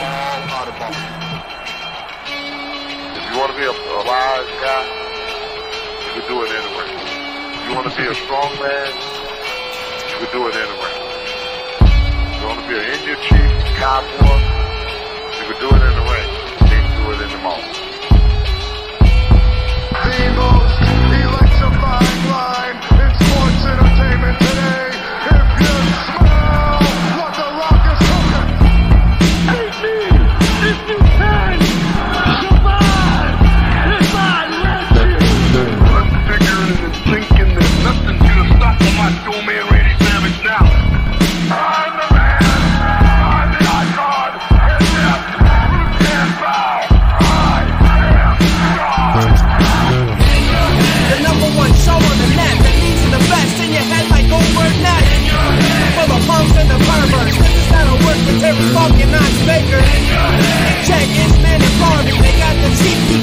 all out of bounds. If you want to be a, a wise guy, you can do it anyway. If you want to be a strong man, you can do it anyway. If you want to be an Indian chief, cowboy, you can do it in the ring. You can't do it in the mall. The most electrifying line in sports entertainment today.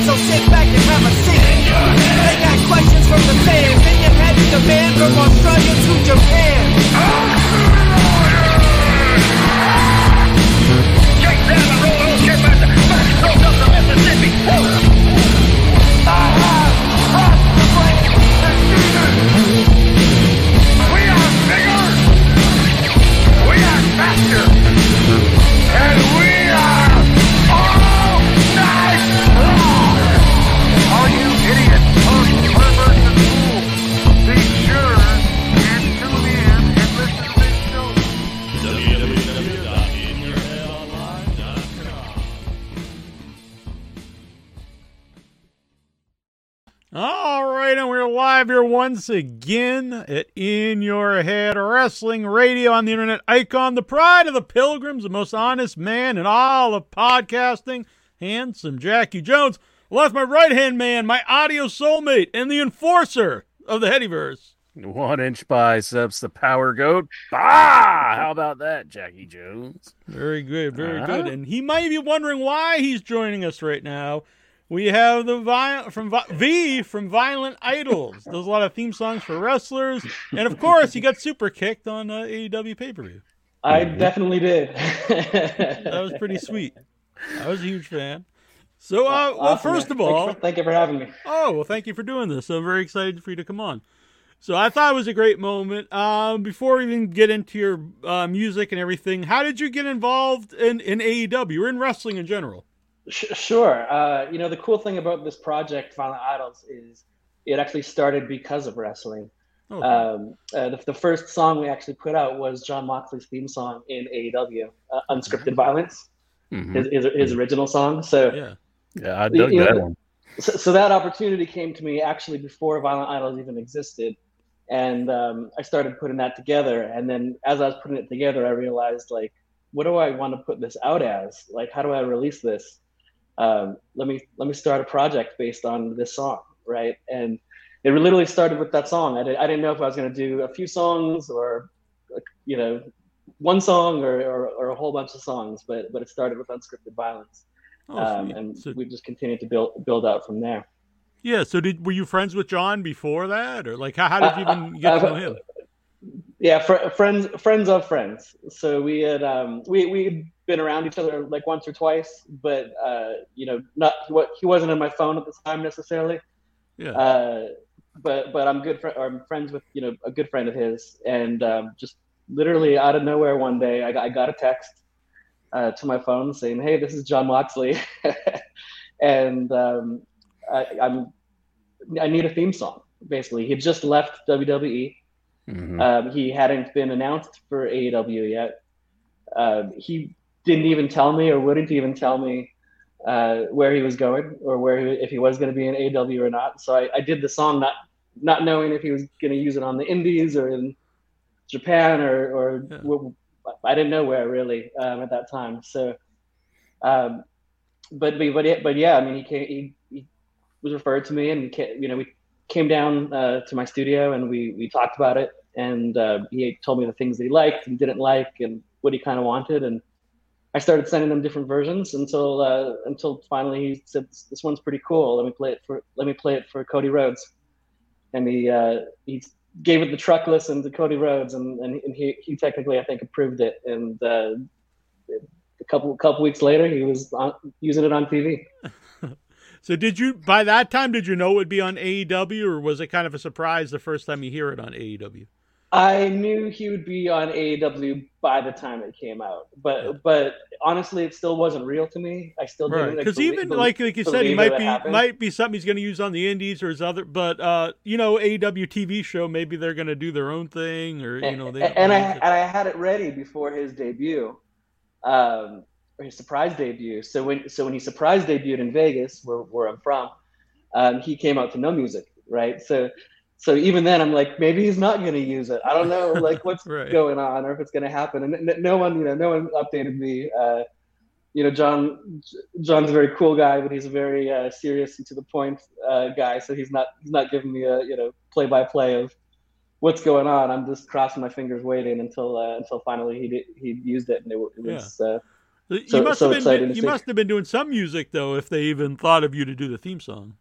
So sit back and have a seat. They got questions from the fans, in your head is the band from Australia to Japan. We once again at In Your Head Wrestling Radio on the Internet Icon, the pride of the pilgrims, the most honest man in all of podcasting, handsome Jackie Jones. That's my right hand man, my audio soulmate, and the enforcer of the Headyverse. One inch biceps, the power goat. Ah, how about that, Jackie Jones? Very good, very Uh-huh. good. And he might be wondering why he's joining us right now. We have the vi- from Vi- V from Violent Idols. Does a lot of theme songs for wrestlers, and of course, he got super kicked on uh, AEW pay per view. I definitely did. That was pretty sweet. I was a huge fan. So, uh, well, first of man. You all, for- thank you for having me. Oh, well, thank you for doing this. I'm very excited for you to come on. So I thought it was a great moment. Um, before we even get into your uh, music and everything, how did you get involved in, in AEW or in wrestling in general? Sh- Sure. Uh, you know, the cool thing about this project, Violent Idols, is it actually started because of wrestling. Oh, Um, uh, the, the first song we actually put out was Jon Moxley's theme song in AEW, uh, Unscripted Violence, Mhm. his, his, his original song. So, yeah. Yeah, I dug You know, that one. so, so that opportunity came to me actually before Violent Idols even existed. And um, I started putting that together. And then as I was putting it together, I realized, like, what do I want to put this out as? Like, how do I release this? Um, let me let me start a project based on this song, right? And it literally started with that song. I, did, I didn't know if I was going to do a few songs or, you know, one song or, or, or a whole bunch of songs, but but it started with unscripted violence, Oh, um, and so, we've just continued to build build out from there. yeah. So did were you friends with Jon before that, or like how, how did you Uh, even get to uh, know him? Yeah, fr- friends friends of friends. So we had um, we we'd been around each other like once or twice, but uh, you know, not what he wasn't on my phone at the time necessarily. Yeah. Uh, but but I'm good. Fr- or I'm friends with you know a good friend of his, and um, just literally out of nowhere one day, I got, I got a text uh, to my phone saying, "Hey, this is Jon Moxley," and um, I, I'm I need a theme song. Basically, he just left WWE. Mhm. Um, he hadn't been announced for AEW yet. Um, he didn't even tell me, or wouldn't even tell me, uh, where he was going, or where he, if he was going to be in AEW or not. So I, I did the song not not knowing if he was going to use it on the Indies or in Japan or or Yeah. w- I didn't know where really um, at that time. So, um, but but but yeah, but yeah, I mean, he came, he, he was referred to me, and ca- you know we came down uh, to my studio and we we talked about it and uh, he told me the things that he liked and didn't like and what he kind of wanted and I started sending him different versions until uh, until finally he said this one's pretty cool let me play it for let me play it for Cody Rhodes and he uh, he gave it the truck listen to Cody Rhodes and, and, he, he technically I think approved it and uh, a couple couple weeks later, he was on, using it on TV. So did you by that time did you know it would be on AEW or was it kind of a surprise the first time you hear it on AEW? I knew he would be on AEW by the time it came out, but Yeah. but honestly, it still wasn't real to me. I still didn't like, Because belie- even like like you said, he might be happened. might be something he's going to use on the Indies or his other. But uh, you know, AEW TV show maybe they're going to do their own thing or you know they. and, and I and I had it ready before his debut, um, or his surprise debut. So when so when he surprise debuted in Vegas, where where I'm from, um, he came out to no music, right? So so even then, I'm like, maybe he's not going to use it. I don't know, like what's Right. going on or if it's going to happen. And no one, you know, no one updated me. Uh, you know, Jon Jon's a very cool guy, but he's a very uh, serious and to the point uh, guy. So he's not he's not giving me a you know play by play of what's going on. I'm just crossing my fingers, waiting until uh, until finally he did, he used it, and it, it was. Uh, you so- must so have been you see. must have been doing some music though if they even thought of you to do the theme song.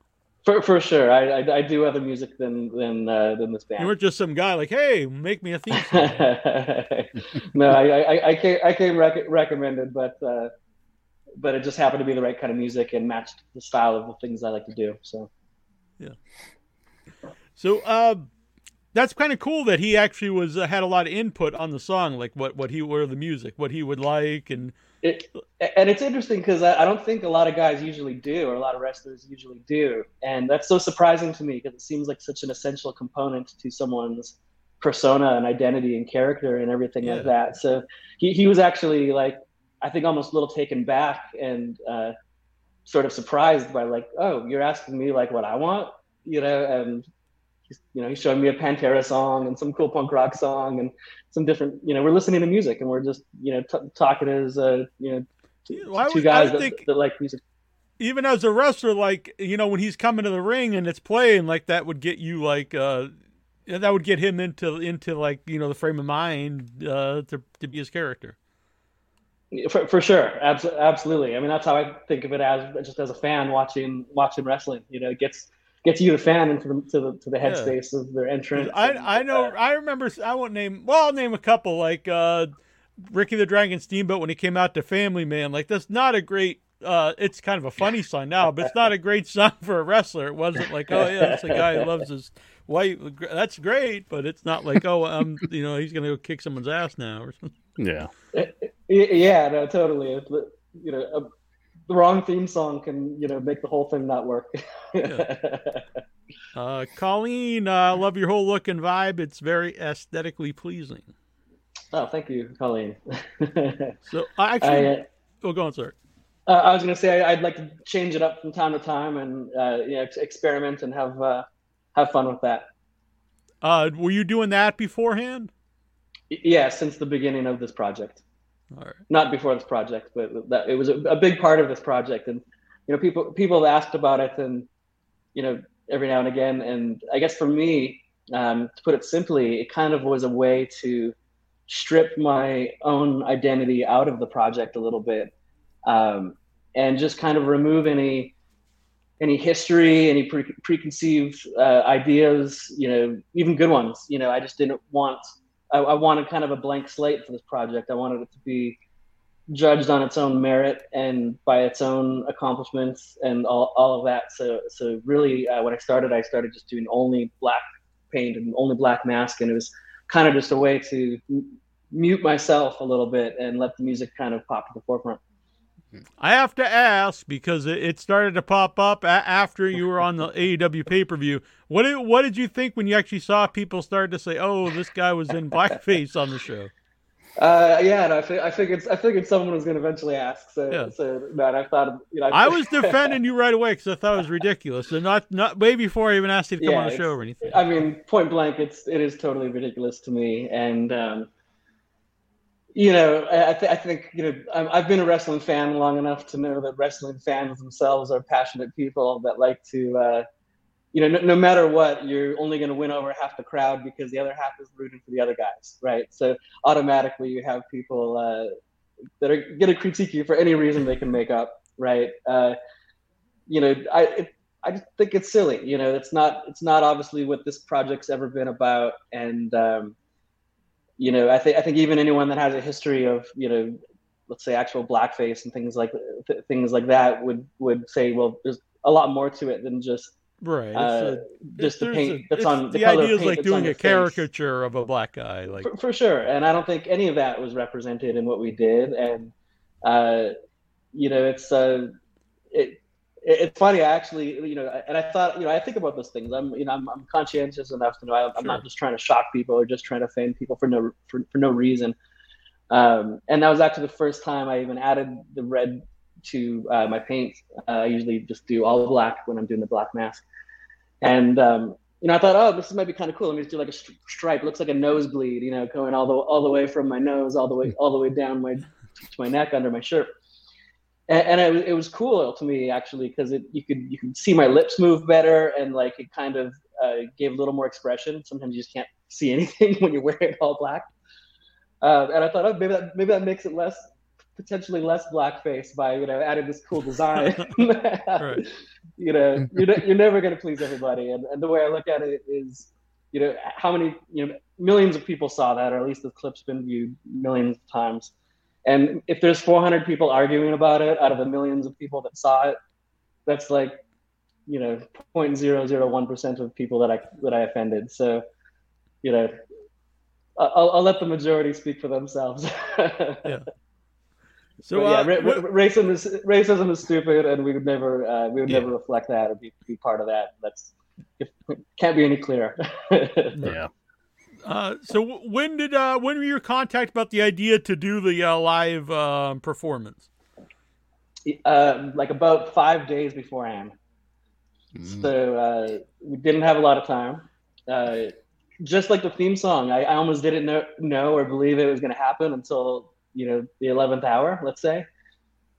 For, for sure, I, I I do other music than than uh, than this band. You weren't just some guy like, hey, make me a theme song. no, I, I, I came, I came rec- recommended, but uh, but it just happened to be the right kind of music and matched the style of the things I like to do. So yeah. So uh, that's kind of cool that he actually was uh, had a lot of input on the song, like what what he were the music, what he would like, and it, and it's interesting because I, I don't think a lot of guys usually do, or a lot of wrestlers usually do, and that's so surprising to me because it seems like such an essential component to someone's persona and identity and character and everything Yeah. like that. So he, he was actually like, I think almost a little taken back and uh, sort of surprised by like, oh, you're asking me like what I want, you know, and you know, he's showing me a Pantera song and some cool punk rock song and some different, you know, we're listening to music and we're just, you know, t- talking as, uh, you know, t- well, two would- guys that, think- that like music. even as a wrestler, like you know, when he's coming to the ring and it's playing, like that would get you like uh, that would get him into into like you know the frame of mind uh, to to be his character. For, for sure, Abs- absolutely. I mean, that's how I think of it as just as a fan watching watching wrestling. You know, it gets gets you the fan into the to the to the Yeah. headspace of their entrance. I I know uh, I remember I won't name well I'll name a couple like uh, Ricky the Dragon Steamboat when he came out to Family Man. Like that's not a great. Uh, it's kind of a funny song now, but it's not a great song for a wrestler. It wasn't like, oh yeah, it's a guy who loves his wife. That's great, but it's not like, oh, um, you know, he's gonna go kick someone's ass now or something. Yeah. yeah, no, totally. You know, a, the wrong theme song can you know make the whole thing not work. Uh, Colleen, I uh, love your whole look and vibe. It's very aesthetically pleasing. oh, thank you, Colleen. So I I, actually, uh, oh, go on, sir. Uh, I was going to say I'd like to change it up from time to time and uh, you know ex- experiment and have uh, have fun with that. Uh, were you doing that beforehand? Yeah, since the beginning of this project, All right. not before this project, but that it was a, a big part of this project. And you know, people people have asked about it, and you know, every now and again. And I guess for me, um, to put it simply, it kind of was a way to strip my own identity out of the project a little bit um, and just kind of remove any any history any pre- preconceived uh, ideas you know even good ones you know i just didn't want I, I wanted kind of a blank slate for this project. I wanted it to be judged on its own merit and by its own accomplishments and all, all of that. So so really uh, when i started i started just doing only black paint and only black mask and it was kind of just a way to mute myself a little bit and let the music kind of pop to the forefront I have to ask because it, started to pop up after you were on the AEW pay per view. What did what did you think when you actually saw people start to say, "Oh, this guy was in blackface on the show"? Uh, yeah, no, I, fi- I figured I figured someone was going to eventually ask. So, Yeah. so no, I thought you know I was defending you right away because I thought it was ridiculous, and not not way before I even asked you to come Yeah, on the show or anything. I mean, point blank, it's it is totally ridiculous to me, and um, you know, I, th- I think you know I've been a wrestling fan long enough to know that wrestling fans themselves are passionate people that like to, uh, you know, no, no matter what, you're only going to win over half the crowd because the other half is rooting for the other guys, right? So automatically, you have people uh, that are going to critique you for any reason they can make up, right? Uh, you know, I. It, I just think it's silly. You know, it's not it's not obviously what this project's ever been about. And um, you know, I think I think even anyone that has a history of you know let's say actual blackface and things like th- things like that would would say, well, there's a lot more to it than just Right. Uh, a- just the paint a- that's on the, the idea is like doing a face. caricature of a black guy. Like for, for sure and i don't think any of that was represented in what we did and uh you know it's uh it- it's funny i actually you know and i thought you know i think about those things i'm you know i'm, I'm conscientious enough to know I, i'm not just trying to shock people or just trying to offend people for no for, for no reason um and that was actually the first time i even added the red to uh, my paint uh, i usually just do all black when i'm doing the black mask and um you know, I thought, oh, this might be kind of cool. Let me just do like a stri- stripe. It looks like a nosebleed, you know, going all the all the way from my nose all the way all the way down my to my neck under my shirt. And, and it, was- it was cool to me actually because it you could you could see my lips move better and like it kind of uh, gave a little more expression. Sometimes you just can't see anything when you're wearing all black. Uh, and I thought, oh, maybe that maybe that makes it less potentially less blackface by you know adding this cool design. Right. You know, you're, ne- you're never going to please everybody, and, and the way I look at it is, you know, how many you know millions of people saw that, or at least the clip's been viewed millions of times. And if there's 400 people arguing about it out of the millions of people that saw it, that's like, you know, 0.001% of people that I that I offended. So, you know, I'll, I'll let the majority speak for themselves. yeah. so. But yeah, uh, ra- ra- racism is racism is stupid, and we would never uh, we would Yeah. never reflect that or be, be part of that. That's it can't be any clearer. Yeah. Uh, so when did uh, when were you contact about the idea to do the uh, live um performance? uh, like about five days beforehand. So uh, we didn't have a lot of time. Uh, just like the theme song, I, I almost didn't know, know or believe it was going to happen until you know the eleventh hour. Let's say,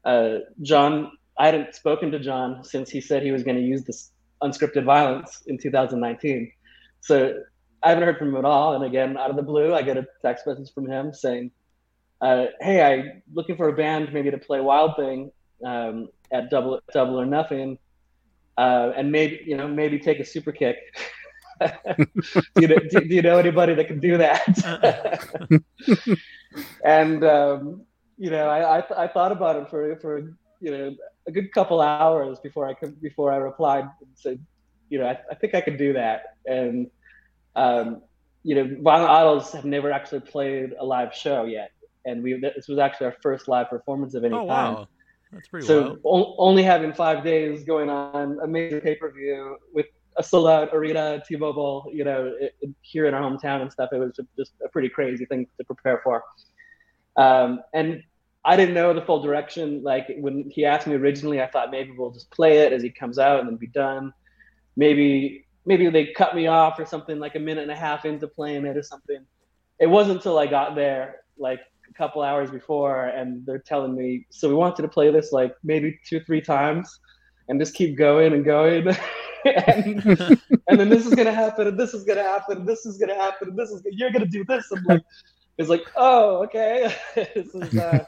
uh, Jon. I hadn't spoken to Jon since he said he was going to use this unscripted violence in 2019. So I haven't heard from him at all. And again, out of the blue, I get a text message from him saying, uh, "Hey, I'm looking for a band maybe to play Wild Thing um, at Double Double or Nothing, uh, and maybe you know maybe take a super kick." do, you know, do, do you know anybody that can do that? and um, you know, I, I I thought about it for for you know a good couple hours before I could before I replied and said, you know, I, I think I could do that. And um, you know, Violent Idols have never actually played a live show yet, and we this was actually our first live performance of any Oh kind. wow, that's pretty So wild. o- only having five days going on a major pay per view with a sold out arena, T-Mobile, you know, it, it- here in our hometown and stuff, it was just a pretty crazy thing to prepare for. Um, and I didn't know the full direction. Like when he asked me originally, I thought maybe we'll just play it as he comes out and then be done. Maybe maybe they cut me off or something like a minute and a half into playing it or something. It wasn't until I got there, like a couple hours before, and they're telling me, so we wanted to play this like maybe two, three times, and just keep going and going. and, and then this is gonna happen, and this is gonna happen, and this is gonna happen, and this is you're gonna do this. I'm like, it's like, oh, okay, this is uh,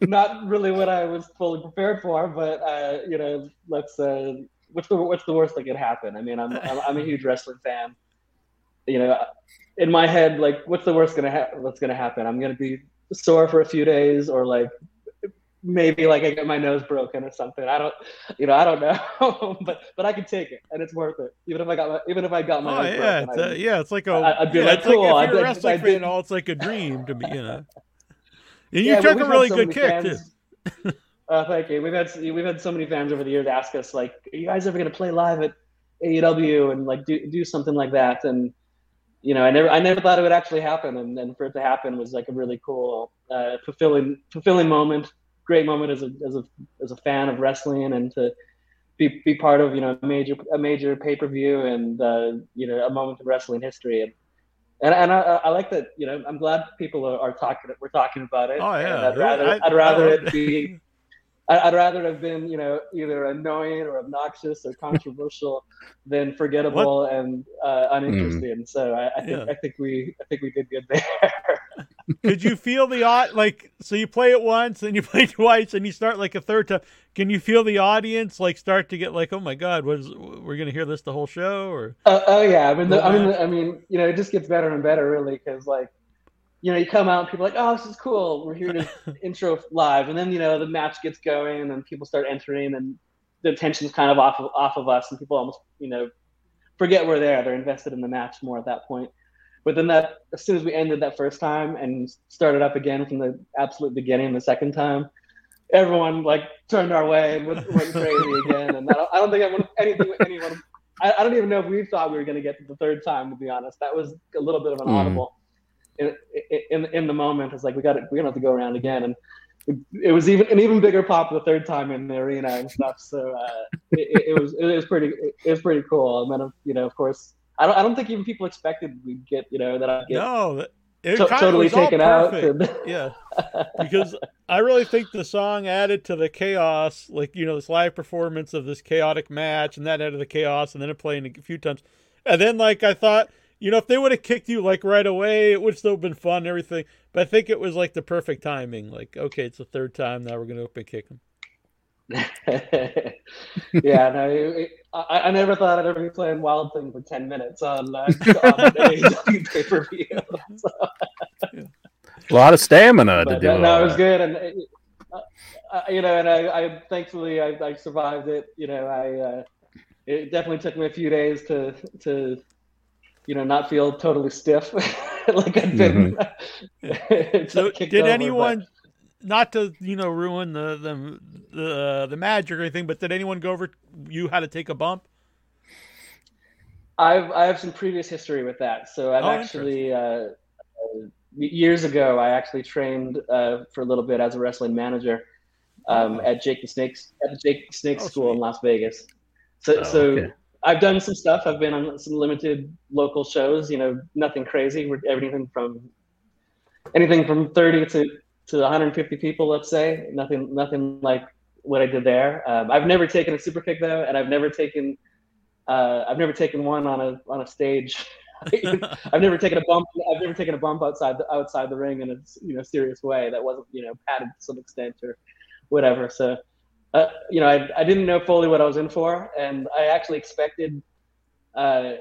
not really what I was fully prepared for, but uh, you know, let's. Uh, what's the what's the worst that could happen? I mean, I'm I'm, I'm a huge wrestling fan. You know, in my head, like, what's the worst gonna ha- what's gonna happen? I'm gonna be sore for a few days, or like maybe like I get my nose broken or something. I don't, you know, I don't know, but but I can take it, and it's worth it. Even if I got my even if I got my Oh nose yeah, broken, it's, yeah, it's like a I- I'd be yeah, like, it's like cool, if you're a wrestling I fan, did- oh, it's like a dream to be, you know. And you Yeah, took a really good kick too. Uh, thank you. We've had we've had so many fans over the years ask us like, "Are you guys ever going to play live at AEW and like do do something like that?" And you know, I never I never thought it would actually happen, and, and for it to happen was like a really cool, uh, fulfilling fulfilling moment. Great moment as a as a as a fan of wrestling, and to be be part of you know a major a major pay per view and uh, you know a moment in wrestling history. And and, and I, I like that. You know, I'm glad people are, are talking. We're talking about it. Oh, yeah. I'd rather I- I'd rather I- it be. I- I'd rather have been, you know, either annoying or obnoxious or controversial than forgettable and uh, uninteresting. So I, I think Yeah. I think we I think we did good there. Could you feel the odd like so you play it once and you play twice and you start like a third time? Can you feel the audience like start to get like, oh my god, what is we're gonna hear this the whole show or Uh, oh yeah, I mean, the, I mean, Well, I mean, you know, it just gets better and better, really, because like, you know, you come out and people are like, oh, this is cool. We're here to intro live, and then you know the match gets going and then people start entering, and the tension's kind of off of off of us, and people almost you know forget we're there. They're invested in the match more at that point. But then that as soon as we ended that first time and started up again from the absolute beginning the second time, everyone like turned our way and went, went crazy again. And I don't, I don't think I would anything with anyone. I, I don't even know if we thought we were going to get to the third time. To be honest, that was a little bit of an Mhm. audible. In, in in the moment, it's like we got we're gonna have to go around again, and it, it was even an even bigger pop the third time in the arena and stuff. So uh, it, it- was it was pretty it was pretty cool. And then you know, of course, I don't I don't think even people expected we'd get you know that I'd get No, it to- totally taken out. and- Yeah, because I really think the song added to the chaos, like you know, this live performance of this chaotic match, and that added to the chaos, and then it playing a few times, and then like I thought, you know, if they would have kicked you like right away, it would still have been fun and everything. But I think it was like the perfect timing. Like, okay, it's the third time now we're gonna open kick them. yeah, no, it, it- I, I never thought I'd ever be playing Wild Thing for ten minutes on, uh, on AEW pay per view. A lot of stamina to do no, no, it was good, and it, uh, uh, you know, and I, I thankfully I, I survived it. You know, I uh, it definitely took me a few days to to you know not feel totally stiff like I'd been. So did over, but- anyone, not to you know ruin the the the the magic or anything, but did anyone go over you how to take a bump? I've I have some previous history with that. So I've Oh, actually uh, uh, years ago I actually trained uh, for a little bit as a wrestling manager um, at Jake the Snakes at the Jake the Snakes Oh, School in. Las Vegas. So Oh, so okay. I've done some stuff. I've been on some limited local shows. You know, nothing crazy. We're everything from anything from 30 to to 150 people. Let's say nothing nothing like what I did there. Um, I've never taken a super kick though, and I've never taken uh, I've never taken one on a on a stage. I've never taken a bump. I've never taken a bump outside the outside the ring in a you know serious way that wasn't you know padded to some extent or whatever. So, uh, you know, I I didn't know fully what I was in for, and I actually expected, uh,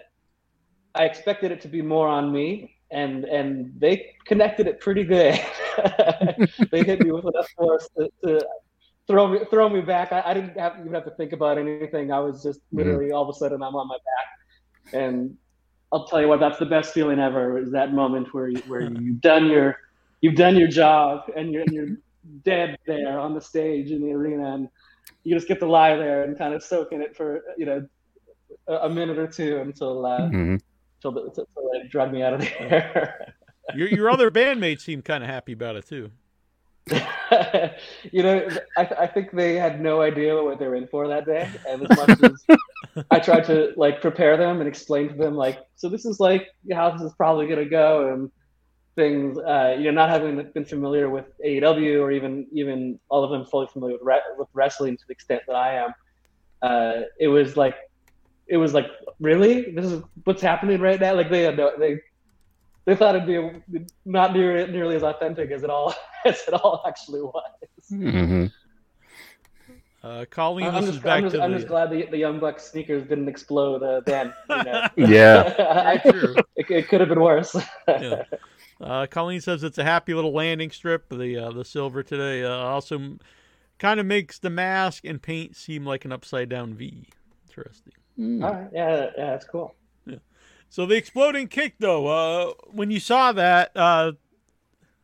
I expected it to be more on me, and and they connected it pretty good. they hit me with enough force to, to throw me throw me back. I, I didn't have, even have to think about anything. I was just literally all of a sudden I'm on my back, and I'll tell you what, that's the best feeling ever. Is that moment where you, where you've done your you've done your job and you're, and you're dead there on the stage in the arena, and you just get to lie there and kind of soak in it for you know a, a minute or two until uh, Mhm. until, the, until they drug me out of there. your your other bandmates seemed kind of happy about it too. you know, I, I think they had no idea what they were in for that day. And as much as I tried to like prepare them and explain to them, like, so this is like how this is probably going to go and things, uh, you know, not having been familiar with AEW or even even all of them fully familiar with, re- with wrestling to the extent that I am, uh, it was like, it was like, really, this is what's happening right now. Like they had no, they they thought it'd be not near, nearly as authentic as it all as it all actually was. Mhm. Uh, Colleen, I'm this just, is back I'm just, to I'm the. just glad the, the Young Bucks sneakers didn't explode uh, then. You know? Yeah. I, it, it could have been worse. Yeah. Uh, Colleen says it's a happy little landing strip. The uh, the silver today uh, also kind of makes the mask and paint seem like an upside down V. Interesting. All right, yeah, yeah, that's cool. Yeah. So the exploding kick, though, uh, when you saw that, uh,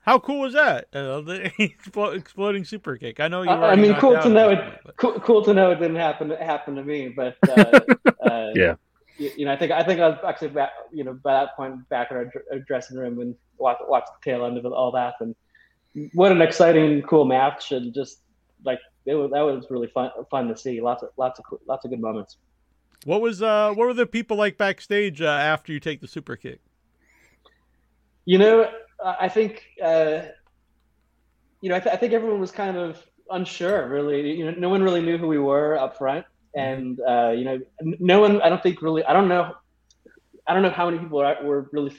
how cool was that? Uh, the explo- exploding super kick. I know you. I, I mean, cool to know on it. but- Cool, cool to know it didn't happen happen to me, but uh, uh, Yeah. You, you know, I think I think I was actually back, you know, by that point back in our, our dressing room and watched watched the tail end of it, all that, and what an exciting, cool match, and just like it was, that was really fun fun to see. Lots of lots of cool- lots of good moments. What was uh, what were the people like backstage uh, after you take the super kick? You know, I think uh, you know, I, th- I think everyone was kind of unsure. Really, you know, no one really knew who we were up front, and uh, you know, no one. I don't think really. I don't know. I don't know how many people are, were really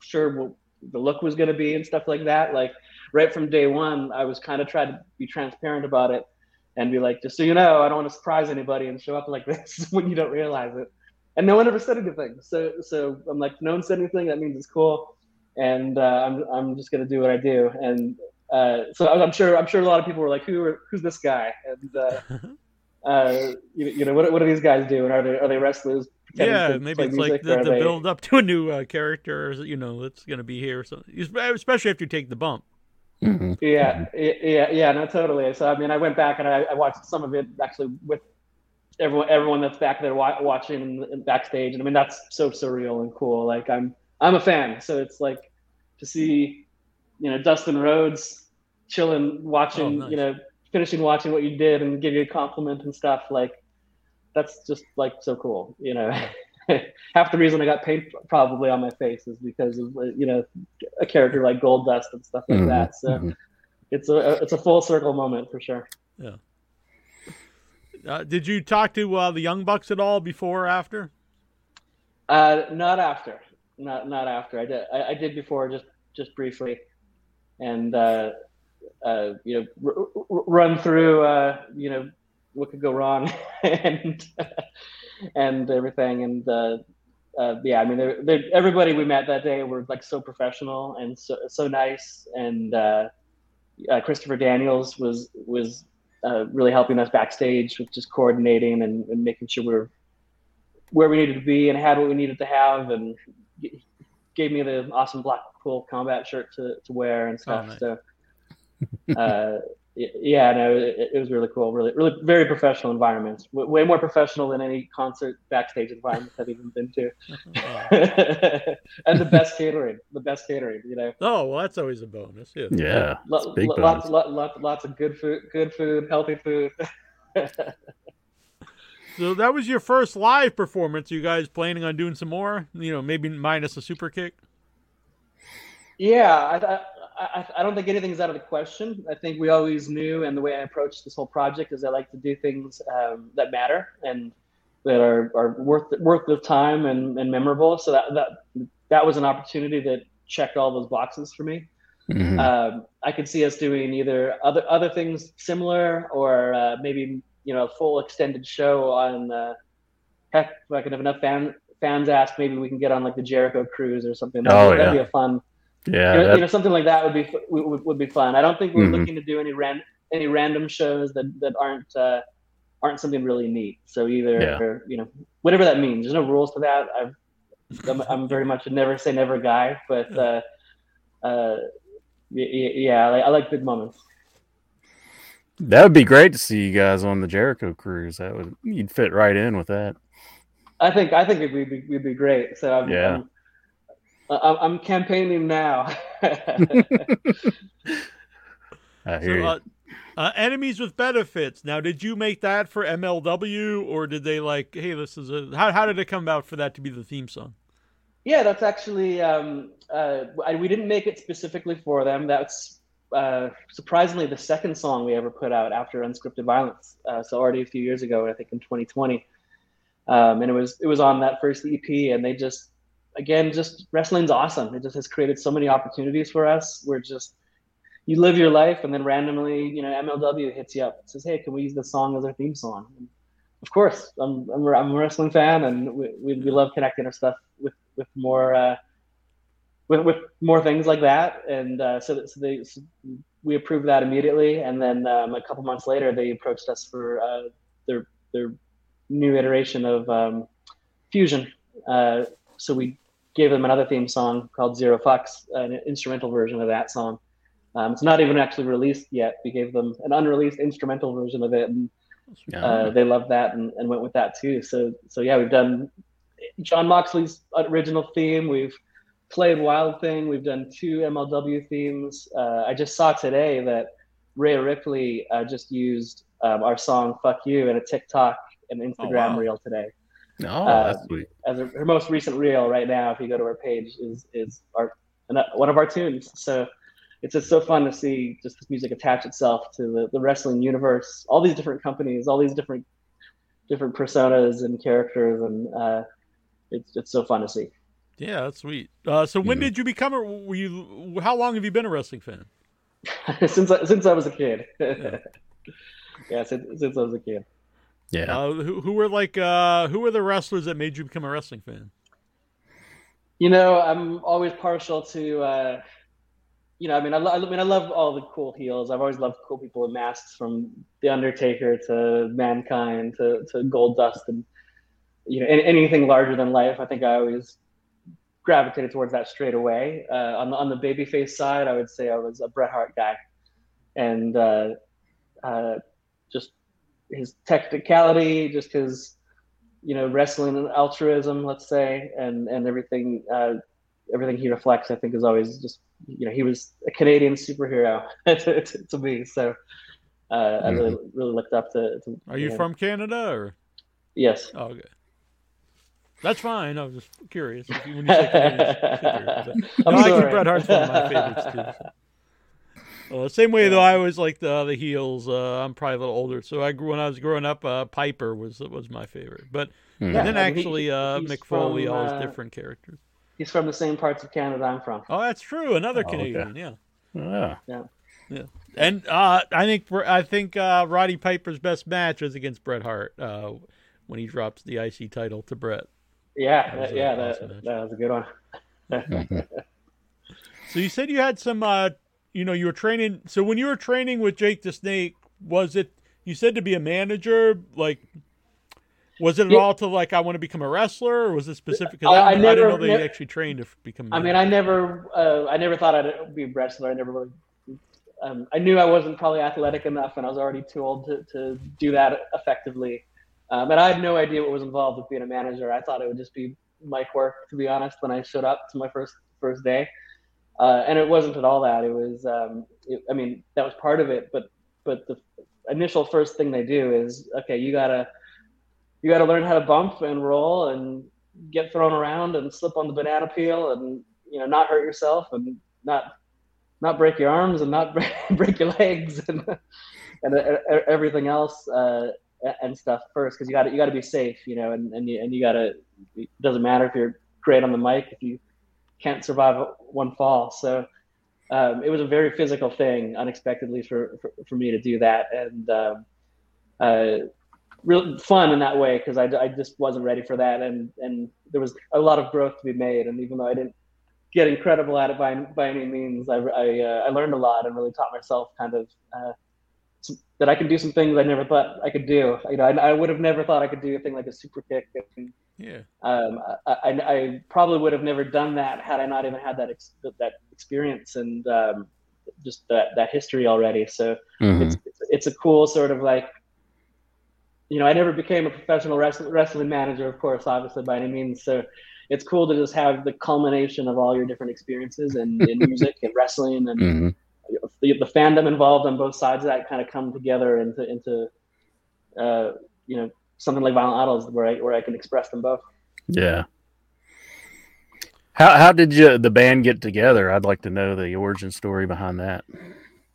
sure what the look was going to be and stuff like that. Like right from day one, I was kind of trying to be transparent about it and be like, just so you know, I don't want to surprise anybody and show up like this when you don't realize it. And no one ever said anything. So, so I'm like, no one said anything. That means it's cool and uh, I'm I'm just gonna do what I do. And uh, so I'm sure I'm sure a lot of people were like, who are, who's this guy? And uh, uh, you, you know, what what do these guys do? And are they are they wrestlers? Pretending Yeah, to maybe it's like the, the they- build up to a new uh, character, or, you know, that's going to be here. So, especially after you take the bump. Mhm. Yeah, yeah, yeah, no, totally. So I mean, I went back and I, I watched some of it actually with everyone, everyone that's back there wa- watching and backstage, and I mean that's so surreal and cool. Like I'm, I'm a fan, so it's like to see, you know, Dustin Rhodes chilling, watching, Oh, nice. you know, finishing watching what you did and give you a compliment and stuff. Like that's just like so cool, you know. Half the reason I got paint probably on my face is because of uh, you know a character like Gold Dust and stuff like Mhm, that. So mhm. it's a it's a full circle moment for sure. Uh, did you talk to uh, the Young Bucks at all before or after? Uh, not after, not not after. I did I, I did before just just briefly, and uh, uh, you know r- r- run through uh, you know what could go wrong and and everything and. Uh, uh, yeah, I mean, they're, they're, everybody we met that day were like so professional and so so nice, and uh, uh, Christopher Daniels was was uh, really helping us backstage with just coordinating and, and making sure we were where we needed to be and had what we needed to have, and g- gave me the awesome black Blackpool combat shirt to, to wear and stuff. nice. So, uh, yeah, no, it, it was really cool. Really, really, very professional environment. W- way more professional than any concert backstage environment I've even been to. and the best catering, the best catering. You know, Oh, well, that's always a bonus. Yeah. Yeah, Lo- it's big lo- lots, bonus. lot, lot, lots of good food, good food, healthy food. So that was your first live performance. You guys planning on doing some more? You know, maybe minus a super kick. Yeah, I, I, I, don't think anything's out of the question. I think we always knew, and the way I approached this whole project is I like to do things um, that matter and that are, are worth worth the time and, and memorable. So that that that was an opportunity that checked all those boxes for me. Mhm. Um, I could see us doing either other other things similar or uh, maybe you know a full extended show on. Uh, heck, if I can have enough fan, fans ask, maybe we can get on like the Jericho cruise or something. That'd, Oh, be, that'd yeah. be a fun yeah, you know, you know, something like that would be would, would- be fun. I don't think we're Mhm. looking to do any ran any random shows that that aren't uh, aren't something really neat. So either Yeah. you know whatever that means. There's no rules to that. I've, I'm, I'm very much a never say never guy, but uh, uh, yeah, I like, I like big moments. that would be great to see you guys on the Jericho cruise. That would you'd fit right in with that. I think I think it would be, we'd be great. So I'm, Yeah. I'm, I'm, I'm campaigning now. I So, hear you. uh, uh, enemies with benefits. Now, did you make that for MLW, or did they like, hey, this is a how how did it come about for that to be the theme song? Yeah, that's actually um, uh, I, we didn't make it specifically for them. That's uh, surprisingly the second song we ever put out after Unscripted Violence. Uh, so already a few years ago, I think in 2020, um, and it was it was on that first EP. And they just again, just wrestling's awesome. It just has created so many opportunities for us. We're just you live your life, and then randomly, you know, MLW hits you up, and says, "Hey, can we use this song as our theme song?" And of course, I'm, I'm, a- I'm a wrestling fan, and we, we, we love connecting our stuff with with more uh, with, with more things like that. And uh, so, that, so they so we approved that immediately, and then um, a couple months later, they approached us for uh, their their new iteration of um, Fusion. Uh, so we gave them another theme song called Zero Fucks, an instrumental version of that song. Um, it's not even actually released yet. We gave them an unreleased instrumental version of it, and Yeah. uh, they loved that and, and went with that too. So so yeah, we've done Jon Moxley's original theme. We've played Wild Thing. We've done two MLW themes. Uh, I just saw today that Rhea Ripley uh, just used um, our song "Fuck You" in a TikTok and Instagram wow. reel today. Oh, uh, that's sweet. As a, her most recent reel right now, if you go to our page, is is our one of our tunes. So it's just so fun to see just this music attach itself to the, the wrestling universe. All these different companies, all these different different personas and characters, and uh, it's it's so fun to see. Yeah, that's sweet. Uh, so when did you become a? Were you? How long have you been a wrestling fan? since I, since I was a kid. Yeah. yeah, since, since I was a kid. Yeah. Uh, who, who were like? Uh, who were the wrestlers that made you become a wrestling fan? You know, I'm always partial to, uh, you know, I mean, I, lo- I mean, I love all the cool heels. I've always loved cool people in masks, from the Undertaker to Mankind to to Gold Dust, and you know, any, anything larger than life. I think I always gravitated towards that straight away. Uh, on the on the babyface side, I would say I was a Bret Hart guy, and uh, uh, just his technicality, just his you know wrestling and altruism, let's say, and and everything uh, everything he reflects, I think, is always just you know he was a Canadian superhero to, to, to me. So uh, I really really looked up to. to Are you him. from Canada or? Yes. Oh, okay. That's fine. I was just curious. When you say Canadian I'm no, I sorry. think Bret Hart's one of my favorites too. Uh, same way though, I always like the the heels. Uh, I'm probably a little older, so I grew when I was growing up. Uh, Piper was was my favorite, but Hmm. and then Yeah, I mean, he- actually uh, he's Mick Foley, from, all his uh, different characters. He's from the same parts of Canada I'm from. Oh, that's true. Another Oh, okay. Canadian, yeah. Yeah. yeah, And uh, I think I think uh, Roddy Piper's best match was against Bret Hart uh, when he drops the IC title to Bret. Yeah, That was that, a yeah, awesome that, that was a good one. So you said you had some, uh, you know, you were training. So when you were training with Jake the Snake, was it? You said to be a manager, like. Was it at Yeah. all to like I want to become a wrestler, or was it specific? 'cause I- I I, didn't never- know they ne- actually trained to become. a I mean. I never, uh, I never thought I'd be a wrestler. I never really. Um, I knew I wasn't probably athletic enough, and I was already too old to, to do that effectively. Um, and I had no idea what was involved with being a manager. I thought it would just be mic work, to be honest. When I showed up to my first first day, uh, and it wasn't at all that. It was, um, it, I mean, that was part of it, but but the initial first thing they do is, okay, you gotta you gotta learn how to bump and roll and get thrown around and slip on the banana peel and you know not hurt yourself and not not break your arms and not break, your legs and and uh, everything else uh, and stuff first because you got to you got to be safe you know and and you, and you got to it doesn't matter if you're great on the mic if you can't survive one fall. So um, it was a very physical thing unexpectedly for for, for me to do that. And um, uh, real fun in that way because I, I just wasn't ready for that. And and there was a lot of growth to be made. And even though I didn't get incredible at it by by any means I I, uh, I learned a lot and really taught myself kind of uh, that I can do some things I never thought I could do. You know I, I would have never thought I could do a thing like a super kick and, yeah. um, I, I, I probably would have never done that had I not even had that ex- that experience and um, just that that history already so Mhm. it's, it's it's a cool sort of like you know i never became a professional wrestling, wrestling manager of course obviously by any means so it's cool to just have the culmination of all your different experiences and in music and wrestling and Mhm. the, the fandom involved on both sides of that kind of come together into into uh, you know something like violent idols where i where i can express them both Yeah. How how did you the band get together? I'd like to know the origin story behind that.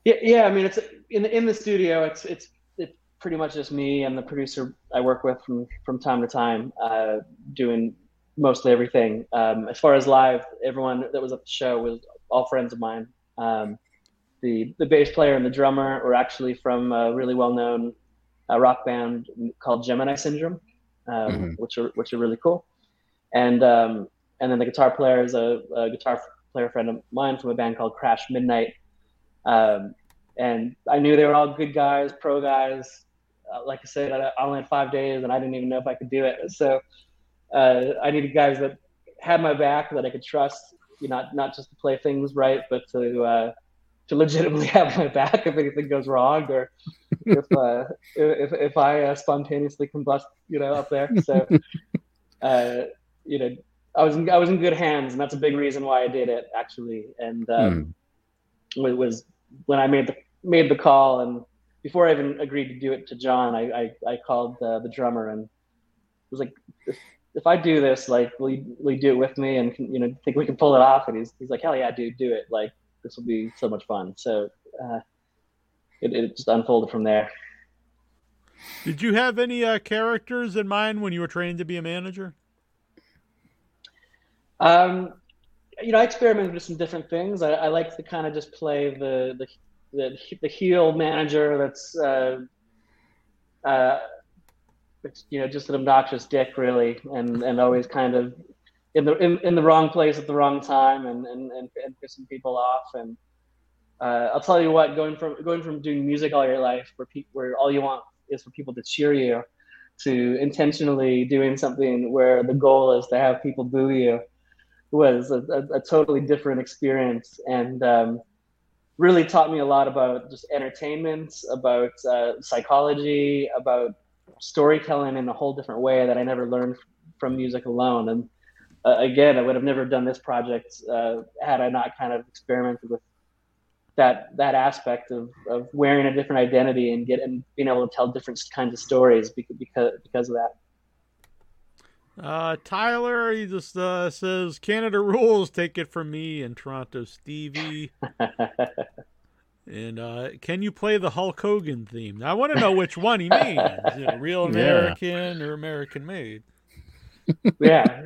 Yeah, yeah. I mean, it's in the, in the studio. It's it's it's pretty much just me and the producer I work with from from time to time, uh, doing mostly everything. Um, as far as live, everyone that was at the show was all friends of mine. Um, the the bass player and the drummer were actually from a really well known uh, rock band called Gemini Syndrome, um, Mhm. which are which are really cool. And um, and then the guitar player is a, a guitar player friend of mine from a band called Crash Midnight. Um, and I knew they were all good guys, pro guys. Uh, like I said, I, I only had five days, and I didn't even know if I could do it. So uh, I needed guys that had my back, that I could trust. You know, not not just to play things right, but to uh, to legitimately have my back if anything goes wrong, or if uh, if if I uh, spontaneously combust, you know, up there. So uh, you know, I was in, I was in good hands, and that's a big reason why I did it actually. And um, was, was when I made the made the call, and before I even agreed to do it to Jon, I I, I called uh, the drummer and was like, if, if I do this, like, will you, will you do it with me? And can, you know, think we can pull it off? And he's he's like, hell yeah, dude, do it. Like, this will be so much fun. So uh, it it just unfolded from there. Did you have any uh, characters in mind when you were training to be a manager? Um, you know, I experimented with some different things. I, I like to kind of just play the the the, the heel manager that's uh, uh, you know just an obnoxious dick really, and and always kind of in the in, in the wrong place at the wrong time and and and, and pissing people off and uh, I'll tell you what going from going from doing music all your life where pe- where all you want is for people to cheer you to intentionally doing something where the goal is to have people boo you was a, a, a totally different experience. And um, really taught me a lot about just entertainment about uh, psychology about storytelling in a whole different way that I never learned from music alone. And uh, again, I would have never done this project uh, had I not kind of experimented with that that aspect of, of wearing a different identity and getting being able to tell different kinds of stories because because, because of that. Uh, Tyler, he just uh, says Canada rules. Take it from me and Toronto Stevie. and uh, can you play the Hulk Hogan theme? Now, I want to know which one he means. You know, real American or American made? yeah,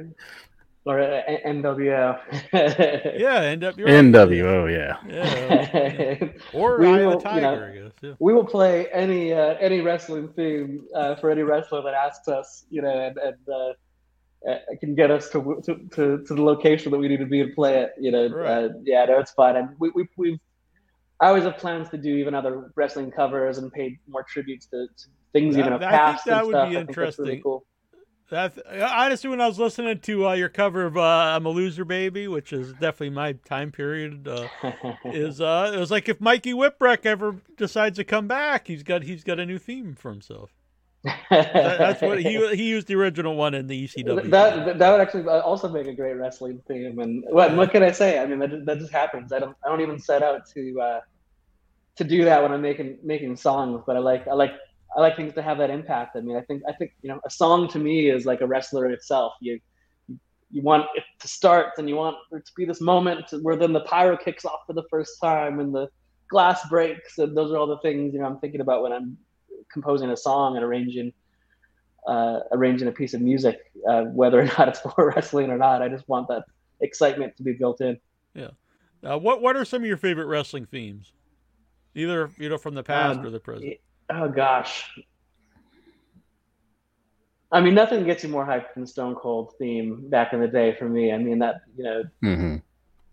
or uh, NWO. yeah, NWO. NWO, yeah. Yeah. Or We Eye will, the you know, I guess. Yeah. we will play any uh, any wrestling theme uh, for any wrestler that asks us, you know, and, and uh, uh, can get us to, to to to the location that we need to be to play it. You know, Right. uh, yeah, no, it's fun, and we we we've. I always have plans to do even other wrestling covers and pay more tributes to, to things That- even of I think past that and would stuff. be I think that's really interesting. cool. That's honestly when I was listening to uh, your cover of uh, "I'm a Loser, Baby," which is definitely my time period. Uh, is uh, it was like if Mikey Whipwreck ever decides to come back, he's got he's got a new theme for himself. That- that's what he he used the original one in the ECW. that that would actually also make a great wrestling theme. And what what can I say? I mean, that, that just happens. I don't I don't even set out to uh, to do that when I'm making making songs, but I like I like I like things to have that impact. I mean, I think I think you know a song to me is like a wrestler in itself. You you want it to start, and you want there to be this moment where then the pyro kicks off for the first time, and the glass breaks, and those are all the things you know I'm thinking about when I'm composing a song and arranging uh, arranging a piece of music, uh, whether or not it's for wrestling or not. I just want that excitement to be built in. Yeah. Uh, what what are some of your favorite wrestling themes? Either you know from the past Um, or the present. Oh gosh. I mean, nothing gets you more hyped than Stone Cold theme back in the day for me. I mean, that you know, hmm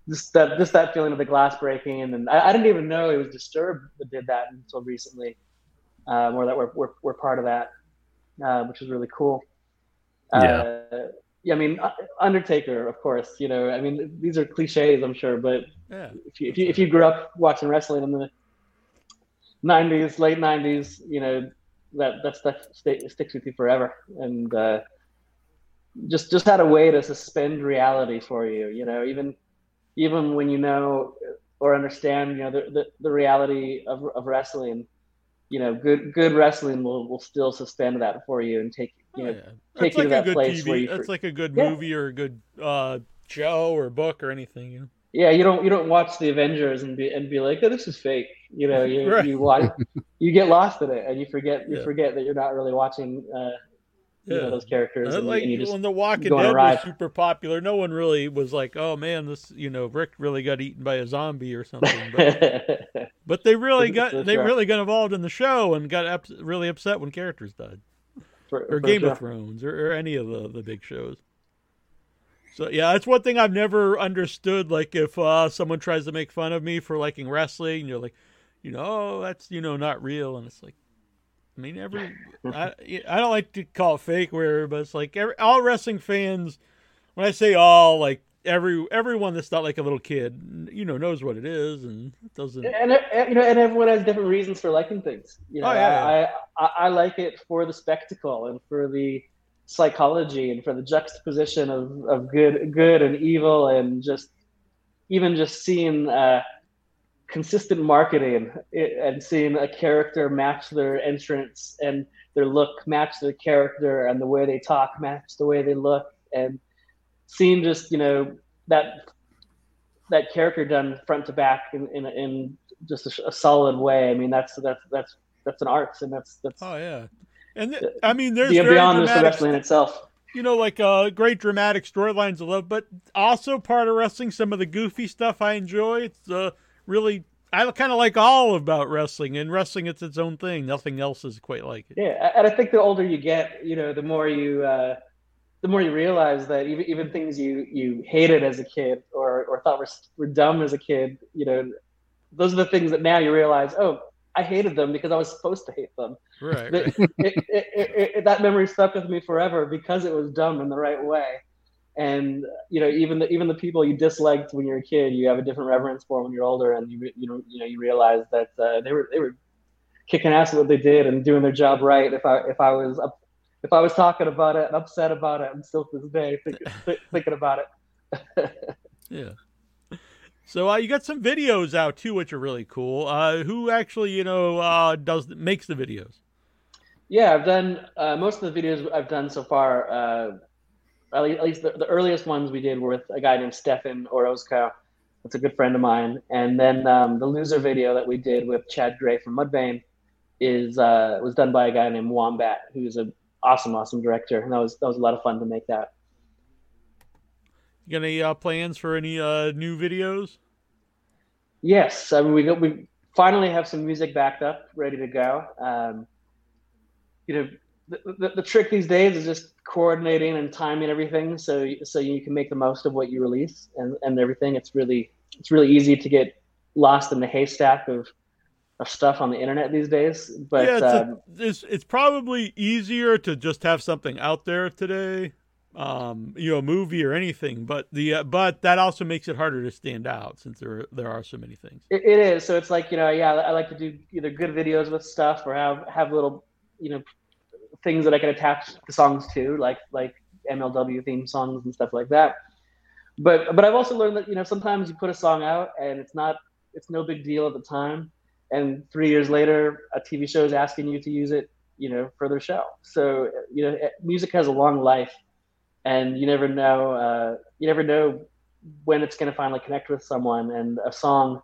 just that just that feeling of the glass breaking, and I, I didn't even know it was Disturbed that did that until recently, um, or that we're, we're we're part of that, uh, which is really cool. Yeah. Uh, yeah, I mean, uh, Undertaker, of course. You know, I mean, these are cliches, I'm sure, but Yeah. if you, if you if you grew up watching wrestling in the '90s, late '90s, you know that that stuff stay, sticks with you forever, and uh, just just had a way to suspend reality for you. You know, even even when you know or understand, you know, the the, the reality of, of wrestling. You know, good good wrestling will, will still suspend that for you and take you Oh, know yeah. take That's you like to a that good place where TV. you That's like a good Yeah. movie or a good uh, show or book or anything. You know? Yeah you don't you don't watch the avengers and be and be like oh this is fake you know you Right. you watch you get lost in it and you forget you Yeah. forget that you're not really watching uh you know those characters and, like and when The Walking go on a Dead was super popular, no one really was like, "Oh man, this you know Rick really got eaten by a zombie or something." But, but they really got For they really got involved in the show and got ups- really upset when characters died, for, or for Game sure. of Thrones, or, or any of the the big shows. So yeah, that's one thing I've never understood. Like if uh, someone tries to make fun of me for liking wrestling, you're like, you know, oh, that's you know not real, and it's like, I mean, every I I don't like to call it fake, where but it's like every, all wrestling fans. When I say all, like every everyone that's not like a little kid, you know, knows what it is, and doesn't. and, and you know and everyone has different reasons for liking things you know Oh, yeah, I, I i like it for the spectacle and for the psychology and for the juxtaposition of, of good good and evil and just even just seeing uh, consistent marketing and seeing a character match their entrance and their look match their character and the way they talk match the way they look and seeing just you know that that character done front to back in in, in just a, a solid way. I mean, that's that's that's that's an art, and that's that's Oh yeah, and th- I mean, there's very beyond just the wrestling itself. you know, like uh, great dramatic storylines I love, but also part of wrestling, some of the goofy stuff I enjoy. It's uh, really I kind of like all about wrestling, and wrestling it's its own thing. Nothing else is quite like it. Yeah, and I think the older you get, you know, the more you uh, the more you realize that even even things you you hated as a kid or or thought were were dumb as a kid, you know, those are the things that now you realize, oh, I hated them because I was supposed to hate them. Right. That- it, it, it, it, that memory stuck with me forever because it was dumb in the right way. And you know, even the even the people you disliked when you were a kid, you have a different reverence for when you're older, and you you know you know you realize that uh, they were they were kicking ass at what they did and doing their job right. If I if I was up, if I was talking about it and upset about it, I'm still to this day think, th- thinking about it. Yeah. So uh, you got some videos out too, which are really cool. Uh, who actually, you know, uh, does makes the videos? Yeah, I've done uh, most of the videos I've done so far. Uh, at least, at least the, the earliest ones we did were with a guy named Stefan Orozco. That's a good friend of mine. And then um, the loser video that we did with Chad Gray from Mudvayne is uh, was done by a guy named Wombat, who's an awesome, awesome director. And that was that was a lot of fun to make that. You got any uh, plans for any uh, new videos? Yes, I mean we got, we finally have some music backed up, ready to go. Um, you know, the, the, the trick these days is just coordinating and timing everything so so you can make the most of what you release and, and everything. It's really it's really easy to get lost in the haystack of of stuff on the internet these days. But yeah, it's, um, a, it's it's probably easier to just have something out there today, um, you know, a movie or anything. But the uh, but that also makes it harder to stand out since there there are so many things. It, it is. So it's like you know, yeah, I like to do either good videos with stuff or have have little, you know, things that I can attach the songs to, like like MLW theme songs and stuff like that. But but I've also learned that you know sometimes you put a song out and it's not it's no big deal at the time, and three years later a TV show is asking you to use it, you know, for their show. So you know, music has a long life, and you never know uh, you never know when it's going to finally connect with someone. And a song,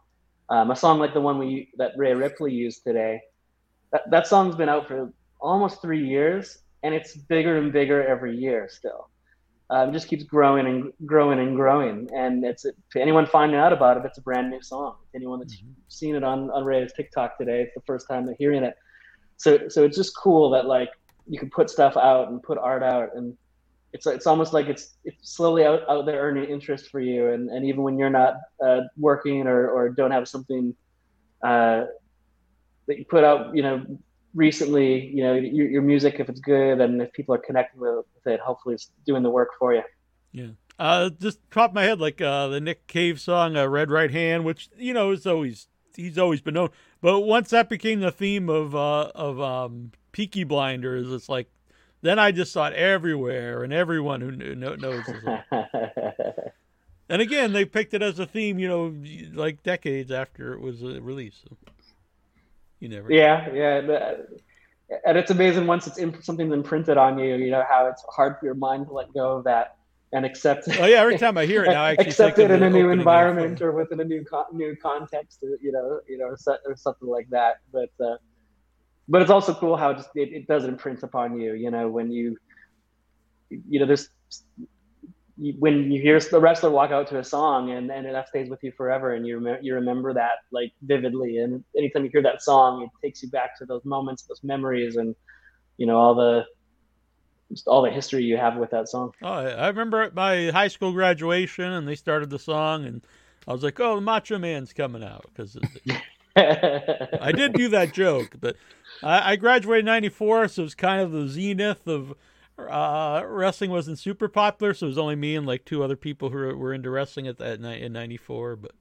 um, a song like the one we that Rhea Ripley used today, that that song's been out for almost three years, and it's bigger and bigger every year still. Um, it just keeps growing and growing and growing, and it's to anyone finding out about it, it's a brand new song. Anyone that's seen it on on Rhea's TikTok today, it's the first time they're hearing it. So so it's just cool that like you can put stuff out and put art out and it's it's almost like it's it's slowly out, out there earning interest for you and, and even when you're not uh, working or, or don't have something uh, that you put out you know recently you know your, your music if it's good and if people are connecting with it hopefully it's doing the work for you Yeah. Uh, just top my head, like uh, the Nick Cave song, uh, "Red Right Hand," which you know is always he's always been known. But once that became the theme of uh, of um, Peaky Blinders, it's like then I just saw it everywhere, and everyone who knew, know, knows. and again, they picked it as a theme, you know, like decades after it was uh, released. So you never. yeah yeah the- and it's amazing once it's in, something's imprinted on you you know how it's hard for your mind to let go of that and accept it. Oh yeah, every time I hear it now, I actually accept it in a new environment or within a new con- new context, you know, you know, or something like that. But uh, but it's also cool how it just it, it does imprint upon you. You know, when you you know, there's when you hear the wrestler walk out to a song and and that stays with you forever, and you remember you remember that like vividly. And anytime you hear that song, it takes you back to those moments, those memories, and you know all the just all the history you have with that song. Oh, I I remember at my high school graduation, and they started the song, and I was like, "Oh, the Macho Man's coming out," because I did do that joke. But I, I graduated in '94, so it was kind of the zenith of uh, wrestling wasn't super popular. So it was only me and like two other people who were, into wrestling at that night in '94. But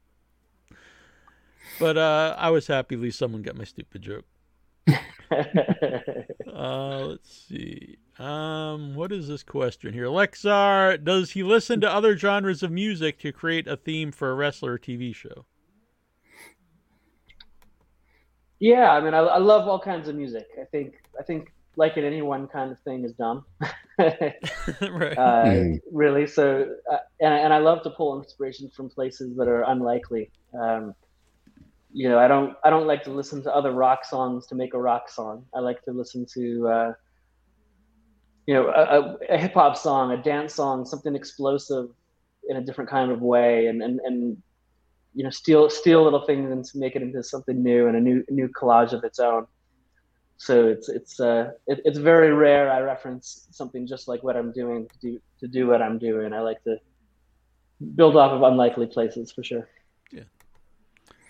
but uh, I was happy at least someone got my stupid joke. Uh, let's see. Um, what is this question here? Lexar, does he listen to other genres of music to create a theme for a wrestler or TV show? Yeah, I mean, I, I love all kinds of music. I think I think liking any one kind of thing is dumb. right. uh, Mm. Really, so uh, and and I love to pull inspiration from places that are unlikely. Um, you know, I don't I don't like to listen to other rock songs to make a rock song. I like to listen to uh, you know a, a, a hip hop song, a dance song, something explosive in a different kind of way, and and and you know steal steal little things and make it into something new and a new new collage of its own. so it's it's uh it, it's very rare I reference something just like what I'm doing to do to do what I'm doing. I like to build off of unlikely places for sure. Yeah.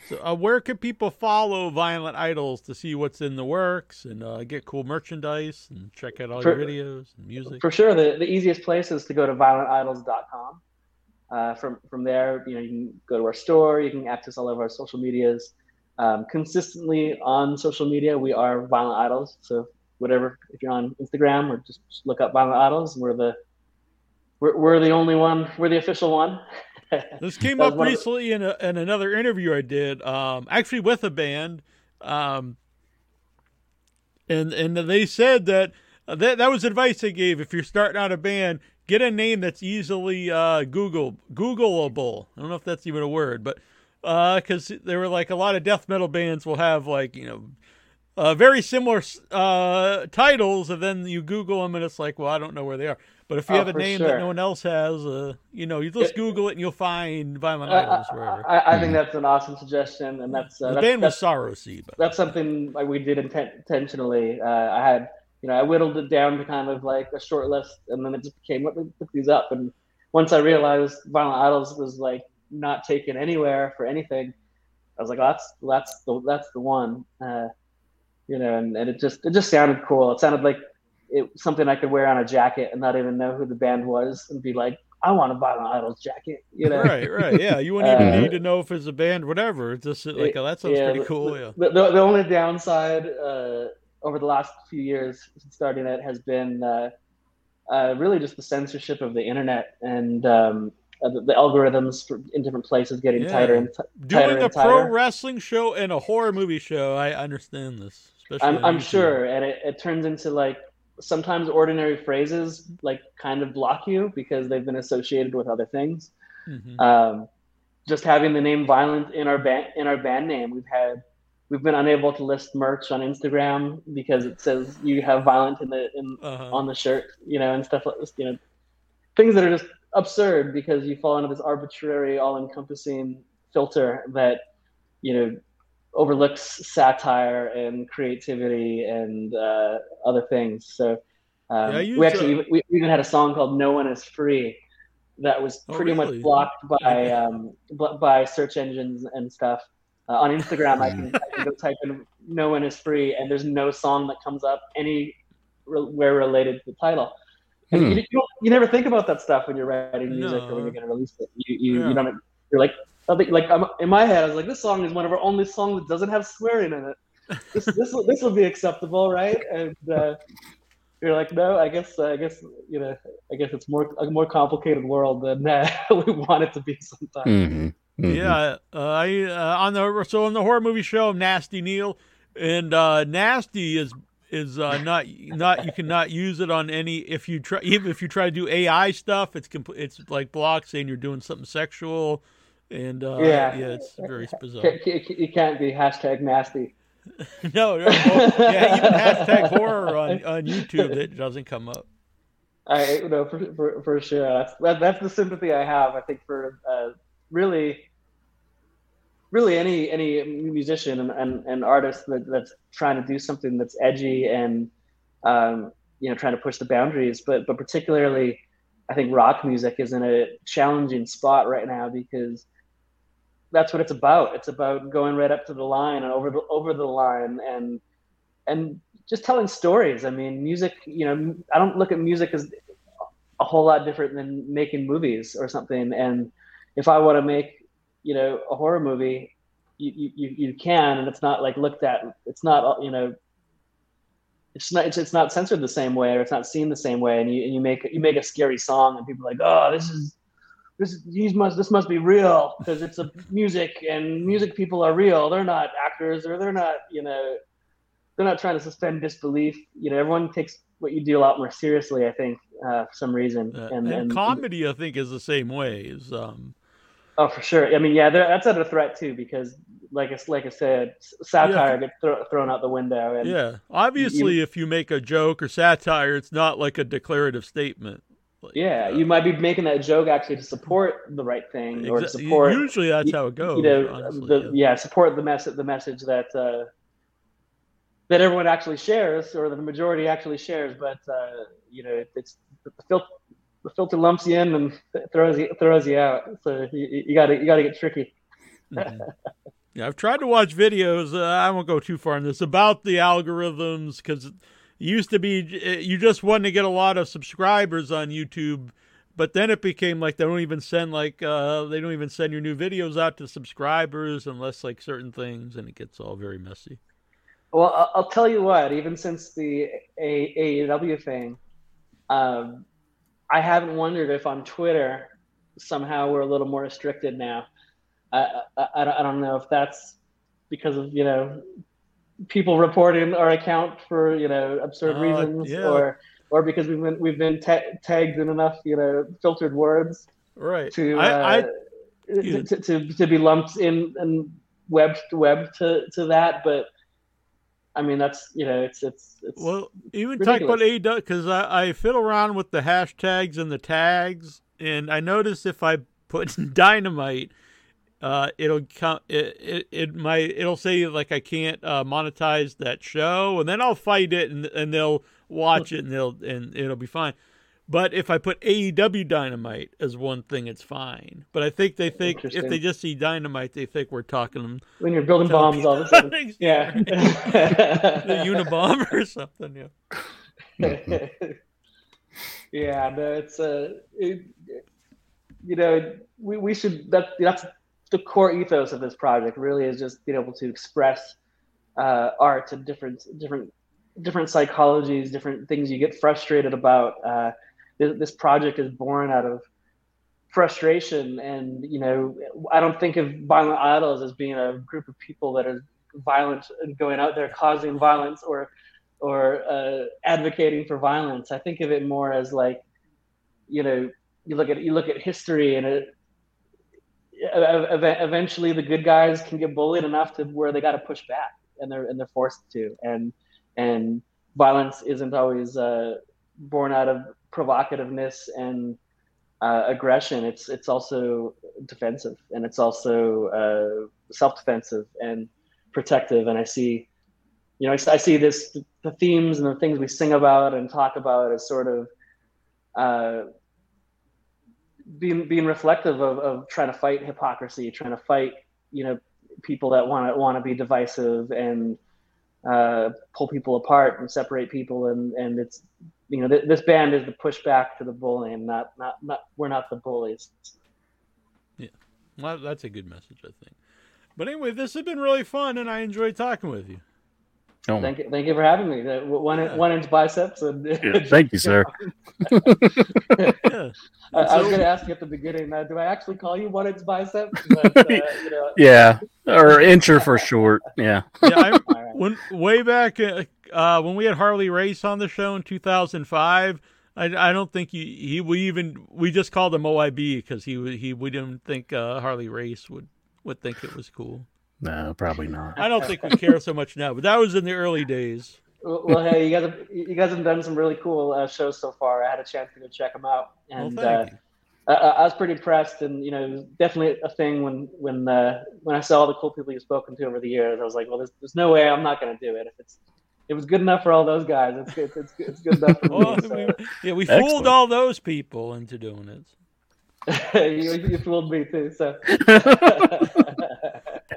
So, uh, where can people follow Violent Idols to see what's in the works and uh, get cool merchandise and check out all For- your videos and music? For sure, the, the easiest place is to go to violentidols.com. Uh, from from there, you know, you can go to our store. You can access all of our social medias. Um, consistently on social media, we are Violent Idols. So whatever, if you're on Instagram or just look up Violent Idols, we're the we're, we're the only one. We're the official one. This came up recently in, a, in another interview I did, um, actually with a band, um, and and they said that that that was advice they gave. If you're starting out a band, get a name that's easily uh, Google Googleable. I don't know if that's even a word, but because there were like a lot of death metal bands will have like you know. Uh, very similar uh, titles, and then you Google them, and it's like, well, I don't know where they are. But if you Oh, have a name that no one else has, uh, you know, you just Google it and you'll find Violent I, Idols wherever. I, I think that's an awesome suggestion, and that's uh, the that's, band was that's, Sorrow Sea, that's something like we did inten- intentionally. Uh, I had, you know, I whittled it down to kind of like a short list, and then it just became let me put these up. And once I realized Violent Idols was like not taken anywhere for anything, I was like, oh, that's that's the that's the one. Uh, you know, and, and it just it just sounded cool. It sounded like it something I could wear on a jacket and not even know who the band was, and be like, I want a Violent Idols jacket. You know, right, right, yeah. You wouldn't even Uh, need to know if it's a band, whatever. It's just like, oh, that sounds Yeah, pretty cool. The, Yeah, the, the, the only downside uh, over the last few years since starting it has been uh, uh, really just the censorship of the internet and um, uh, the, the algorithms for, in different places getting Yeah. tighter and t- tighter doing a and pro wrestling show and a horror movie show, I understand this. Especially I'm, I'm sure, and it, it turns into like sometimes ordinary phrases like kind of block you because they've been associated with other things. Mhm. um, just having the name violent in our band in our band name we've had we've been unable to list merch on instagram because it says you have violent in the in Uh-huh. on the shirt you know and stuff like this you know things that are just absurd because you fall into this arbitrary all-encompassing filter that you know overlooks satire and creativity and uh, other things so um, Yeah, we actually uh, even, we even had a song called no one is free that was Oh, pretty really? much blocked by um, by search engines and stuff. Uh, on Instagram, I can, I can go type in "no one is free" and there's no song that comes up anywhere related to the title. And Hmm. you, you, you never think about that stuff when you're writing music or when you're going to release it. You you, Yeah. you don't. You're like like I'm, in my head, I was like, this song is one of our only songs that doesn't have swearing in it. This this will, this will be acceptable, right? And uh, you're like, no, I guess I guess you know, I guess it's more a more complicated world than uh, we want it to be sometimes. Hmm Yeah, uh, I uh, on the so on the horror movie show, Nasty Neil, and uh, Nasty is is uh, not not you cannot use it on any if you try even if you try to do AI stuff, it's compl- it's like blocked saying you're doing something sexual, and uh, Yeah. yeah, it's very bizarre. Ca- ca- You can't be hashtag nasty. no, no, well, yeah, even hashtag horror on on YouTube that doesn't come up. I you know for, for, for sure. That's that, that's the sympathy I have. I think for uh, really, really any any musician and, and, and artist that, that's trying to do something that's edgy and um, you know trying to push the boundaries. But but particularly, I think rock music is in a challenging spot right now because that's what it's about. It's about going right up to the line and over the over the line and and just telling stories. I mean, music. You know, I don't look at music as a whole lot different than making movies or something. And if I want to make, you know, a horror movie, you you, you can, and it's not like looked at. It's not you know. It's not. It's, it's not censored the same way, or it's not seen the same way. And you and you make you make a scary song, and people are like, oh, this is this these must this must be real because it's a music and music people are real. They're not actors or they're not you know they're not trying to suspend disbelief. You know, everyone takes what you do a lot more seriously. I think uh, for some reason. Uh, and, and, and comedy, I think, is the same way. Is um, oh, for sure. I mean, yeah, that's under threat too because, like I like I said, satire Yeah. gets thro- thrown out the window. And yeah, obviously, if you make a joke or satire, it's not like a declarative statement. Like, yeah, uh, you might be making that joke actually to support the right thing or to exa- support Usually, that's you- how it goes. you know honestly, the, yeah. yeah support the message the message that uh that everyone actually shares or the majority actually shares, but uh, you know, it, it's the filter the filter lumps you in and throws you throws you out. So you, you gotta you gotta get tricky. Yeah, I've tried to watch videos. Uh, I won't go too far in this about the algorithms because it used to be uh, you just wanted to get a lot of subscribers on YouTube, but then it became like they don't even send like uh, they don't even send your new videos out to subscribers unless like certain things, and it gets all very messy. Well, I'll, tell you what. Even since the A- AEW thing, um, I haven't wondered if on Twitter somehow we're a little more restricted now. I, I, I don't- know if that's because of you know people reporting our account for you know absurd Uh, reasons, yeah. or or because we've been we've been ta- tagged in enough you know filtered words Right. to I, uh, I to, to, to to be lumped in and web web to to that, but I mean that's you know it's it's it's Well, even talk about ridiculous. AEW because I, I fiddle around with the hashtags and the tags, and I notice if I put dynamite, uh, it'll come. It, it it might it'll say like I can't uh, monetize that show, and then I'll fight it, and and they'll watch it, and they'll and it'll be fine. But if I put AEW Dynamite as one thing, it's fine. But I think they think if they just see Dynamite, they think we're talking when you're building bombs all of a sudden. the Yeah. Unabomber or something. Yeah. yeah, no, it's uh, it, you know, we, we should that that's the core ethos of this project. Really, is just being able to express uh, art and different different different psychologies, different things you get frustrated about. Uh, this, project is born out of frustration, and you know, I don't think of Violent Idols as being a group of people that are violent and going out there causing violence or or uh, advocating for violence. I think of it more as like, you know, you look at you look at history, and it ev- ev- eventually the good guys can get bullied enough to where they got to push back, and they're and they're forced to, and and violence isn't always uh, born out of provocativeness and uh, aggression. It's it's also defensive, and it's also uh, self-defensive and protective. And I see you know, I, I see this the themes and the things we sing about and talk about as sort of uh, being being reflective of, of trying to fight hypocrisy, trying to fight you know people that want to want to be divisive and uh, pull people apart and separate people and and it's you know th- this band is the pushback to the bullying, not not not we're not the bullies. Yeah. Well, that's a good message, I think. But anyway, this has been really fun, and I enjoyed talking with you. Oh, Thank you, thank you for having me. The One Yeah. one inch biceps and yeah, thank you, sir. Yeah. I, I was going to ask you at the beginning, uh, do I actually call you one inch biceps? But, uh, you know, Yeah, or incher for short. Yeah. yeah, I, all right. when way back uh, uh, when we had Harley Race on the show in 2005, I, I don't think he, he we even we just called him OIB because he he we didn't think uh, Harley Race would would think it was cool. No, probably not. I don't think we care so much now, but that was in the early days. Well, well, hey, you guys, have, you guys have done some really cool uh, shows so far. I had a chance to go check them out, Well, and thank uh, you. I, I was pretty impressed. And you know, it was definitely a thing when when uh, when I saw all the cool people you've spoken to over the years. I was like, well, there's, there's no way I'm not going to do it. If it's it was good enough for all those guys, it's good. It's, it's good enough for Well, me. So. we, yeah, we Excellent. fooled all those people into doing it. you, you fooled me too. So.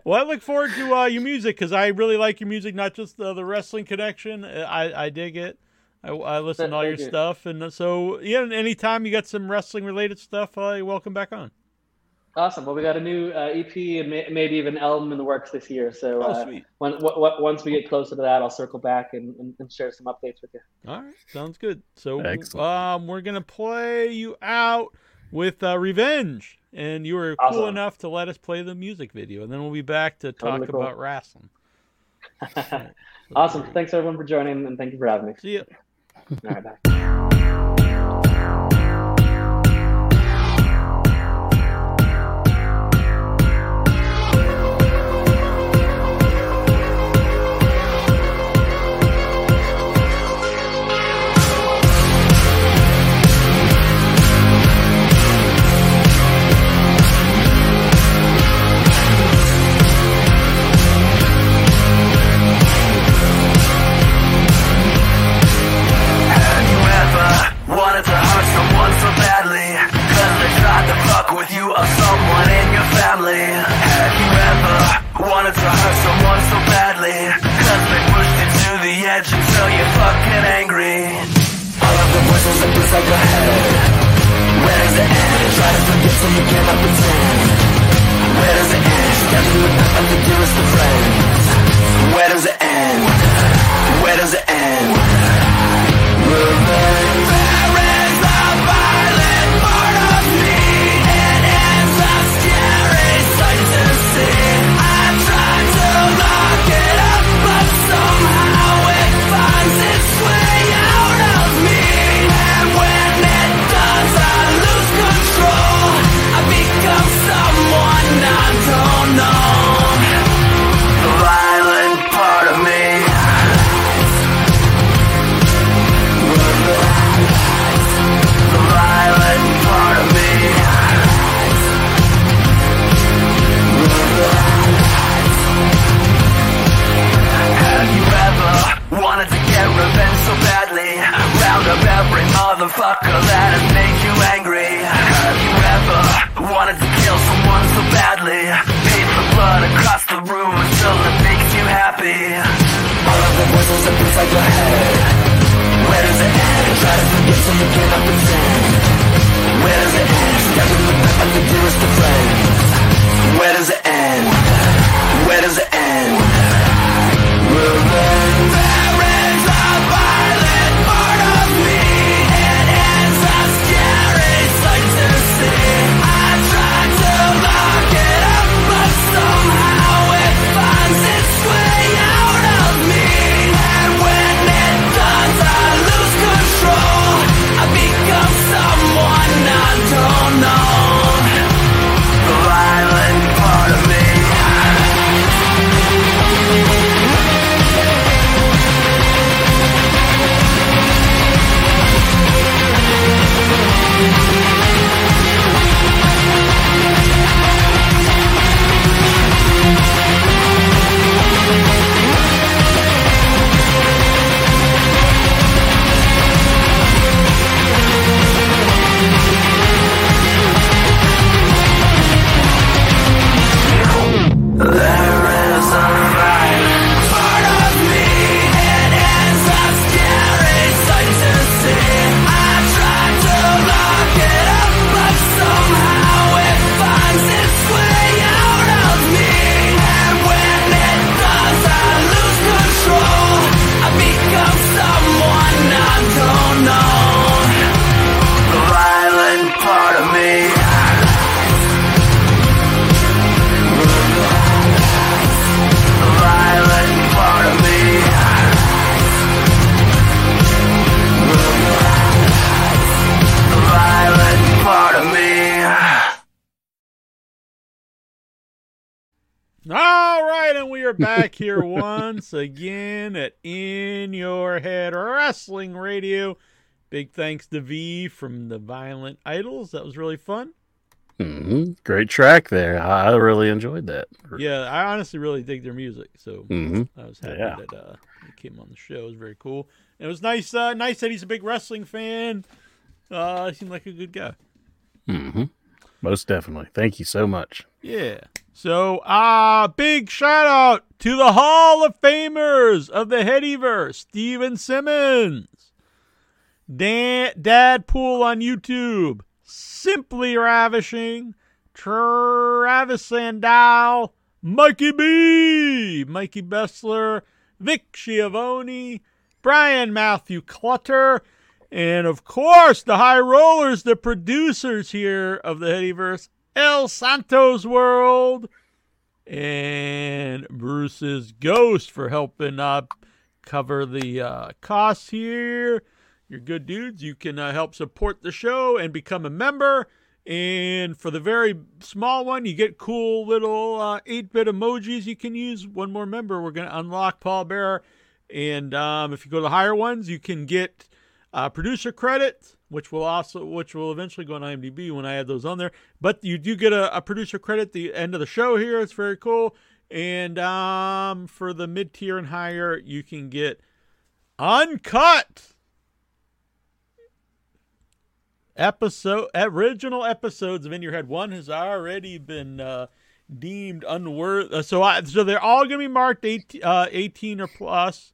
Well, I look forward to uh, your music because I really like your music, not just the, the wrestling connection. Uh, I, I dig it. I, I listen to all your you. stuff, and so yeah. Anytime you got some wrestling related stuff, uh, welcome back on. Awesome. Well, we got a new uh, EP and may, maybe even album in the works this year. So Oh, uh, when, w- w- once we get closer to that, I'll circle back and, and, and share some updates with you. All right, sounds good. So um, we're gonna play you out with uh, "Revenge," and you were cool enough to let us play the music video, and then we'll be back to talk Totally cool. about wrestling. awesome. Thanks everyone for joining and thank you for having me. See ya. All right, bye. Wanted to hurt someone so badly. Cause they pushed you to the edge until you're fucking angry. All of the voices up inside your head. Where does it end? Try to forget so you cannot pretend. Where does it end? Back like the dearest of friends. Where does it end? Where does it end? Up every motherfucker that has made you angry. Have you ever wanted to kill someone so badly? Paint the blood across the room until it makes you happy. All of the voices up inside your head. Where does it end? Try to forget so you cannot pretend. Where does it end? Stab in the back like the dearest of friends. Where does it end? Back here once again at In Your Head Wrestling Radio. Big thanks to V from the Violent Idols. That was really fun. hmm Great track there. I really enjoyed that. Yeah, I honestly really dig their music. So hmm I was happy Yeah. that uh, he came on the show. It was very cool. And it was nice. Uh, nice that he's a big wrestling fan. Uh, he seemed like a good guy. hmm Most definitely. Thank you so much. Yeah. So, uh, big shout out to the Hall of Famers of the Headyverse, Steven Simmons, Dan, Dadpool on YouTube, Simply Ravishing, Travis Sandow, Mikey B, Mikey Bessler, Vic Schiavone, Brian Matthew Clutter, and of course the High Rollers, the producers here of the Headyverse, El Santos World, and Bruce's Ghost for helping uh, cover the uh, costs here. You're good dudes. You can uh, help support the show and become a member. And for the very small one, you get cool little uh, 8 bit emojis you can use. One more member, we're going to unlock Paul Bearer. And um, if you go to the higher ones, you can get uh, producer credit, which will also which will eventually go on IMDb when I add those on there. But you do get a, a producer credit the end of the show here. It's very cool. And um, for the mid tier and higher, you can get uncut episode original episodes of In Your Head. One has already been uh, deemed unworthy. So I, so they're all going to be marked 18, uh, 18 or plus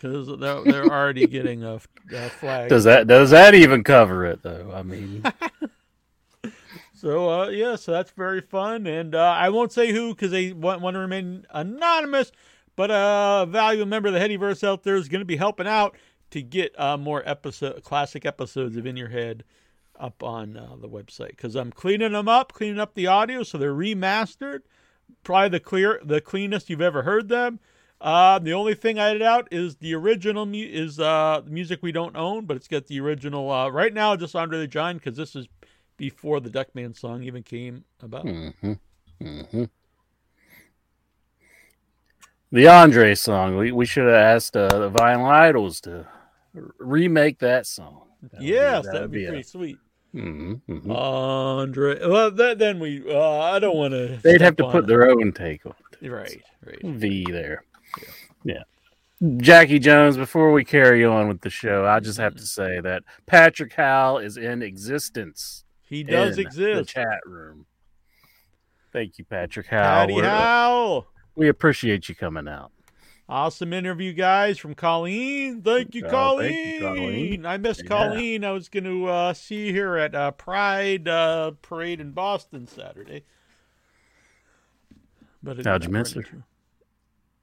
because they're, they're already getting a, a flag. Does that does that even cover it though? I mean, So uh, yeah, so that's very fun, and uh, I won't say who because they want, want to remain anonymous. But a valuable member of the Headyverse out there is going to be helping out to get uh, more episode classic episodes of In Your Head up on uh, the website because I'm cleaning them up, cleaning up the audio so they're remastered, probably the clear, the cleanest you've ever heard them. Uh, the only thing I edit out is the original mu- is uh, music we don't own, but it's got the original uh, right now just Andre the Giant because this is before the Duckman song even came about. hmm hmm the Andre song. We we should have asked uh, the Violent Idols to r- remake that song. That be- yes, that would be, a- pretty sweet. Mhm, mhm. Andre, well, that, then we. Uh, I don't want to. They'd have to put their own take on it. right, right. V there. Yeah. Jackie Jones, before we carry on with the show, I just have to say that Patrick Howell is in existence. He does in exist. The chat room. Thank you, Patrick Howell. Patty We're- We appreciate you coming out. Awesome interview, guys, from Colleen. Thank you, Oh, Colleen. thank you, Colleen. I missed Yeah. Colleen. I was going to uh, see her at uh, Pride uh, Parade in Boston Saturday. But How'd you miss her?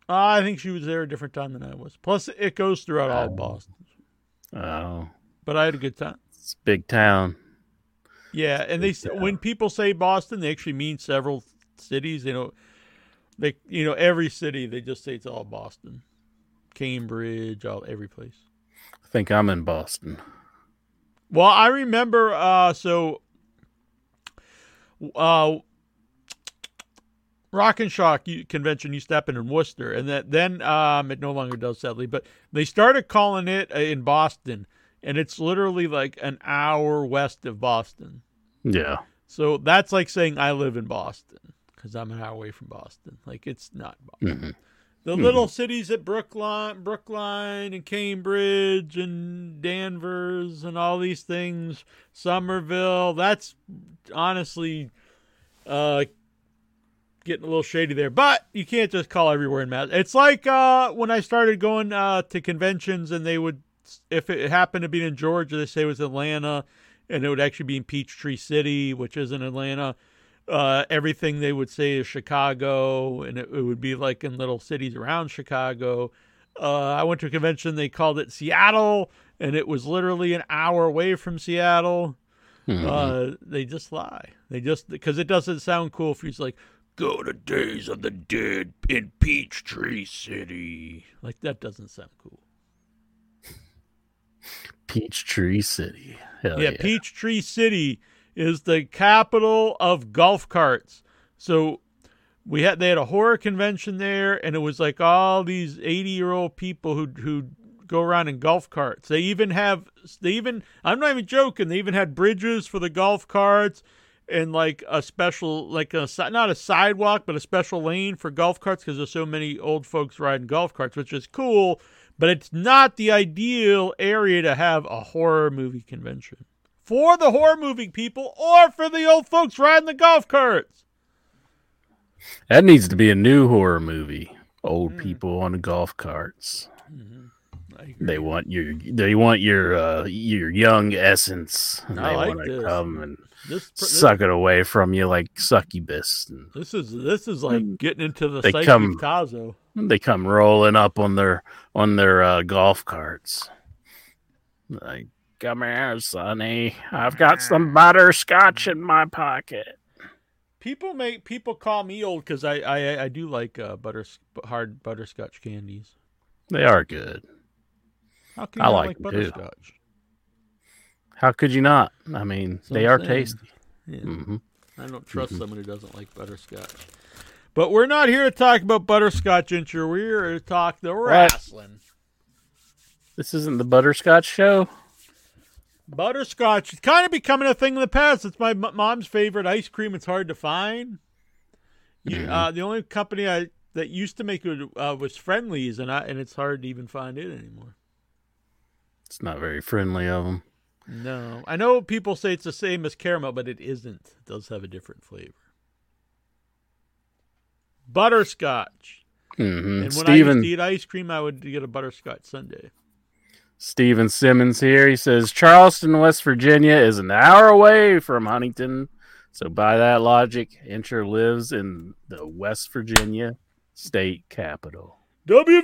I think she was there a different time than I was. Plus, it goes throughout all of Oh. Boston. Oh, But I had a good time. it's a big town. Yeah, and they s when people say Boston, they actually mean several cities. They know, they you know every city. They just say it's all Boston, Cambridge, all every place. I think I'm in Boston. Well, I remember. Uh, so, uh, Rock and Shock convention used to happen in Worcester, and that then um, it no longer does, sadly. But they started calling it uh, in Boston, and it's literally like an hour west of Boston. Yeah. So that's like saying I live in Boston because I'm an hour away from Boston. Like it's not Boston. Mhm. The little cities at Brookline, Brookline and Cambridge and Danvers and all these things, Somerville. That's honestly uh, getting a little shady there. But you can't just call everywhere in Mass. It's like uh, when I started going uh, to conventions and they would, if it happened to be in Georgia, they say it was Atlanta, and it would actually be in Peachtree City, which is in Atlanta uh, everything they would say is Chicago, and it, it would be like in little cities around Chicago. Uh, I went to a convention, they called it Seattle, and it was literally an hour away from Seattle. Mhm. Uh, they just lie. They just, because it doesn't sound cool if he's like, go to Days of the Dead in Peachtree City. Like, that doesn't sound cool. Peachtree City. Hell yeah, yeah. Peachtree City is the capital of golf carts. So we had they had a horror convention there, and it was like all these eighty year old people who who go around in golf carts. They even have they even I'm not even joking. They even had bridges for the golf carts and like a special like a not a sidewalk but a special lane for golf carts because there's so many old folks riding golf carts, which is cool. But it's not the ideal area to have a horror movie convention for the horror movie people or for the old folks riding the golf carts. That needs to be a new horror movie. Old Hmm. people on golf carts. Agree. They want your they want your uh your young essence. And I they like want to come and This, this, suck it away from you like succubus. And this is this is like getting into the They come- of Tazo. they come rolling up on their on their uh, golf carts. Like, come here, Sonny. I've got some butterscotch in my pocket. People make people call me old because I, I I do like uh, butter hard butterscotch candies. They are good. How can I like like butterscotch? How could you not? I mean, That's they are saying. tasty. Yeah. hmm I don't trust someone who doesn't like butterscotch. But we're not here to talk about butterscotch, Incher. We're here to talk the wrestling. This isn't the butterscotch show. Butterscotch is kind of becoming a thing in the past. It's my m- mom's favorite ice cream. It's hard to find. You, Mm-hmm. uh, the only company I that used to make it uh, was Friendly's, and I, and it's hard to even find it anymore. It's not very friendly of them. No, I know people say it's the same as caramel, but it isn't. It does have a different flavor. butterscotch. hmm And when I used to eat ice cream, I would get a butterscotch sundae. Steven Simmons here. He says Charleston, West Virginia is an hour away from Huntington. So by that logic, Incher lives in the West Virginia state capital. WV!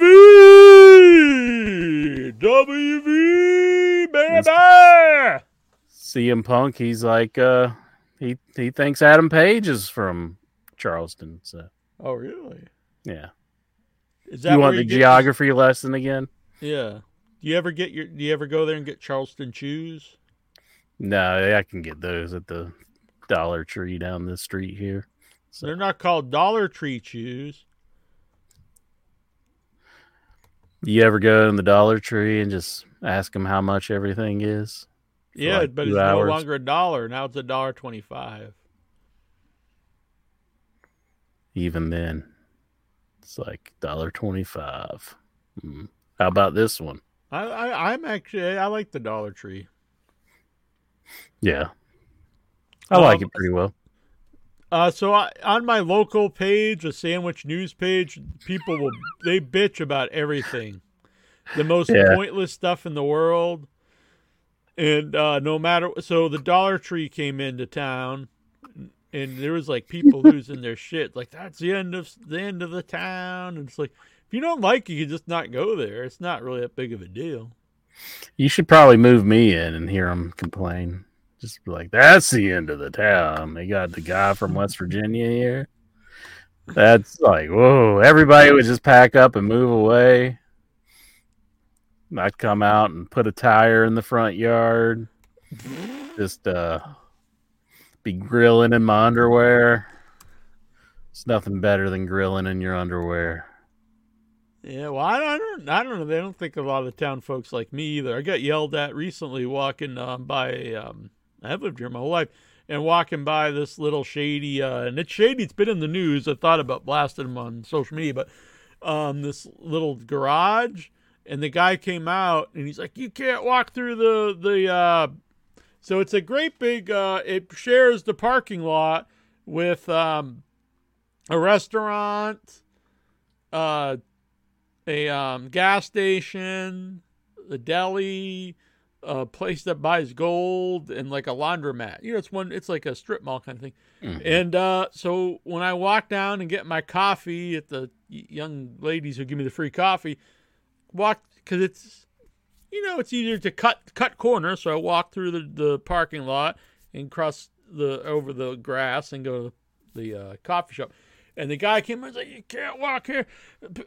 WV, baby! CM Punk, he's like uh he he thinks Adam Page is from Charleston. So Oh, really? yeah. Is Do you want the your- geography lesson again? Yeah. Do you ever get your? Do you ever go there and get Charleston shoes? No, I can get those at the Dollar Tree down the street here. So They're not called Dollar Tree shoes. you ever go in the Dollar Tree and just ask them how much everything is? Yeah, like but it's hours? no longer a dollar. Now it's a dollar twenty-five. Even then, it's like dollar twenty-five. Hmm. How about this one? I, I I'm actually I like the Dollar Tree. Yeah, I like Um, it pretty well. Uh, so I, on my local page, the sandwich news page, people will they bitch about everything, the most Yeah. pointless stuff in the world, and uh, no matter. So the Dollar Tree came into town, and there was like people losing their shit. Like that's the end of the end of the town, and it's like if you don't like it, you can just not go there. It's not really that big of a deal. You should probably move me in and hear them complain. Just be like, that's the end of the town. They got the guy from West Virginia here. That's like, whoa, everybody would just pack up and move away. I'd come out and put a tire in the front yard. Just uh be grilling in my underwear. It's nothing better than grilling in your underwear. Yeah, well, I don't, I don't, know. They don't think a lot of the town folks like me either. I got yelled at recently walking um, by. Um, I've lived here my whole life, and walking by this little shady, uh, and it's shady. It's been in the news. I thought about blasting them on social media, but um, this little garage, and the guy came out, and he's like, "You can't walk through the the." Uh... So it's a great big. Uh, it shares the parking lot with um, a restaurant. Uh, a um, gas station, a deli, a place that buys gold, and like a laundromat. You know, it's one. It's like a strip mall kind of thing. And uh, so when I walk down and get my coffee at the young ladies who give me the free coffee, walk because it's you know it's easier to cut cut corners. So I walk through the, the parking lot and cross the over the grass and go to the uh, coffee shop. And the guy came and said, You can't walk here.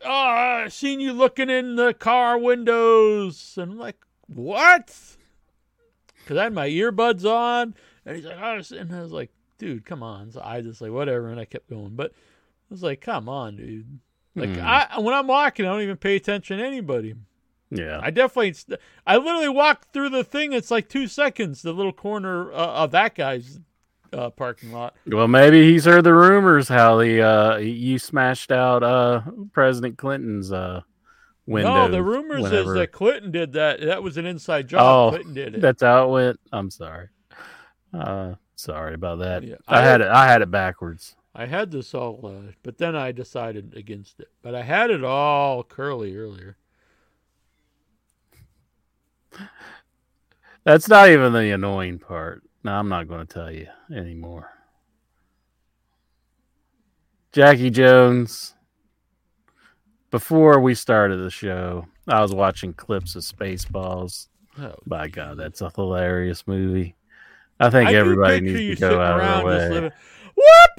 Oh, I seen you looking in the car windows. And I'm like, What? Because I had my earbuds on. And he's like, I was, and I was like, Dude, come on. So I just like, whatever. And I kept going. But I was like, Come on, dude. Like, Hmm. I when I'm walking, I don't even pay attention to anybody. Yeah. I definitely, I literally walked through the thing. It's like two seconds, the little corner uh, of that guy's uh, parking lot. Well, maybe he's heard the rumors how the uh you smashed out uh President Clinton's uh window. No, the rumors whenever- is that Clinton did that. That was an inside job. Oh, Clinton did it. that's how it went. I'm sorry. Uh sorry about that. Yeah, I, I- had it I had it backwards. I had this all, uh, but then I decided against it. But I had it all curly earlier. That's not even the annoying part. No, I'm not going to tell you anymore. Jackie Jones. Before we started the show, I was watching clips of Spaceballs. Oh, By God, that's a hilarious movie. I think I everybody needs to go out of their just way. living. Whoop-a-dee!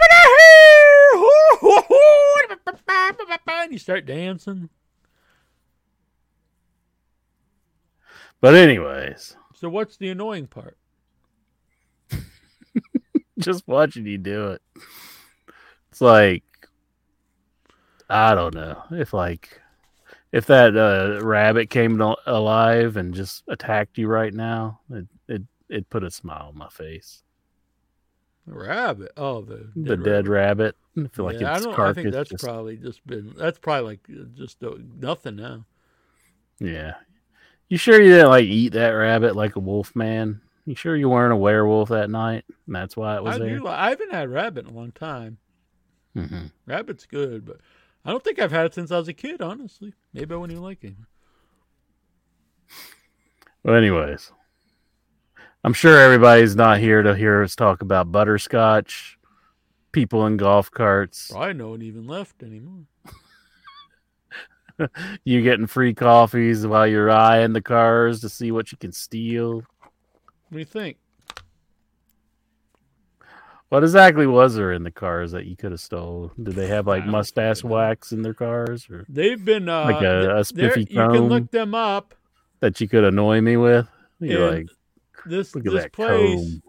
And you start dancing. But anyways, So what's the annoying part? just watching you do it. It's like I don't know if like if that uh, rabbit came alive and just attacked you right now, it it it put a smile on my face. Rabbit. Oh, the the dead rabbit. I feel like yeah, I its don't. I think that's just, probably just been. That's probably like uh, just uh, nothing now. yeah. You sure you didn't like eat that rabbit like a wolf man? You sure you weren't a werewolf that night? And that's why it was I there. Do, I haven't had rabbit in a long time. hmm Rabbit's good, but I don't think I've had it since I was a kid. Honestly, maybe I wouldn't even like it. Well, anyways, I'm sure everybody's not here to hear us talk about butterscotch, people in golf carts, I no one even left anymore. you getting free coffees while you're eyeing the cars to see what you can steal. What do you think? What exactly was there in the cars that you could have stole? Did they have like mustache wax in their cars, or They've been uh, Like a- a spiffy You can look them up. that you could annoy me with? You're And like, This look at this that place. comb.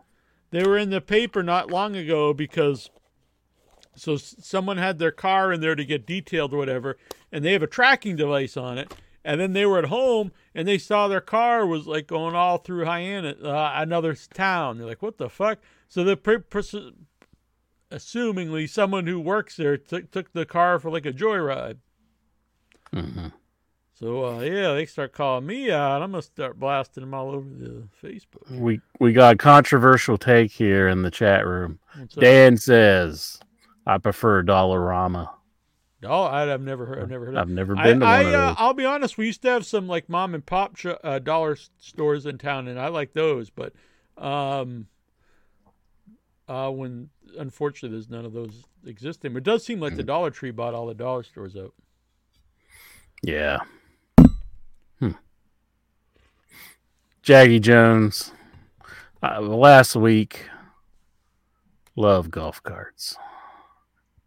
They were in the paper not long ago because so someone had their car in there to get detailed or whatever, and they have a tracking device on it. And then they were at home and they saw their car was like going all through Hyannis, uh, another town. They're like, "What the fuck?" So the pre- pers- assumingly someone who works there took took the car for like a joyride. Mhm. So uh, yeah, they start calling me out. I'm gonna start blasting them all over the Facebook. We we got a controversial take here in the chat room. Dan says, "I prefer Dollarama. Oh, I, I've never heard. I've never heard. Of I've never I, been to I, one of uh, those." I'll be honest. We used to have some like mom and pop sh- uh, dollar stores in town, and I like those. But um, uh, when unfortunately there's none of those existing. But it does seem like Mm. the Dollar Tree bought all the dollar stores out. Yeah. Jackie Jones. Uh, last week, love golf carts.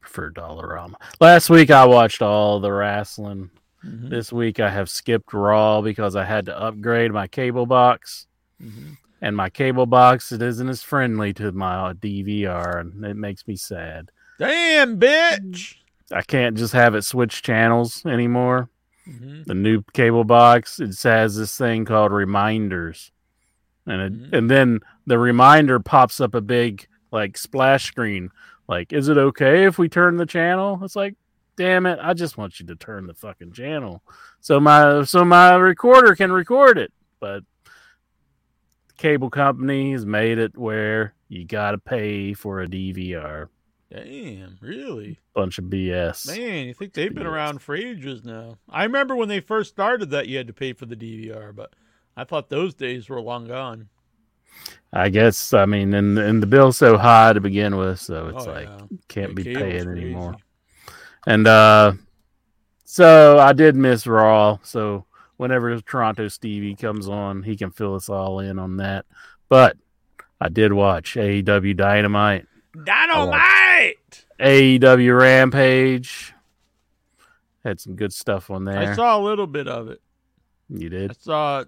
Prefer Dollarama. Last week, I watched all the wrestling. Mhm. This week, I have skipped Raw because I had to upgrade my cable box. Mhm. And my cable box it isn't as friendly to my DVR, and it makes me sad. Damn, bitch. I can't just have it switch channels anymore. The new cable box it has this thing called reminders. And it, Mhm. and then the reminder pops up a big like splash screen. Like is it okay if we turn the channel? It's like damn it i just want you to turn the fucking channel. So my so my recorder can record it. But cable company has made it where you got to pay for a dvr Damn, really? bunch of bs Man, you think they've been around for ages now? I remember when they first started that you had to pay for the DVR, but I thought those days were long gone. i guess i mean and, and the bill's so high to begin with so it's Oh, like yeah. can't be paying anymore. And uh so I did miss Raw. So whenever Toronto Stevie comes on, he can fill us all in on that. But I did watch AEW Dynamite, Dynamite! AEW Rampage. Had some good stuff on there. I saw a little bit of it. you did. I did. saw.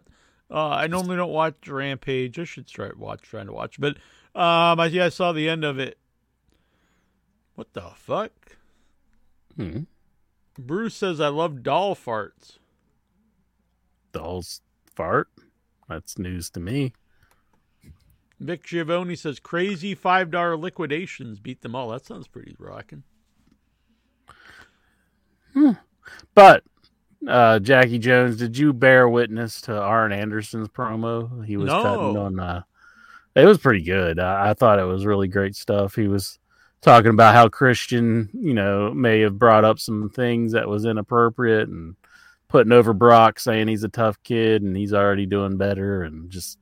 Uh, I normally don't watch Rampage. I should start watch trying to watch, but um, I, yeah, I saw the end of it. What the fuck? Hmm. Bruce says I love doll farts. Dolls fart. That's news to me. Vic Giovanni says crazy five dollar liquidations beat them all. That sounds pretty rocking. But uh Jackie Jones, did you bear witness to Arn Anderson's promo? He was cutting on uh it was pretty good. I, I thought it was really great stuff. He was talking about how Christian, you know, may have brought up some things that was inappropriate and putting over Brock saying he's a tough kid and he's already doing better and just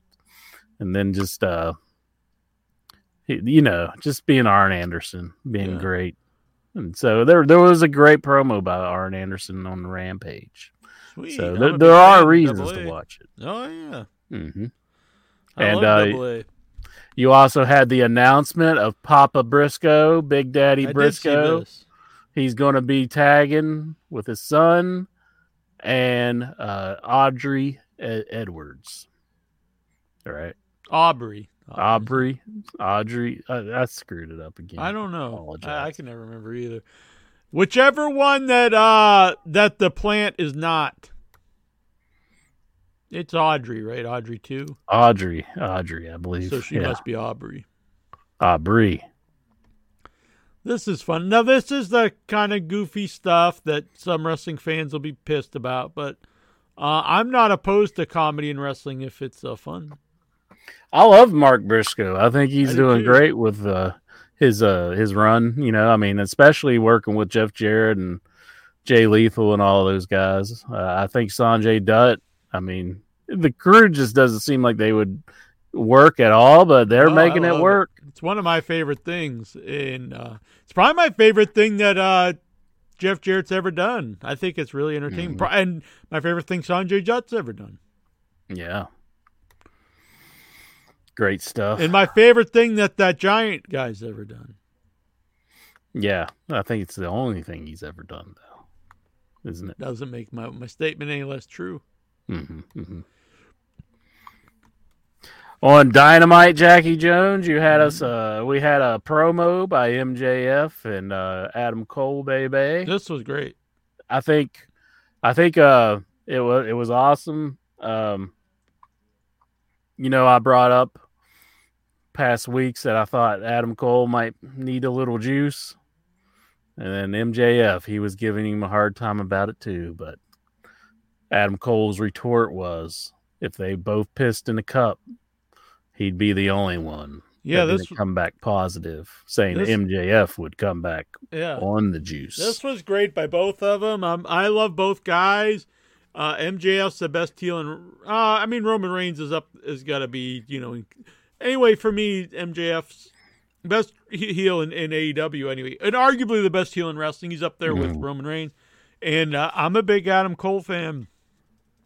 and then just uh you know, just being Arn Anderson, being Yeah. great. And so there there was a great promo by Arn Anderson on the Rampage. Sweet. So there, there are reasons to watch it. Oh yeah, hmm And, uh, You also had the announcement of Papa Briscoe, Big Daddy I Briscoe. He's going to be tagging with his son and uh, Audrey Edwards. All right, Aubrey. Aubrey, Audrey. Uh, I screwed it up again. I don't know. I, I can never remember either. Whichever one that uh that the plant is not. It's Audrey, right? Audrey too. Audrey, Audrey, I believe. So she yeah. must be Aubrey. Aubrey. This is fun. Now this is the kind of goofy stuff that some wrestling fans will be pissed about, but uh, I'm not opposed to comedy in wrestling if it's uh, fun. I love Mark Briscoe. I think he's do doing too. great with uh, his uh his run. You know, I mean, especially working with Jeff Jarrett and Jay Lethal and all those guys. Uh, I think Sanjay Dutt. I mean, the crew just doesn't seem like they would work at all, but they're Oh, making it work. It's one of my favorite things, and uh, it's probably my favorite thing that uh, Jeff Jarrett's ever done. I think it's really entertaining, Mm-hmm. And my favorite thing Sanjay Dutt's ever done, Yeah. Great stuff. and my favorite thing that that Giant guy's ever done. yeah, I think it's the only thing he's ever done, though, isn't it? Doesn't make my my statement any less true. hmm hmm On Dynamite, Jackie Jones, you had us. Uh, we had a promo by MJF and uh, Adam Cole, baby. This was great. I think, I think uh, it was it was awesome. Um, you know, I brought up past weeks that I thought Adam Cole might need a little juice, and then MJF he was giving him a hard time about it too. But Adam Cole's retort was, if they both pissed in a cup, he'd be the only one. Yeah, this come back positive, saying this- MJF would come back yeah. on the juice. This was great by both of them. Um, I love both guys. Uh, MJF's the best heel, and uh, I mean Roman Reigns is up is got to be you know. Anyway, for me, MJF's best heel in, in AEW anyway, and arguably the best heel in wrestling. He's up there with Roman Reigns, and uh, I'm a big Adam Cole fan,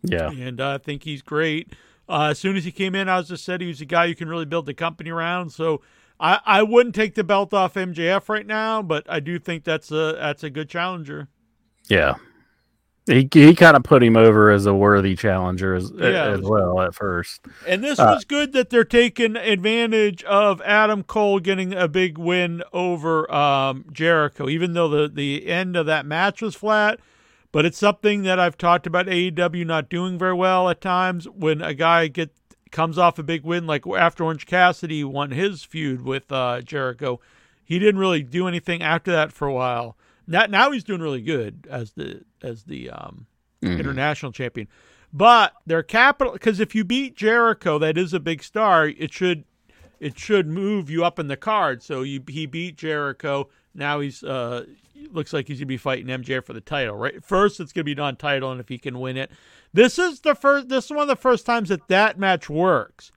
yeah, and uh, I think he's great. Uh, as soon as he came in, I was just said he was a guy you can really build the company around. So. I, I wouldn't take the belt off MJF right now, but I do think that's a that's a good challenger. Yeah. He he kind of put him over as a worthy challenger as, Yeah, as well at first. And this Uh, was good that they're taking advantage of Adam Cole getting a big win over um, Jericho, even though the, the end of that match was flat. But it's something that I've talked about AEW not doing very well at times when a guy get comes off a big win, like after Orange Cassidy won his feud with uh, Jericho. He didn't really do anything after that for a while. Now, now he's doing really good as the as the um, international champion. But their capital because if you beat Jericho, that is a big star. It should it should move you up in the card. So you he beat Jericho. Now he's uh looks like he's gonna be fighting MJF for the title. Right first, it's gonna be non-title, and if he can win it, this is the first. This is one of the first times that that match works.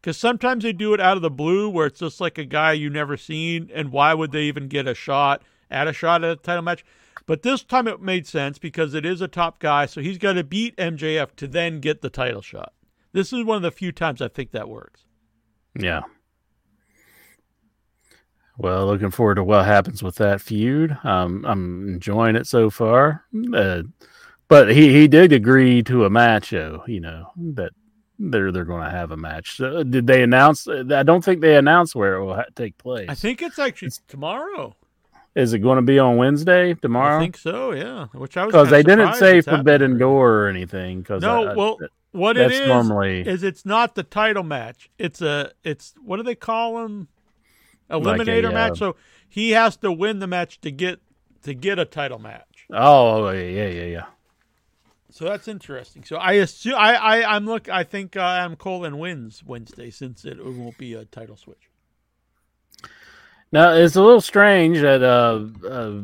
Because sometimes they do it out of the blue, where it's just like a guy you never seen, and why would they even get a shot at a shot at a title match? But this time it made sense because it is a top guy, so he's got to beat MJF to then get the title shot. This is one of the few times I think that works. Yeah. Well, looking forward to what happens with that feud. Um, I'm enjoying it so far. Uh, but he, he did agree to a match, though. You know that they're they're going to have a match. So did they announce? I don't think they announced where it will ha- take place. I think it's actually tomorrow. Is it going to be on Wednesday tomorrow? I think so, yeah. Which I was because they didn't say Forbidden. Door or anything. Because No, well, what it that's normally- is it's not the title match. It's a it's what do they call them? Like a, Eliminator uh, match. So he has to win the match to get to get a title match. oh yeah yeah yeah yeah. So that's interesting. So I assume I, I I'm look I think uh, Adam Colin wins Wednesday since it won't be a title switch. Now it's a little strange that uh, uh,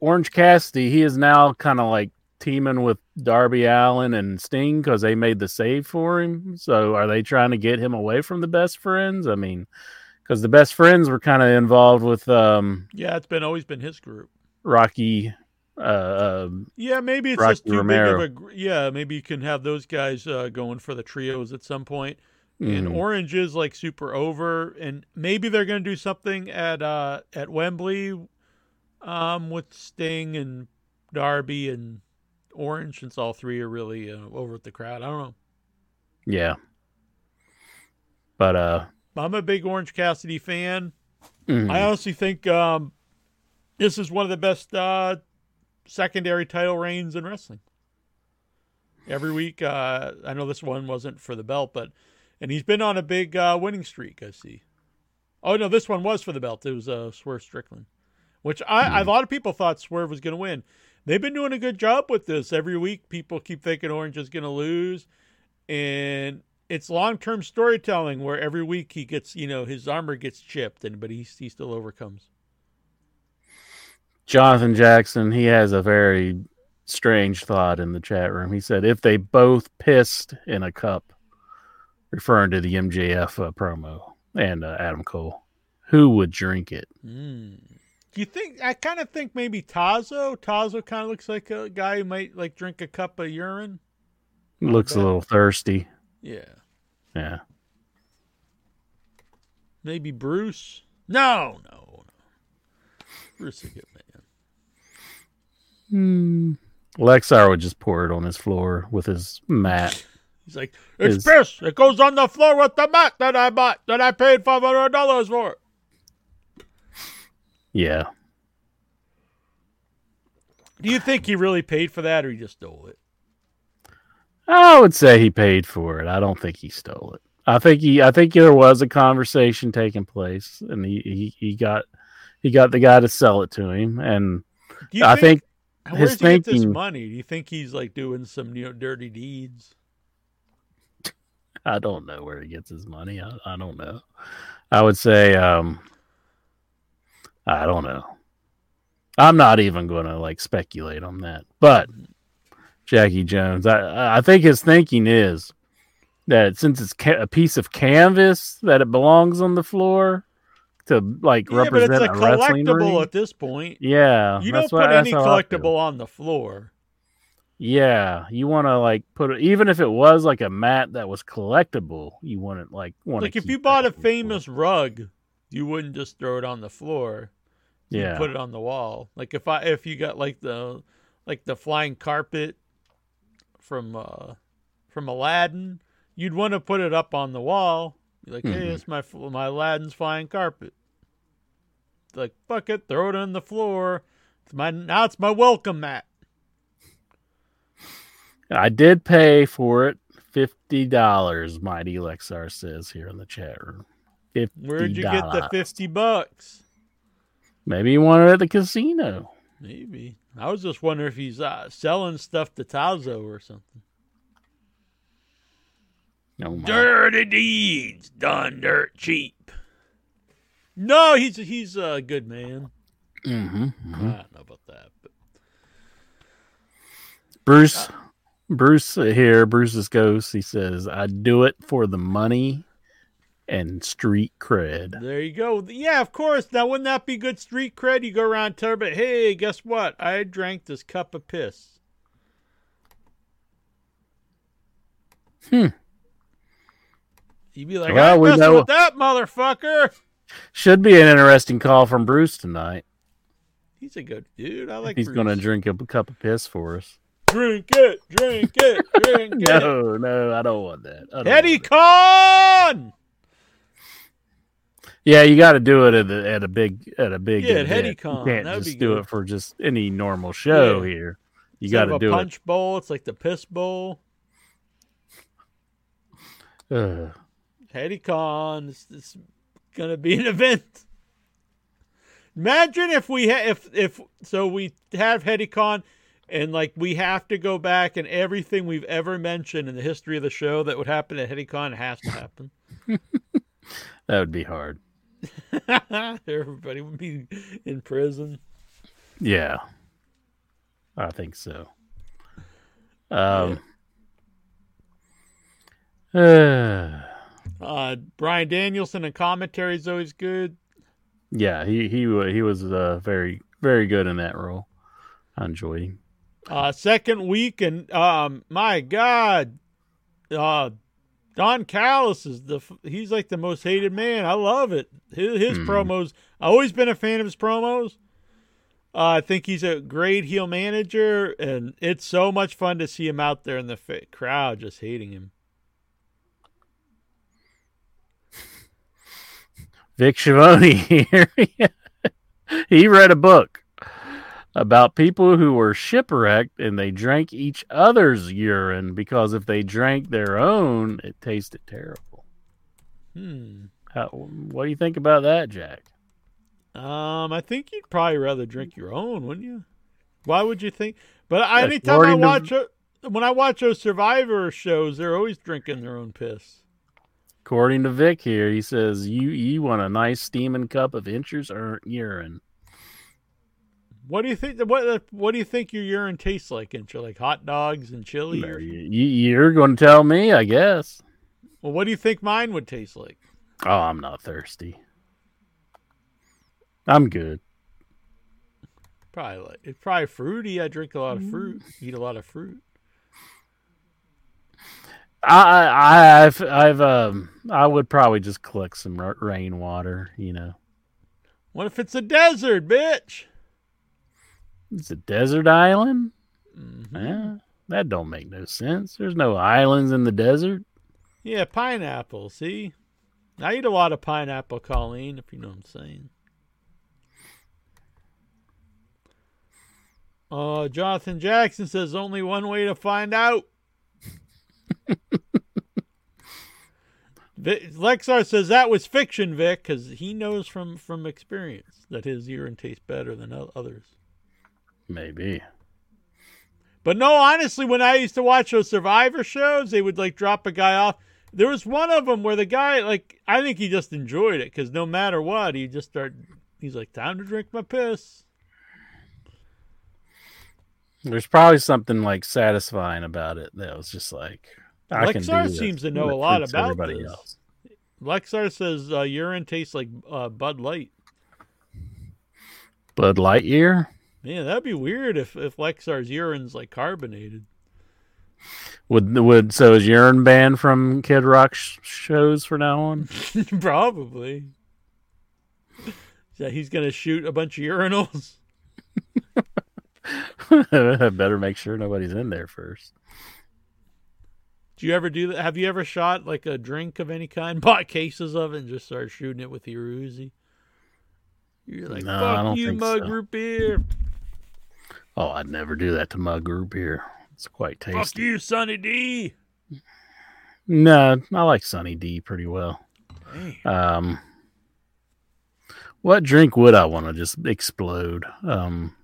Orange Cassidy he is now kind of like teaming with Darby Allin and Sting because they made the save for him. So are they trying to get him away from the best friends? I mean, because the best friends were kind of involved with um, Yeah, it's been always been his group. Rocky. Uh, um, Yeah, maybe it's Rocky just too Romero. big of a yeah. Maybe you can have those guys uh, going for the trios at some point. And Mhm. Orange is like super over, and maybe they're going to do something at uh, at Wembley, um, with Sting and Darby and Orange, since all three are really uh, over with the crowd. I don't know. yeah. But uh, I'm a big Orange Cassidy fan. mhm. I honestly think um, this is one of the best uh, secondary title reigns in wrestling. Every week, uh, I know this one wasn't for the belt, but and he's been on a big uh, winning streak. I see. Oh no, this one was for the belt. It was uh, Swerve Strickland, which I a lot of people thought Swerve was going to win. They've been doing a good job with this. Every week, people keep thinking Orange is going to lose, and it's long term storytelling where every week he gets you know his armor gets chipped and but he he still overcomes. Jonathan Jackson, he has a very strange thought in the chat room. He said if they both pissed in a cup, referring to the MJF uh, promo and uh, Adam Cole, who would drink it? Mm. Do you think I kind of think maybe Tazo? Tazo kind of looks like a guy who might like drink a cup of urine. Looks a little thirsty. Yeah. Yeah. Maybe Bruce. No, no, no. Bruce is a good man. Lexar would just pour it on his floor with his mat. He's like, it's Is- piss. It goes on the floor with the mat that I bought that I paid five hundred dollars for. Yeah. Do you think he really paid for that, or he just stole it? I would say he paid for it. I don't think he stole it. I think he I think there was a conversation taking place and he he, he got he got the guy to sell it to him and Do you I think where his does he get this thinking- money? Do you think he's like doing some you know dirty deeds? I don't know where he gets his money. I, I don't know. I would say um I don't know. I'm not even going to like speculate on that. But Jackie Jones, I I think his thinking is that since it's ca- a piece of canvas that it belongs on the floor to like Yeah, but represent it's a a wrestling collectible at this point. Yeah, You don't put what- any collectible on the floor. Yeah, you want to like put it, even if it was like a mat that was collectible, you wouldn't like want to. Like if you bought a famous rug, you wouldn't just throw it on the floor. You yeah, put it on the wall. Like if I if you got like the like the flying carpet from uh from Aladdin, you'd want to put it up on the wall. Be like, hey, Mhm. it's my my Aladdin's flying carpet. Like fuck it, throw it on the floor. It's my now it's my welcome mat. I did pay for it. Fifty dollars, Mighty Lexar says here in the chat room. Fifty. Where'd you get the fifty bucks? Maybe he wanted it at the casino. Maybe. I was just wondering if he's uh, selling stuff to Tazo or something. Oh. Dirty deeds done dirt cheap. No, he's he's a good man. hmm I don't know about that, but Bruce, Bruce here, Bruce's ghost. He says, "I do it for the money and street cred." there you go. Yeah, of course. Now, wouldn't that be good street cred? You go around tell everybody, hey, guess what? I drank this cup of piss. Hmm. You'd be like, Well, I know- with that motherfucker. Should be an interesting call from Bruce tonight. He's a good dude. I like. He's going to drink a cup of piss for us. Drink it, drink it, drink it. No, no, I don't want that. I Eddie Con. Yeah, you got to do it at a, at a big at a big. Yeah, at event. You can't That'd just do good. it for just any normal show Yeah. here. You got to do punch bowl. It's like the piss bowl. it. Ugh. Con. It's, it's gonna be an event. Imagine if we ha- if if so we have HeadyCon and like we have to go back and everything we've ever mentioned in the history of the show that would happen at HeadyCon has to happen. That would be hard. Everybody would be in prison. Yeah, I think so. Um. uh, Uh, Bryan Danielson and commentary is always good. yeah, he he he was uh, very very good in that role. I enjoyed him. Uh, second week, and um, my God, uh, Don Callis is the he's like the most hated man. I love it. His, his Mhm. promos. I've always been a fan of his promos. Uh, I think he's a great heel manager, and it's so much fun to see him out there in the fa- crowd just hating him. Vic Schiavone here. he read a book about people who were shipwrecked and they drank each other's urine because if they drank their own, it tasted terrible. Hmm. How, what do you think about that, Jack? Um, I think you'd probably rather drink your own, wouldn't you? Why would you think? But I, anytime I according to- watch a, when I watch those Survivor shows, they're always drinking their own piss. According to Vic here, he says you you want a nice steaming cup of inches or urine. What do you think? What What do you think your urine tastes like? Inch like hot dogs and chili? Or, you're going to tell me, I guess. well, what do you think mine would taste like? Oh, I'm not thirsty. I'm good. Probably like it's probably fruity. I drink a lot of fruit. Eat a lot of fruit. I, I, I've, I've, um, I would probably just collect some ra- rainwater. You know, What if it's a desert, bitch? It's a desert island. Mm-hmm. Yeah, that don't make no sense. There's no islands in the desert. Yeah, pineapple. See, I eat a lot of pineapple, Colleen. If you know what I'm saying. Uh, Jonathan Jackson says only one way to find out. Vic, Lexar says that was fiction, Vic, because he knows from from experience that his urine tastes better than others. Maybe. But no, honestly, when I used to watch those Survivor shows, they would like drop a guy off. There was one of them where the guy, like, I think he just enjoyed it because no matter what, he just started. He's like, "Time to drink my piss." There's probably something like satisfying about it that was just like I can do Lexar seems to know a lot about everybody this. else. Lexar says uh, urine tastes like uh, Bud Light. Bud Lightyear Man, that'd be weird if if Lexar's urine's like carbonated. would would so is urine banned from Kid Rock sh- shows for now on? Probably. Yeah, he's gonna shoot a bunch of urinals. I better make sure nobody's in there first. Do you ever do that? Have you ever shot like a drink of any kind, bought cases of it, and just started shooting it with your Uzi? You're like, No, fuck you, mug so. root beer. Oh, I'd never do that to my group beer. It's quite tasty. Fuck you, Sunny D. No, I like Sunny D pretty well. Damn. Um, what drink would I want to just explode? Um,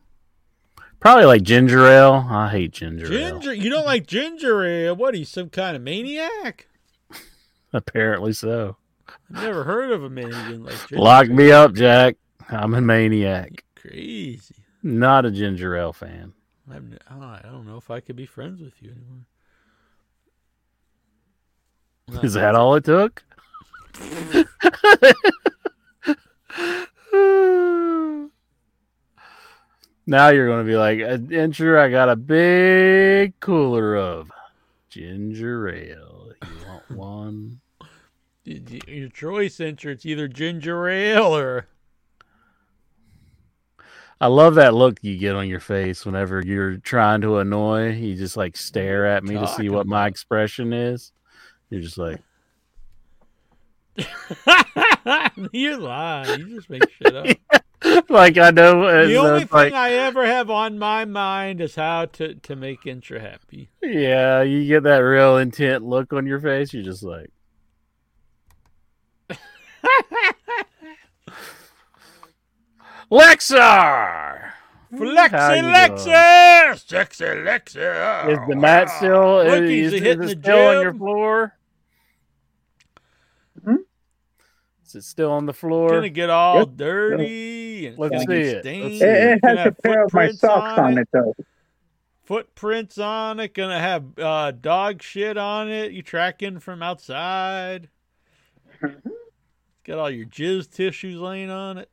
probably like ginger ale. I hate ginger, ale. Ginger, you don't like ginger ale? What are you, some kind of maniac? Apparently so. I've never heard of a man who didn't like ginger. Lock ale. me up, Jack. I'm a maniac. Crazy. Not a ginger ale fan. I'm, I don't know if I could be friends with you anymore. Is that all it took? now you're going to be like, uh, Adventure, I got a big cooler of ginger ale. You want one? Your choice, Incher. It's either ginger ale or I love that look you get on your face whenever you're trying to annoy. You just like stare mm, at me to see what my expression is. You're just like, you lie. You just make shit up. like I know. and the only thing like, I ever have on my mind is how to, to make Intra happy. yeah, you get that real intent look on your face. You're just like, Lexar. Flexi How you doing? Sexy Lexi! Is the mat still? Look, is, he's is hitting it the still on your floor? Hmm? Is it still on the floor? It's gonna get all Yep. dirty and Let's gonna see get it. stained. Let's It, see it It's gonna has a have pair of my footprints socks on it, though. Footprints on it. Gonna have uh, dog shit on it. You tracking from outside. Got all your jizz tissues laying on it.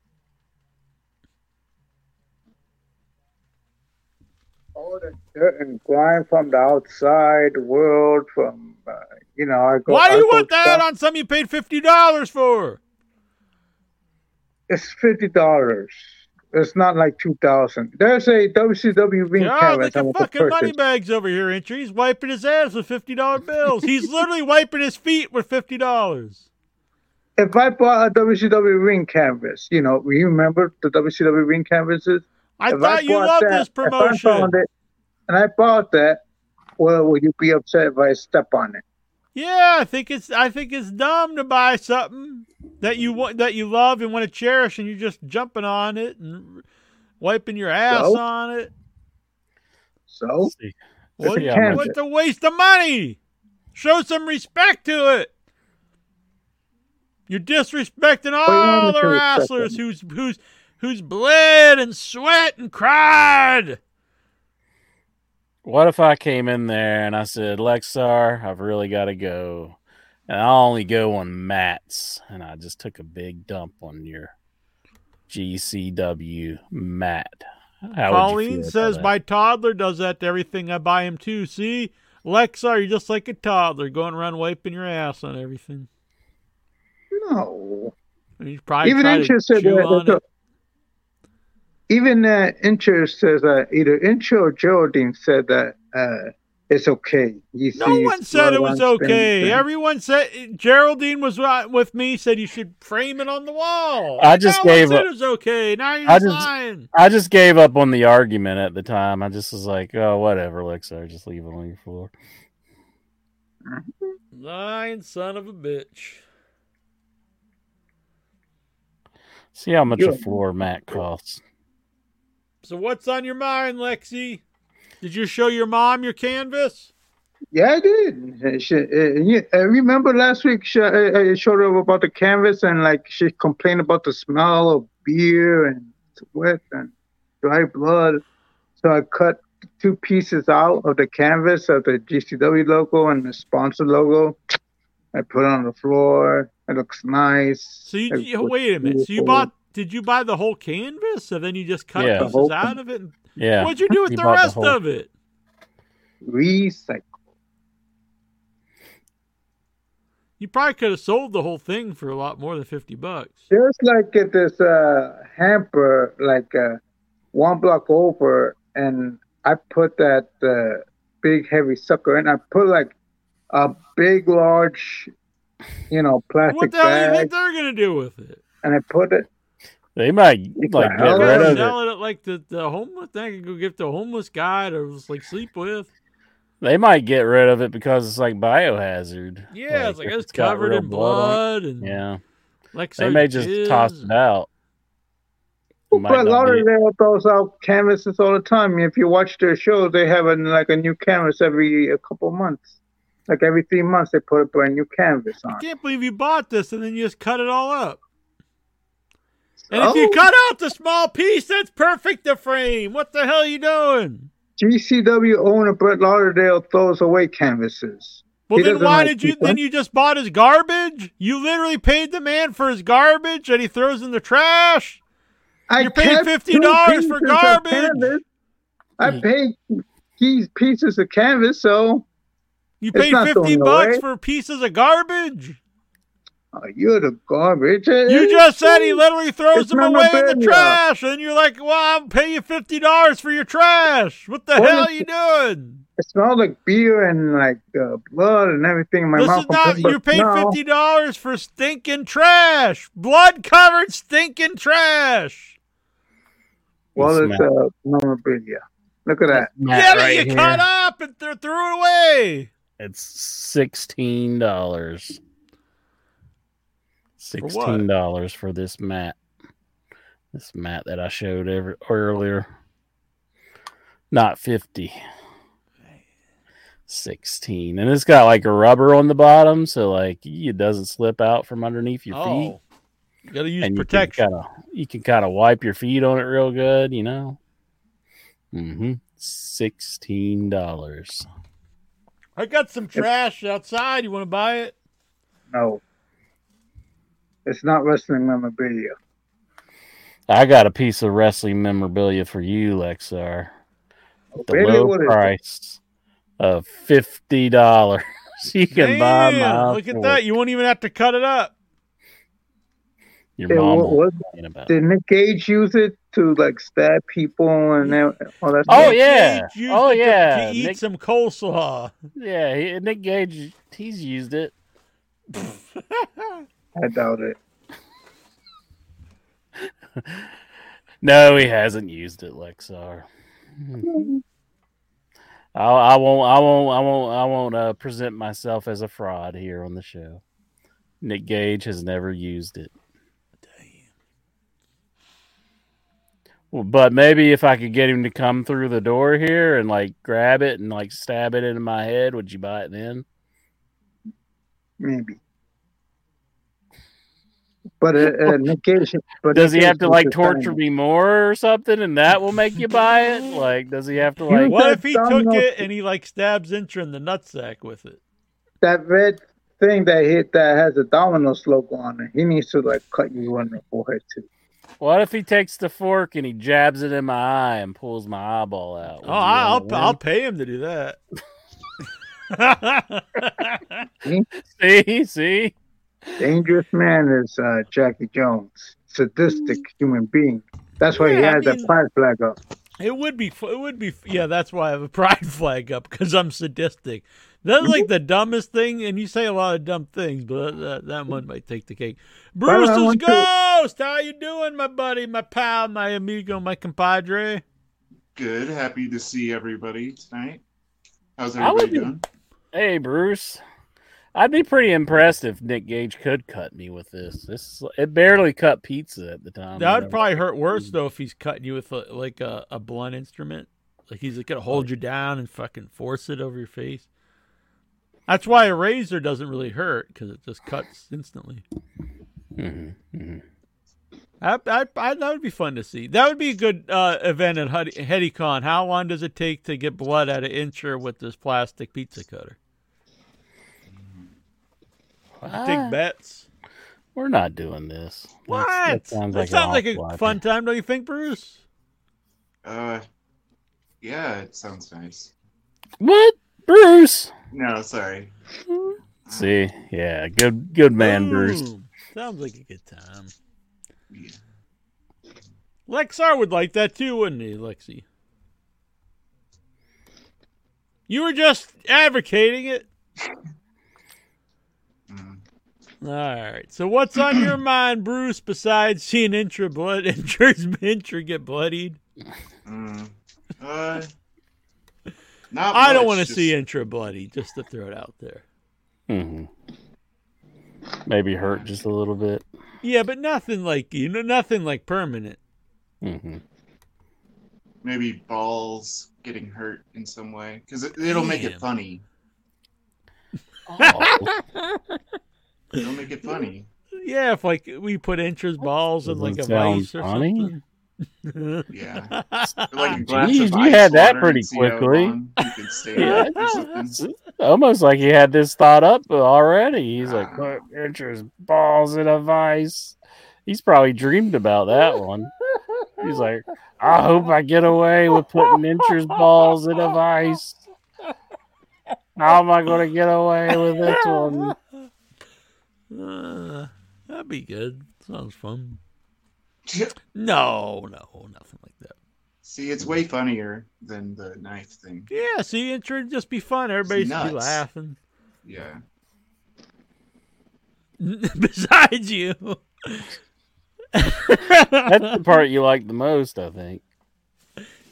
All the dirt and grime from the outside world, from, uh, you know, I go. Why do you want that shop- on something you paid fifty dollars for? It's fifty dollars. It's not like two thousand. There's a WCW ring Yeah, I at fucking money bags over here, Entry. He's wiping his ass with fifty dollar bills. He's literally wiping his feet with fifty dollars. If I bought a WCW ring canvas, you know, you remember the WCW ring canvases? I If thought you bought loved that- this If I promotion. found it and I bought that, well, would you be upset if I step on it? Yeah, I think it's I think it's dumb to buy something that you want that you love and want to cherish, and you're just jumping on it and wiping your ass So? on it. So What, Yeah, what's a waste of money? Show some respect to it. You're disrespecting all the wrestlers who's who's who's bled and sweat and cried. What if I came in there and I said, Lexar, I've really got to go. And I'll only go on mats. And I just took a big dump on your GCW mat. How Colleen says my toddler does that to everything I buy him too. See, Lexar, you're just like a toddler going around wiping your ass on everything. No. He's probably Even interested. to chew that. on that- it. Even uh, Incher says that either Incher or Geraldine said that uh, it's okay. You No see one said it was okay. things, Everyone said Geraldine was wi- with me. Said you should frame it on the wall. I just no gave up- it was okay. Now you're I just- lying. I just gave up on the argument at the time. I just was like, oh, whatever, Lexar, just leave it on your floor. Lying son of a bitch. See how much Yeah. a floor mat costs. So what's on your mind, Lexi? Did you show your mom your canvas? Yeah, I did. Uh, She, uh, yeah, I remember last week she, uh, I showed her about the canvas and like she complained about the smell of beer and sweat and dry blood. So I cut two pieces out of the canvas of the GCW logo and the sponsor logo. I put it on the floor. It looks nice. So you, you wait a minute. So you bought? Did you buy the whole canvas, and then you just cut Yeah. Pieces whole out of it? And, Yeah. What'd you do with He the bought the rest whole- of it? recycle. You probably could have sold the whole thing for a lot more than fifty bucks. There's like uh, this uh, hamper, like uh, one block over, and I put that uh, big heavy sucker in. I put like a big, large, you know, plastic What the hell do you think they're gonna do with it? and I put it. They might What like the get oh, rid They're of it. selling it like the, the homeless thing. Could go give to a homeless guy to just like sleep with. They might get rid of it because it's like biohazard. Yeah, it's like if it's got covered real in blood on blood it. and Yeah, like they may just toss it out. Well, Might Brett not be- Lauderdale throws out canvases all the time. If you watch their shows, they have a, like a new canvas every a couple months. Like every three months, they put a brand new canvas on. I can't believe you bought this and then you just cut it all up. And if you Oh. cut out the small piece, that's perfect to frame. What the hell are you doing? GCW owner Brett Lauderdale throws away canvases. Well, He then why like did you? people. Then you just bought his garbage. You literally paid the man for his garbage, and he throws in the trash. I You paid $50 for garbage. I Hmm. paid these pieces of canvas, so You It's paid not fifty bucks away. for pieces of garbage. Oh, you're the garbage. You just said he literally throws It's them away in the trash, and you're like, "Well, I'll pay you fifty dollars for your trash." What the Well, hell are you doing? It smelled like beer and like uh, blood and everything in my this mouth. is not. complained, but You paid no. fifty dollars for stinking trash, blood covered stinking trash. Well, It's it's uh, memorabilia. Look at that. Mat yeah, right you here. cut up and th- threw it away. It's sixteen dollars. What? Sixteen dollars for this mat. This mat that I showed ever, earlier. Not fifty. Sixteen, and it's got like a rubber on the bottom, so like it doesn't slip out from underneath your feet. Oh, you got to use and protection. you can kind of you can kind of wipe your feet on it real good, you know. Mm-hmm. Sixteen dollars. I got some trash outside. You want to buy it? No. It's not wrestling memorabilia. I got a piece of wrestling memorabilia for you, Lexar. At the Really? low What is it? price of fifty dollars. you can buy my. Look at that. You won't even have to cut it up. Your Yeah, mom what- what- about. Did Nick Gage use it to like stab people and all that? Oh, stuff? yeah. He used Oh, it to- yeah. To eat Nick- some coleslaw. Yeah, he, Nick Gage, he's used it. I doubt it. No, he hasn't used it, Lexar. I, I won't. I won't. I won't. I won't uh, present myself as a fraud here on the show. Nick Gage has never used it. Well, But maybe if I could get him to come through the door here and like grab it and like stab it into my head, would you buy it then? Maybe. But uh, uh, Nick Cage, but Does he Nick have to like torture time. me more or something, and that will make you buy it? Like, does he have to like? What if he took little- it and he like stabs Intra in the nutsack with it? That red thing that hit that has a Domino's logo on it. He needs to like cut you on the forehead too. What if he takes the fork and he jabs it in my eye and pulls my eyeball out? Would Oh, I'll wanna I'll pay him to do that. see see. Dangerous man is uh, Jackie Jones, sadistic human being. That's why he Yeah, I has that mean- pride flag up. It would be. It would be. Yeah, that's why I have a pride flag up because I'm sadistic. That's like the dumbest thing, and you say a lot of dumb things, but that, that one might take the cake. Well, I Bruce's want to- Ghost, how you doing, my buddy, my pal, my amigo, my compadre? Good. Happy to see everybody tonight. How's I would everybody be- doing? Hey Bruce, I'd be pretty impressed if Nick Gage could cut me with this. This it barely cut pizza at the time. That would probably hurt worse though if he's cutting you with a, like a, a blunt instrument. Like he's gonna hold you down and fucking force it over your face. That's why a razor doesn't really hurt because it just cuts instantly. Mhm, mhm. I, I, I, that would be fun to see. That would be a good uh, event at Hud- HeadyCon. How long does it take to get blood out of Incher with this plastic pizza cutter? Big What? bets. We're not doing this. That's- What? That sounds That like, sounds like a awful fun time, don't you think, Bruce? Uh, yeah, it sounds nice. What, Bruce? No, sorry. See, yeah, good, good man, Bruce. Sounds like a good time. Yeah. Lexar would like that too, wouldn't he, Lexi? You were just advocating it. All right. So what's on your mind, Bruce, besides seeing Incher blood injuries Incher get bloodied? Mm. Uh, not I don't want to just- see Incher bloody, just to throw it out there. hmm Maybe hurt just a little bit. Yeah, but nothing like you know, nothing like permanent. hmm maybe balls getting hurt in some way because it, it'll make it funny. It'll make it funny. Yeah, if like we put Incher's balls in like a vice or funny. something. Yeah, like a Jeez, you had that pretty and see how quickly. long You could stay in it or something. Almost like he had this thought up already. He's like, Ah. put Incher's balls in a vice. He's probably dreamed about that one. He's like, I hope I get away with putting Incher's balls in a vice. How am I going to get away with this one? Uh, that'd be good. Sounds fun. No, no, nothing like that. See, it's way funnier than the knife thing. Yeah, see, it would just be fun. Everybody's be laughing. Yeah. Besides you. That's the part you like the most, I think.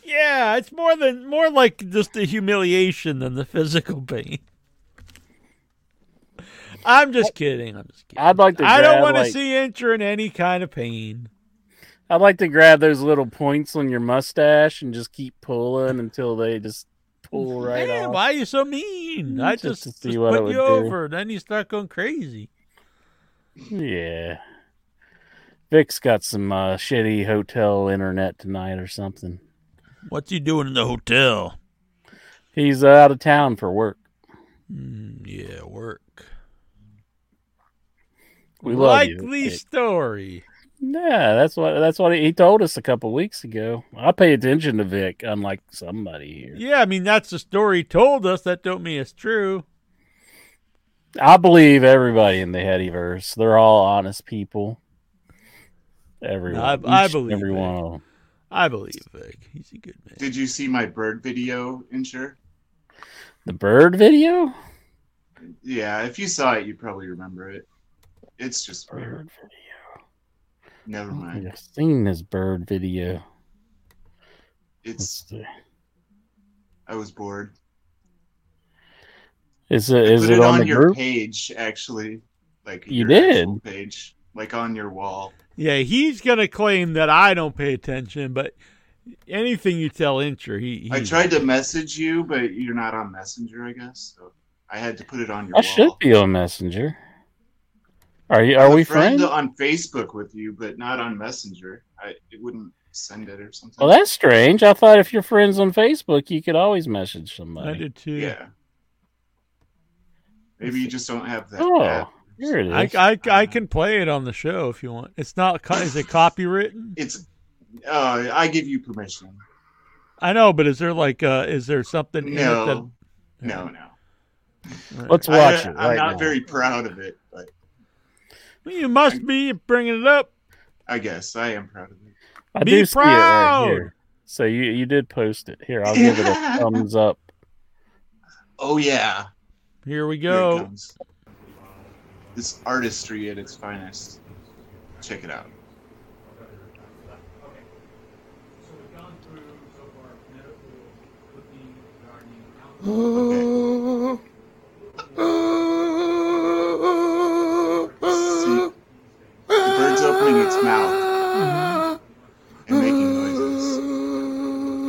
Yeah, it's more than more like just the humiliation than the physical pain. I'm just kidding. I'm just kidding. I'd like to I don't want to like- see Incher in any kind of pain. I'd like to grab those little points on your mustache and just keep pulling until they just pull right Man, off. why are you so mean? I Just just, to just, see what it put you do. over. Then you start going crazy. Yeah. Vic's got some uh, shitty hotel internet tonight or something. What's he doing in the hotel? He's uh, out of town for work. Mm, yeah, work. We love you, Likely story. Yeah, that's what that's what he told us a couple weeks ago. I pay attention to Vic, unlike somebody here. Yeah, I mean that's the story he told us. That don't mean it's true. I believe everybody in the Headyverse. They're all honest people. Everyone, I- I believe everyone. Vic. one of them. I believe Vic. He's a good man. Did you see my bird video, Incher? The bird video. Yeah, if you saw it, you probably remember it. It's just weird. Bird video. Never I don't think mind. I've seen this bird video. It's. see. I was bored. Is it is Put it, it on, on the your group? page, actually. Like You your did? page, like on your wall. Yeah, he's gonna claim that I don't pay attention, but anything you tell Incher, he, he I tried to message you, but you're not on Messenger, I guess. So I had to put it on your I wall. should be on Messenger. Are you? Are I'm we friends? on Facebook with you, but not on Messenger. I it wouldn't send it or something. Well, that's strange. I thought if you're friends on Facebook, you could always message somebody. I did too. yeah. Maybe you just don't have that. Oh, app. here it I. I, I can play it on the show if you want. It's not. Is it copywritten? It's. Uh, I give you permission. I know, but is there like uh is there something in it that No, no, no. Let's watch I, it I'm not now. very proud of it, but you must be bringing it up? I guess I am proud of it. I Be do see it proud. right here. So you you did post it. Here, I'll give it a thumbs up. Oh yeah, Here we go. comes. This artistry at its finest. Check it out. See, the bird's opening its mouth and making noises.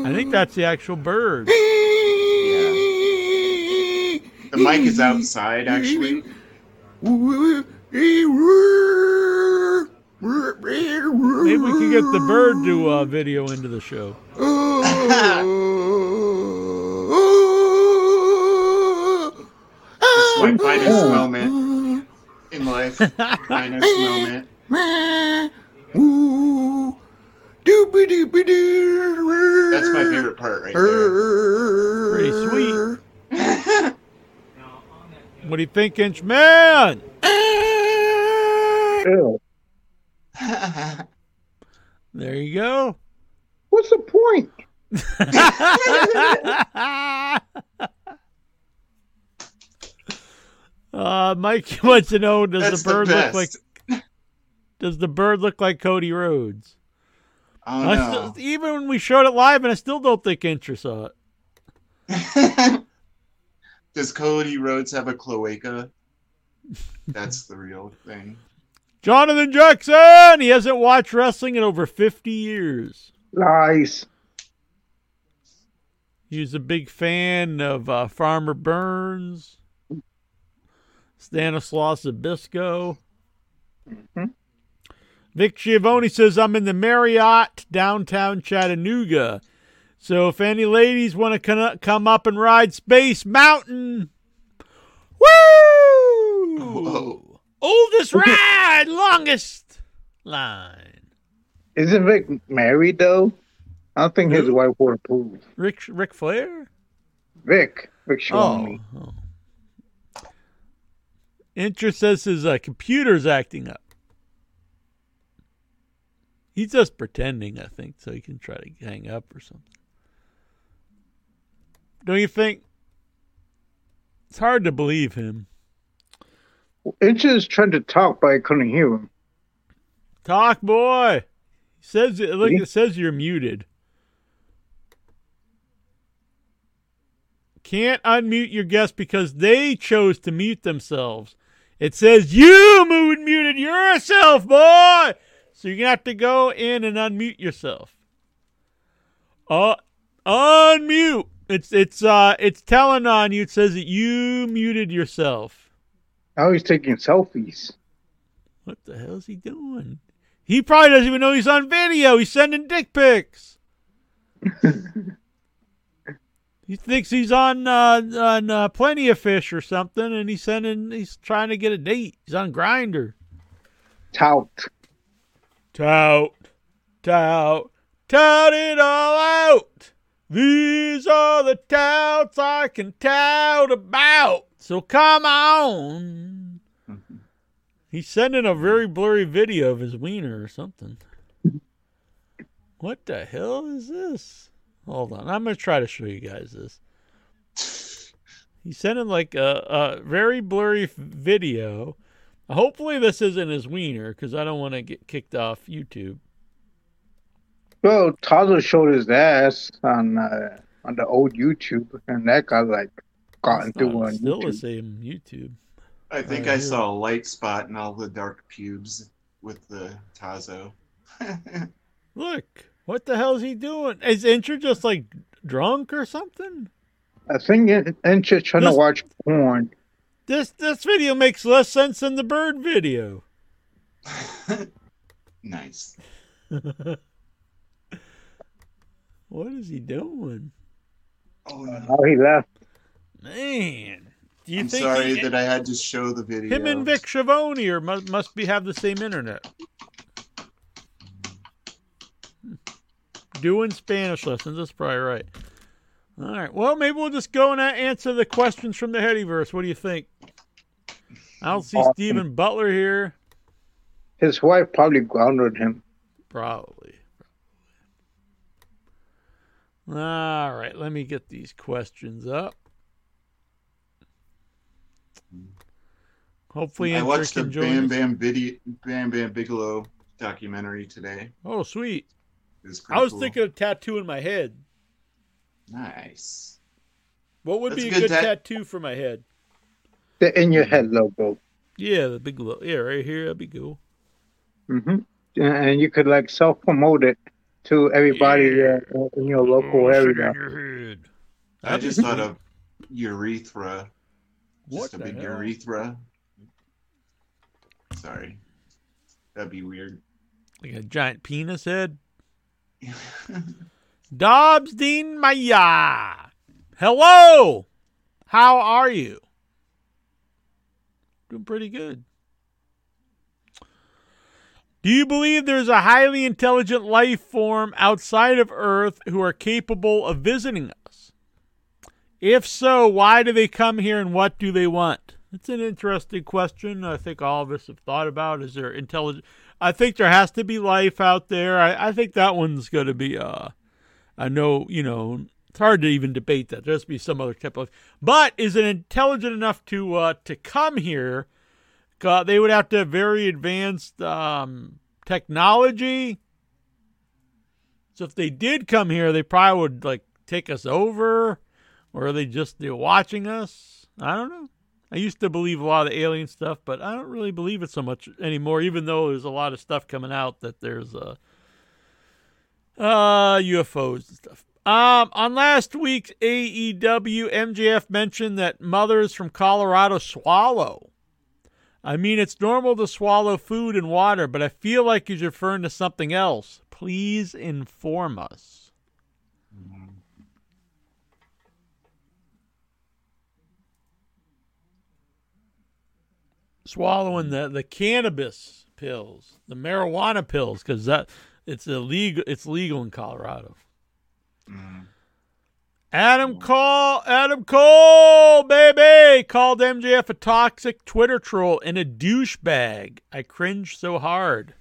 I think that's the actual bird. Yeah. The mic is outside, actually. Maybe we can get the bird to uh, video into the show. This is my finest moment in life. Finest moment. That's my favorite part right there. Pretty sweet. What do you think, Inchman? Ew. There you go. What's the point? uh, Mike wants to know: Does That's the bird look like? Does the bird look like Cody Rhodes? Oh I no. still, even when we showed it live, and I still don't think Incher saw it. Does Cody Rhodes have a cloaca? That's the real thing. Jonathan Jackson. He hasn't watched wrestling in over fifty years. Nice. He was a big fan of uh, Farmer Burns, Stanislaus Zbyszko. Mm-hmm. Vic Giovanni says, I'm in the Marriott downtown Chattanooga. So if any ladies want to come up and ride Space Mountain, woo! Whoa. Oldest ride, longest line. Isn't Vic married though? I don't think his Who? wife would approve. Ric Ric Flair? Vic. Vic Oh. Oh. Incher says his uh, computer's acting up. He's just pretending, I think, so he can try to hang up or something. Don't you think? It's hard to believe him. Inch is trying to talk, but I couldn't hear him. Talk, boy. He says it. Look, it says you're muted. Can't unmute your guest because they chose to mute themselves. It says you moved muted yourself, boy. So you're gonna have to go in and unmute yourself. Uh, unmute. It's it's uh it's telling on you. It says that you muted yourself. Now he's taking selfies. What the hell is he doing? He probably doesn't even know he's on video. He's sending dick pics. he thinks he's on uh, on uh, Plenty of Fish or something, and he's sending. He's trying to get a date. He's on Grindr. Tout. Tout, tout, tout it all out. These are the touts I can tout about. So come on. He's sending a very blurry video of his wiener or something. What the hell is this? Hold on. I'm going to try to show you guys this. He's sending like a, a very blurry video. Hopefully, this isn't his wiener because I don't want to get kicked off YouTube. Well, Tazo showed his ass on uh, on the old YouTube, and that got like gotten It's through on still the same YouTube. I think Uh, I here. saw a light spot in all the dark pubes. with the Tazo. Look, what the hell is he doing? Is Incher just like drunk or something? I think it- and just trying This- to watch porn. This this video makes less sense than the bird video. nice. What is he doing? Oh no. How he left. Man, do you I'm think sorry he- that I had to show the video. him and Vic Schiavone or must, must be have the same internet? Doing Spanish lessons. That's probably right. All right. Well, maybe we'll just go and answer the questions from the Headyverse. What do you think? I don't see Awesome. Stephen Butler here. His wife probably grounded him. Probably. All right, let me get these questions up. Hopefully, I watched the Bam. Bam video, Bam Bam Bigelow documentary today. Oh, sweet! It was I was cool. thinking of tattoo in my head. Nice. What would That's be a a good good tat- tattoo for my head? The in your head logo. Yeah, the big lo- yeah, right here. That'd be cool. hmm And you could like self promote it to everybody Yeah. uh, in your local Oh, area. in your head. I That'd just thought of urethra. What Just a the big hell? urethra. Sorry. That'd be weird. like a giant penis head. Dobbs Dean Maya. Hello. How are you? Doing pretty good. Do you believe there's a highly intelligent life form outside of Earth who are capable of visiting us? If so, why do they come here and what do they want? It's an interesting question. I think all of us have thought about. Is there intelligent? I think there has to be life out there. I, I think that one's going to be. Uh, I know you know it's hard to even debate that. There has to be some other type of. But is it intelligent enough to uh, to come here? They would have to have very advanced um, technology. So if they did come here, they probably would like take us over, or are they just they're watching us? I don't know. I used to believe a lot of the alien stuff, but I don't really believe it so much anymore. Even though there's a lot of stuff coming out that there's uh, uh UFOs and stuff. Um, on last week's AEW, MJF mentioned that mothers from Colorado swallow. I mean, it's normal to swallow food and water, but I feel like he's referring to something else. Please inform us. Swallowing the, the cannabis pills, the marijuana pills, because that it's illegal. It's legal in Colorado. Adam Cole, Adam Cole, baby, called MJF a toxic Twitter troll and a douchebag. I cringe so hard.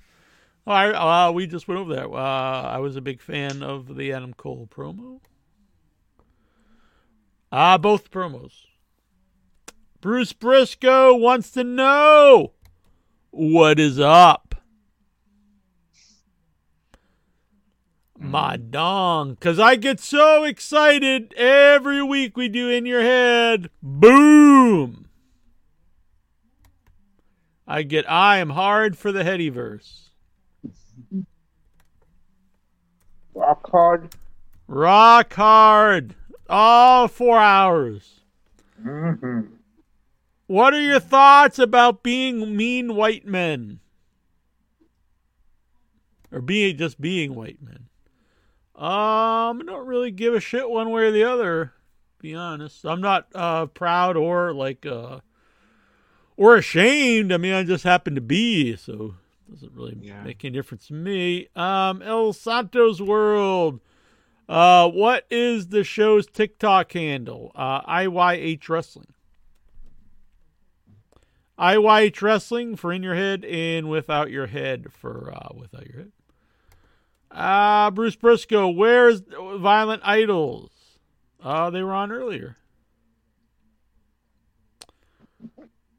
Oh, I, uh, we just went over that. Uh, I was a big fan of the Adam Cole promo. Ah, uh, both promos. Bruce Briscoe wants to know what is up. My dong. Because I get so excited every week we do In Your Head. Boom. I get I am hard for the Headyverse. Rock hard. Rock hard. All four hours. hmm What are your thoughts about being mean white men? Or being just being white men? Um, I don't really give a shit one way or the other, to be honest. I'm not uh proud or like uh or ashamed. I mean I just happen to be, so it doesn't really Yeah. make any difference to me. Um El Santos World. Uh what is the show's TikTok handle? Uh IYH Wrestling. IYH Wrestling for in your head and without your head for uh, without your head. Ah, Bruce Briscoe, where's Violent Idols? Uh, they were on earlier.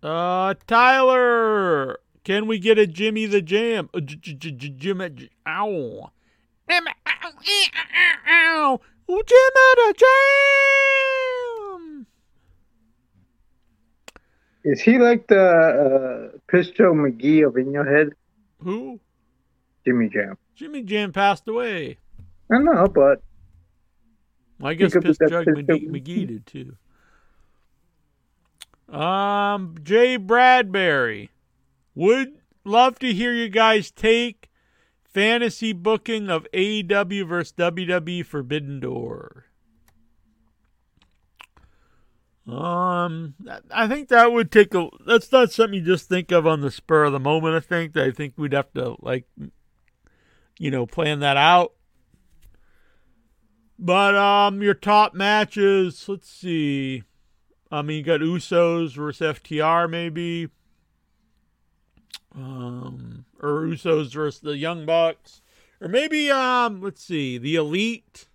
Uh, Tyler, can we get a Jimmy the Jam? Uh, Jimmy, ow. Jimmy, ow, ow, ow. Oh, Jimmy the Jam. Is he like the uh, Pistol McGee of In Your Head? Who? Jimmy Jam. Jimmy Jam passed away. I know, but I guess Piss Jug McGee, McGee did too. Um, Jay Bradbury would love to hear you guys take fantasy booking of AEW versus WWE Forbidden Door. Um, I think that would take a. That's not something you just think of on the spur of the moment. I think I think we'd have to like, you know, plan that out. But um, your top matches. Let's see. I mean, you got Usos versus FTR, maybe. Um, or Usos versus the Young Bucks, or maybe um, let's see, the Elite.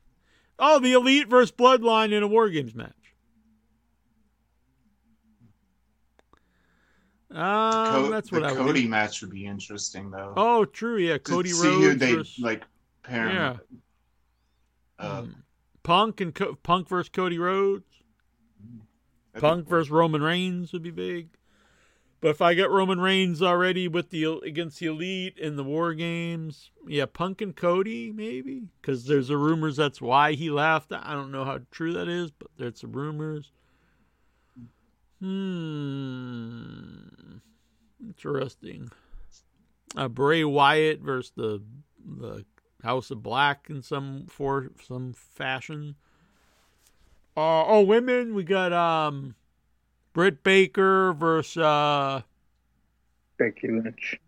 Oh, the Elite versus Bloodline in a War Games match. Um, Co- that's the what I. Cody do. match would be interesting though. Oh, true. Yeah, To Cody see Rhodes who they versus like pair yeah, up. Punk and Co- Punk versus Cody Rhodes. Punk versus Roman Reigns would be big. But if I get Roman Reigns already with the against the Elite in the War Games, yeah, Punk and Cody maybe because there's a rumors that's why he left. I don't know how true that is, but there's some rumors. Hmm, interesting. Uh, Bray Wyatt versus the the House of Black in some for some fashion. Uh, oh, women, we got um, Britt Baker versus uh, Becky Lynch.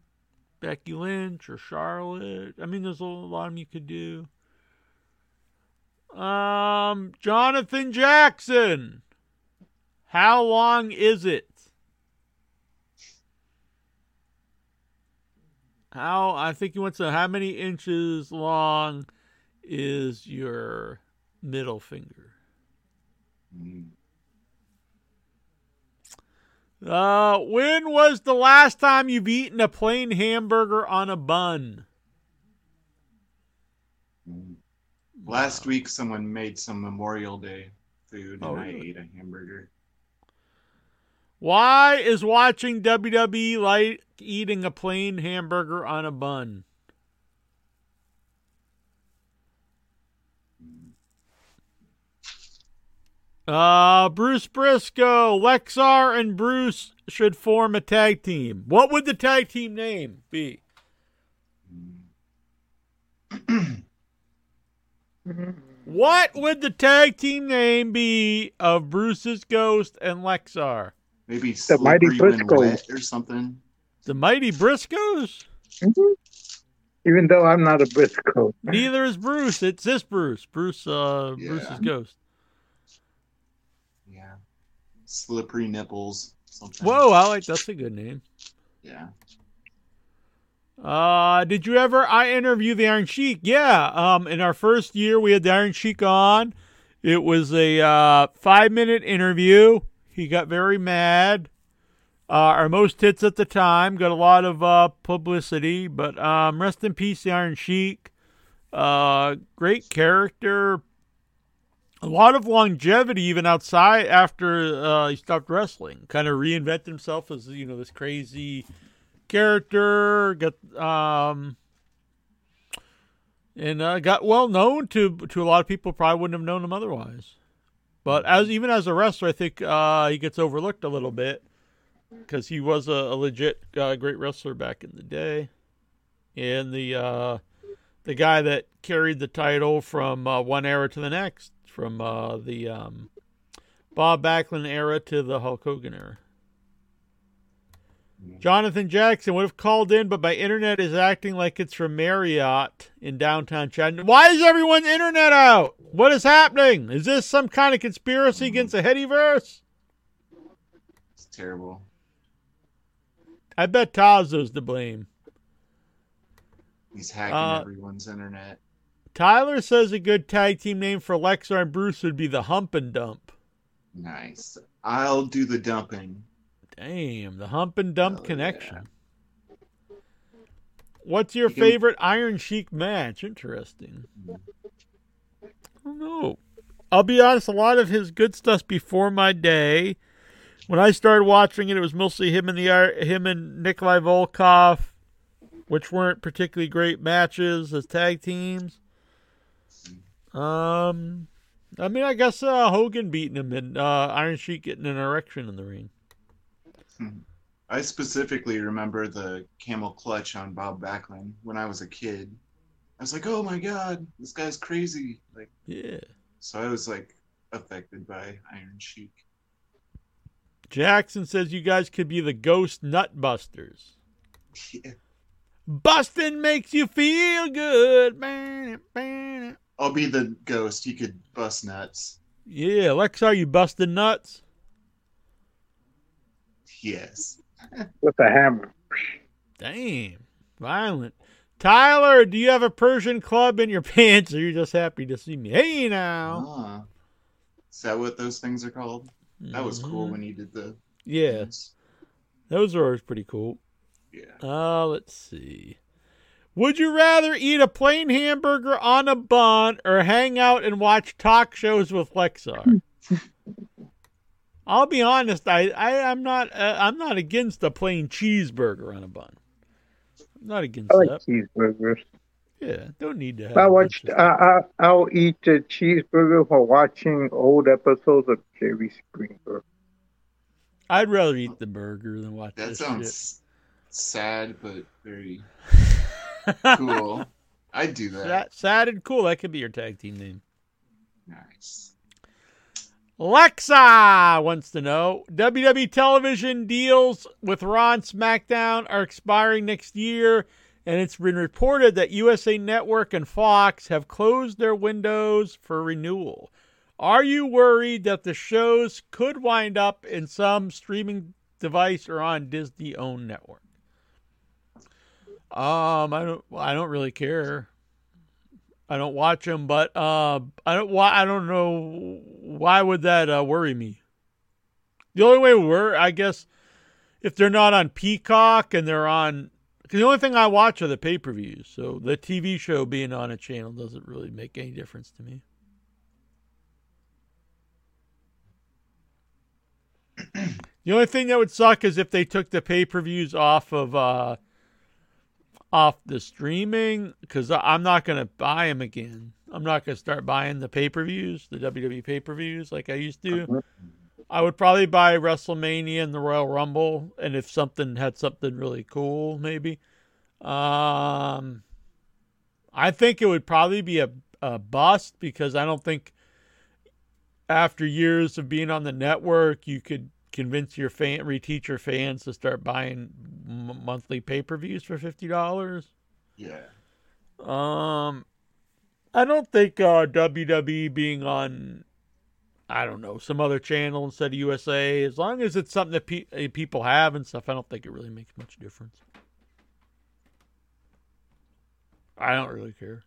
Becky Lynch or Charlotte. I mean, there's a lot of them you could do. Um, Jonathan Jackson. How long is it? How I think you wants to. How many inches long is your middle finger? Mm. Uh, when was the last time you've eaten a plain hamburger on a bun? Last week, someone made some Memorial Day food, and Oh, I ate a hamburger. Why is watching WWE like eating a plain hamburger on a bun? Uh, Bruce Briscoe, Lexar, and Bruce should form a tag team. What would the tag team name be? What would the tag team name be of Bruce's Ghost and Lexar? Maybe The Mighty slippery when Briscoes. or something. The Mighty Briscoes? Mhm. Even though I'm not a Briscoe. Neither is Bruce. It's this Bruce. Bruce, uh, Yeah. Bruce's ghost. Yeah. Slippery nipples. Something. Whoa, I like that's a good name. Yeah. Uh, did you ever? I interview the Iron Sheik. Yeah. Um, in our first year, we had the Iron Sheik on. It was a uh, five minute interview. He got very mad. Uh, our most hits at the time got a lot of uh, publicity, but um, rest in peace, Iron Sheik. Uh, great character. A lot of longevity, even outside after uh, he stopped wrestling. Kind of reinvented himself as you know this crazy character. Got um, and uh, got well known to to a lot of people. Probably wouldn't have known him otherwise. But as even as a wrestler, I think uh, he gets overlooked a little bit because he was a, a legit uh, great wrestler back in the day, and the uh, the guy that carried the title from uh, one era to the next, from uh, the um, Bob Backlund era to the Hulk Hogan era. Jonathan Jackson would have called in, but my internet is acting like it's from Marriott in downtown Chattanooga. Why is everyone's internet out? What is happening? Is this some kind of conspiracy against the Headyverse? It's terrible. I bet Tazo's to blame. He's hacking Uh, everyone's internet. Tyler says a good tag team name for Lexar and Bruce would be the Hump and Dump. Nice. I'll do the dumping. Damn, the Hump and Dump Oh, connection. What's your You can- favorite Iron Sheik match? Interesting. I don't know. I'll be honest, a lot of his good stuff's before my day. When I started watching it, it was mostly him and the Ir- him and Nikolai Volkov. which weren't particularly great matches as tag teams. Um, I mean, I guess uh, Hogan beating him and uh, Iron Sheik getting an erection in the ring. Hmm. I specifically remember the camel clutch on Bob Backlund when I was a kid. I was like, "Oh my god, this guy's crazy!" Like, Yeah. so I was like affected by Iron Sheik. Jackson says you guys could be the ghost nutbusters. Yeah. Busting makes you feel good. I'll be the ghost. You could bust nuts. Yeah, Lex, are you busting nuts? Yes. with a hammer. Damn, violent. Tyler, do you have a Persian club in your pants, or you just happy to see me? Hey now. Ah. Is that what those things are called? That was cool Mhm. when you did the. Yeah, those are always pretty cool. Yeah. Uh, let's see. Would you rather eat a plain hamburger on a bun or hang out and watch talk shows with Lexar? I'll be honest. I, I I'm not uh, I'm not against a plain cheeseburger on a bun. I'm not against I like that. cheeseburgers. Yeah, don't need to have. I a watched. bunch I I I'll eat a cheeseburger for watching old episodes of Jerry Springer. I'd rather eat the burger than watch That this sounds sad, but very cool. I'd do that. Sad, sad and cool. That could be your tag team name. Nice. Lexa wants to know WWE television deals with Raw and SmackDown are expiring next year, and it's been reported that USA Network and Fox have closed their windows for renewal. Are you worried that the shows could wind up in some streaming device or on Disney owned network? Um, I don't. I don't really care. I don't watch them, but uh, I don't. Why I don't know. Why would that uh, worry me? The only way we're, I guess, if they're not on Peacock and they're on, the only thing I watch are the pay per views. So the TV show being on a channel doesn't really make any difference to me. the only thing that would suck is if they took the pay per views off of uh, off the streaming because I'm not going to buy them again. I'm not going to start buying the pay per views, the WWE pay per views like I used to. I would probably buy WrestleMania and the Royal Rumble, and if something had something really cool, maybe. Um, I think it would probably be a, a bust because I don't think after years of being on the network, you could convince your fan, reteach your fans to start buying m- monthly pay per views for fifty dollars. Yeah. Um, I don't think uh, WWE being on, I don't know, some other channel instead of USA, as long as it's something that pe- uh, people have and stuff, I don't think it really makes much difference. I don't really care.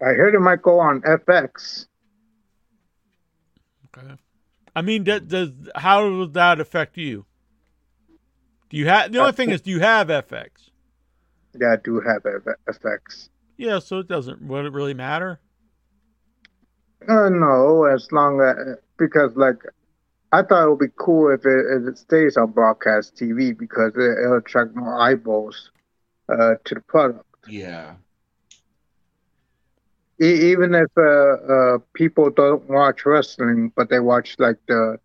I heard it might go on FX. Okay. I mean, does, does how would that affect you? Do you have the only thing is, do you have FX? Yeah, I do have F- FX. Yeah, so it doesn't. Would it really matter? Uh, no, as long as because like I thought it would be cool if it, if it stays on broadcast TV because it, it'll attract more eyeballs uh, to the product. Yeah. E- even if uh, uh, people don't watch wrestling, but they watch like the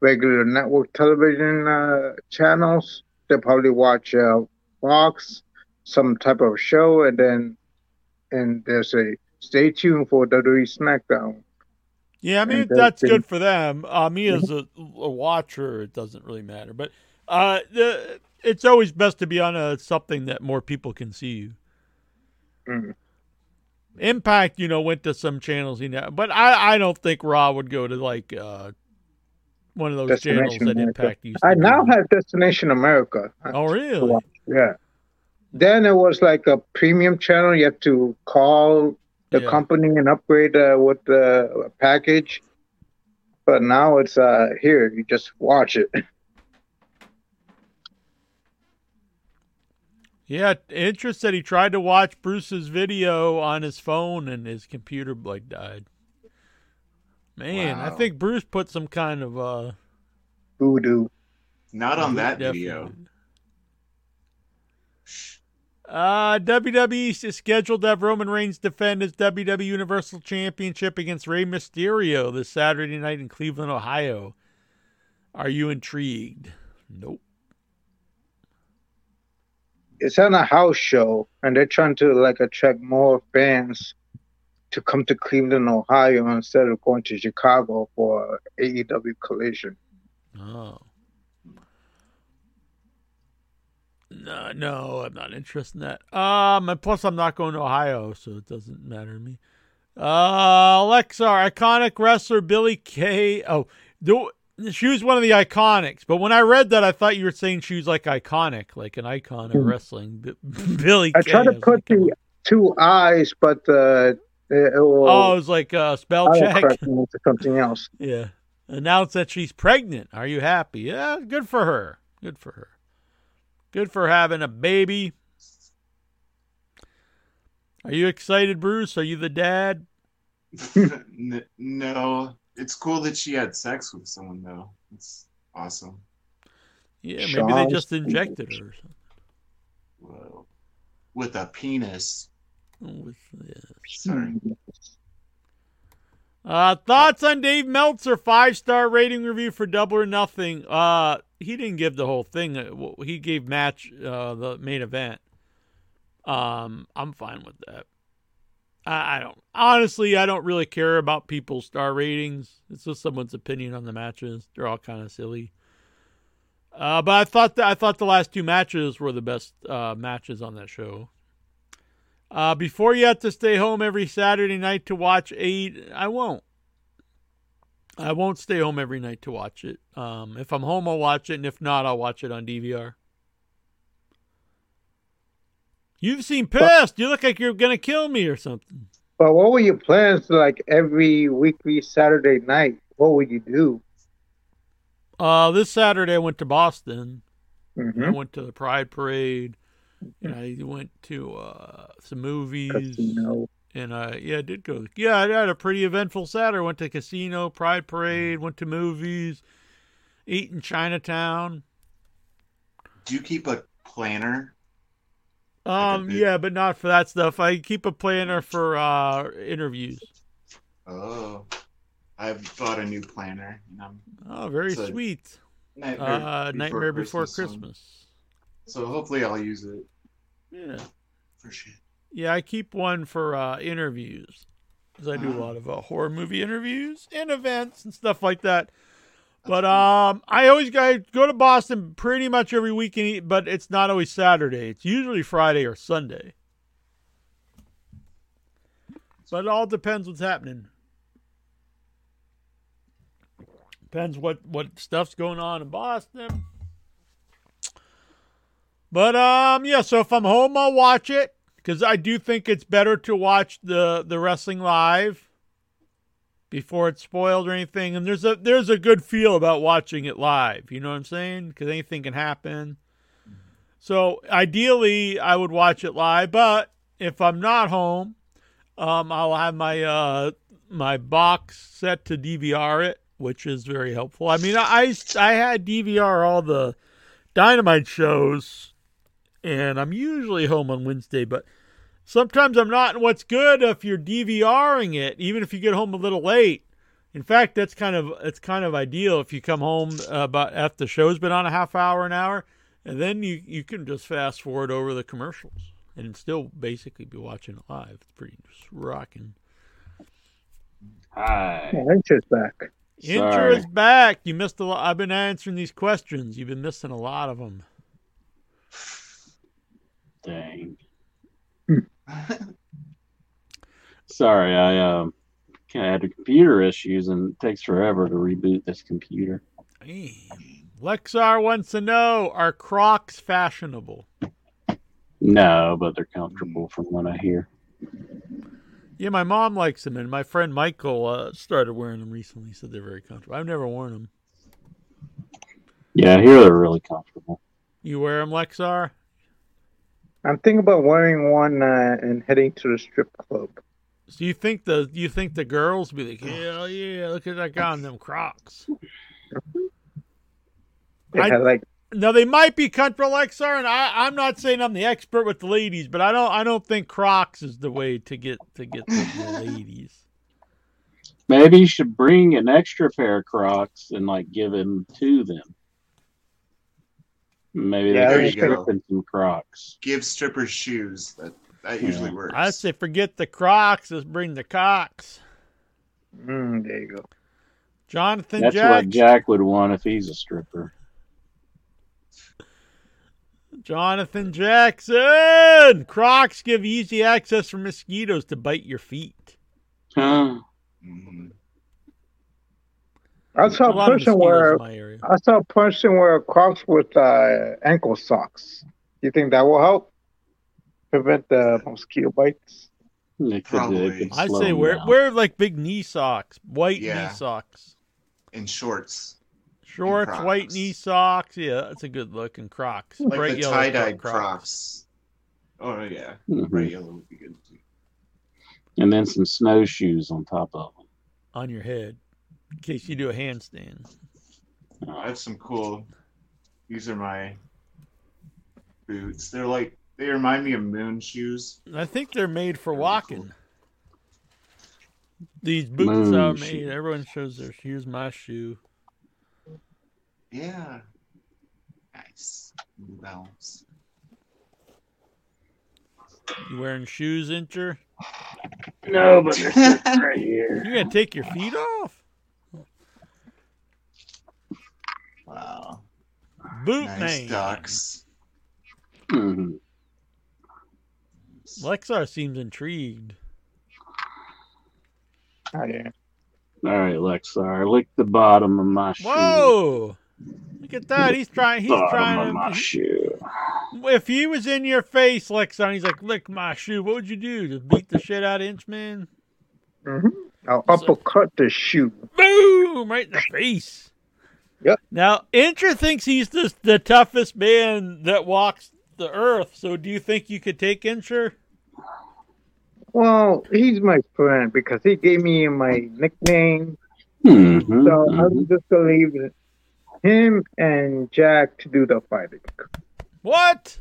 regular network television uh, channels, they probably watch uh, Fox, some type of show, and then and they say, "Stay tuned for WWE SmackDown." Yeah, I mean And, that's good for them. Uh, me as a, a watcher, it doesn't really matter. But uh, the, it's always best to be on a something that more people can see you. Mm. Impact, you know, went to some channels, you know, but I, I don't think Raw would go to like uh, one of those channels that America. Impact used. I now have Destination America. Oh, really? Yeah. Then it was like a premium channel. You have to call the Yeah. company and upgrade uh, with the package. But now it's uh here. You just watch it. Yeah, Interest said he tried to watch Bruce's video on his phone and his computer like died. Man, I think Bruce put some kind of uh Voodoo. Not on that definitely. video. Uh, WWE is scheduled to have Roman Reigns defend his WWE Universal Championship against Rey Mysterio this Saturday night in Cleveland, Ohio. Are you intrigued? Nope. It's on a house show, and they're trying to like attract more fans to come to Cleveland, Ohio, instead of going to Chicago for AEW Collision. Oh. No, no, I'm not interested in that. Um, and plus I'm not going to Ohio, so it doesn't matter to me. Uh, Lexar, iconic wrestler Billie Kay. Oh, do, she was one of the iconics, but when I read that, I thought you were saying she was like iconic, like an icon of hmm. wrestling. B- Billie. I Kay. tried to was put like, the two eyes, but uh, eh, eh, it, oh, it was like a spell check. into something else. Yeah. Announced that she's pregnant. Are you happy? Yeah, good for her. Good for her. Good for having a baby. Are you excited, Bruce? Are you the dad? No, it's cool that she had sex with someone though. It's awesome. Yeah, maybe they just injected her or something. Whoa. With a penis. Oh, with- yeah. Sorry. Uh, thoughts on Dave Meltzer five star rating review for Double or Nothing? Uh, he didn't give the whole thing. Uh, He gave match uh, the main event. Um, I'm fine with that. I, don't honestly. I don't really care about people's star ratings. It's just someone's opinion on the matches. They're all kind of silly. Uh, but I thought that I thought the last two matches were the best uh, matches on that show. Uh, before you have to stay home every Saturday night to watch eight, I won't. I won't stay home every night to watch it. Um, if I'm home, I'll watch it, and if not, I'll watch it on DVR. You've seen pissed. You look like you're gonna kill me or something. But what were your plans like every weekly Saturday night? What would you do? Uh, this Saturday I went to Boston. I hmm went to the Pride Parade. And I went to uh, some movies. Casino. And I yeah, I did go. Yeah, I had a pretty eventful Saturday. Went to casino, Pride Parade, went to movies, ate in Chinatown. Do you keep a planner? Um, yeah, but not for that stuff. I keep a planner for uh interviews. Oh, I've bought a new planner. And I'm Oh, very sweet. Nightmare, Uh, Nightmare Before one. Christmas. So hopefully I'll use it Yeah, for shit. yeah. I keep one for uh interviews because I do a lot of uh, horror movie interviews and events and stuff like that. But um, I always go go to Boston pretty much every weekend, but it's not always Saturday. It's usually Friday or Sunday. But it all depends what's happening. Depends what what stuff's going on in Boston. But um, yeah. So if I'm home, I'll watch it because I do think it's better to watch the the wrestling live before it's spoiled or anything. And there's a there's a good feel about watching it live. You know what I'm saying? Because anything can happen. So ideally, I would watch it live. But if I'm not home, um, I'll have my uh my box set to DVR it, which is very helpful. I mean, I I had DVR all the Dynamite shows, and I'm usually home on Wednesday, but sometimes I'm not. And what's good if you're DVRing it, even if you get home a little late. In fact, that's kind of it's kind of ideal if you come home uh, about after the show's been on a half hour, an hour, and then you you can just fast forward over the commercials and still basically be watching it live. It's pretty just rocking. Hi. Yeah, that's back. Incher Sorry. is back. You missed a lot. I've been answering these questions. You've been missing a lot of them. Dang. Sorry, I um kind of had computer issues and it takes forever to reboot this computer. Damn. Lexar wants to know: Are Crocs fashionable? No, but they're comfortable from what I hear. Yeah, my mom likes them, and my friend Michael uh, started wearing them recently. Said they're very comfortable. I've never worn them. Yeah, here they're really comfortable. You wear them, Lexar? I'm thinking about wearing one uh, and heading to the strip club. So you think the you think the girls be like, hell yeah, look at that guy in them Crocs? Yeah, I- like Now they might be comfortable, Lexar, and I, I'm not saying I'm the expert with the ladies, but I don't I don't think Crocs is the way to get to get the, the ladies. Maybe you should bring an extra pair of Crocs and like give them to them. Maybe Yeah, they there can you go. in some Crocs. Give strippers shoes. That that usually works. I say forget the Crocs, let's bring the cocks. Mm, there you go. Jonathan That's Jackson. what Jack would want if he's a stripper. Jonathan Jackson. Crocs give easy access for mosquitoes to bite your feet. Huh? Mhm. I saw A a person mosquitoes wear in my area. I saw a person wear Crocs with uh, ankle socks. You think that will help prevent the mosquito bites? Probably. I slow say him wear down. wear like big knee socks, white Yeah. knee socks, In shorts, shorts, Crocs. white knee socks. Yeah, that's a good look. And Crocs, like bright the yellow tie-dyed Crocs. Crocs. Oh yeah, Mhm. bright yellow would be good too. And then some snowshoes on top of them. on your head in case you do a handstand. I have some cool. These are my boots. They're like they remind me of moon shoes. I think they're made for walking. These boots Moon are shoe. made. Everyone shows their. Shoes. My shoe. Yeah. Nice. New Balance. You wearing shoes, Incher? No, but they're sitting right here. You gonna take your feet off? Wow. Boot nice man. ducks. Mhm. Lexar seems intrigued. Oh, yeah. All right, Lexar, lick the bottom of my shoe. Whoa! Look at that. He's trying. He's bottom trying of my to. shoe. If he was in your face, Lexar, and he's like, "Lick my shoe," what would you do? Just beat the shit out of Inchman? hmm I'll uppercut the shoe. Boom! Right in the face. Yep. Now, Incher thinks he's the, the toughest man that walks the earth. So, do you think you could take Incher? Well, he's my friend because he gave me my nickname. Mhm, So mhm. I'm just gonna leave him and Jack to do the fighting. What?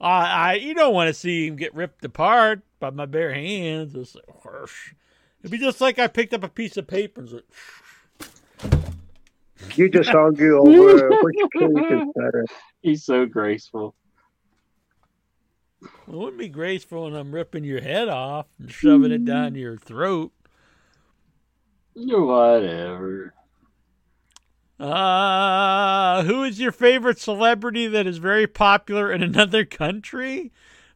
I, I, you don't want to see him get ripped apart by my bare hands. It's like, whoosh. It'd be just like I picked up a piece of paper and was like, You just argue over which case is better. He's so graceful. It wouldn't be graceful when I'm ripping your head off and shoving it down your throat. Whatever. Uh, who is your favorite celebrity that is very popular in another country,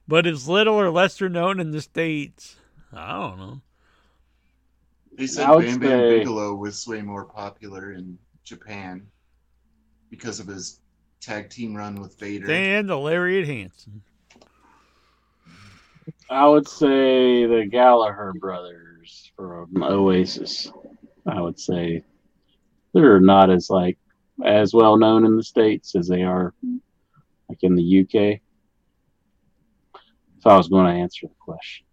but is little or lesser known in the States? I don't know. They said Bam Bam say- Bigelow was way more popular in Japan because of his tag team run with Vader. And the Lariat Hansen. I would say the Gallagher brothers from Oasis. I would say they're not as like as well known in the states as they are like in the UK. If I was going to answer the question,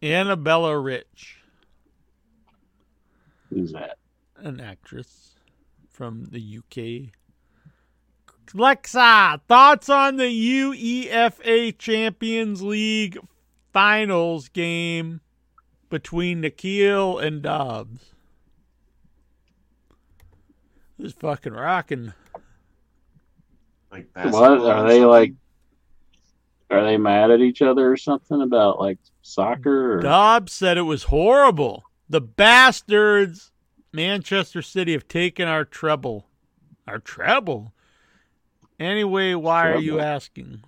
Annabella Rich, who's that? an actress from the UK. Lexar, thoughts on the UEFA Champions League finals game between Nikhil and Dobbs? This is fucking rocking. Like What are they like? Are they mad at each other or something about like soccer? Or? Dobbs said it was horrible. The bastards, Manchester City, have taken our treble. Our treble? Anyway, why are you asking?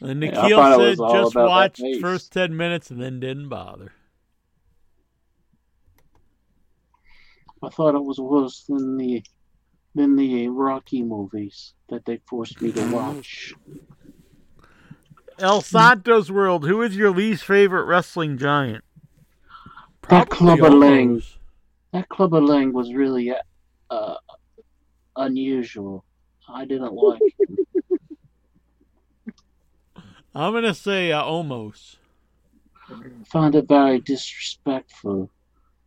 And Yeah, Nikhil it said just watched face." first 10 minutes and then didn't bother. I thought it was worse than the than the Rocky movies that they forced me to watch. El Santos World, who is your least favorite wrestling giant? That Clubber Lang. That Clubber Lang was really uh, unusual. I didn't like him. I'm going to say uh, Omos. found it very disrespectful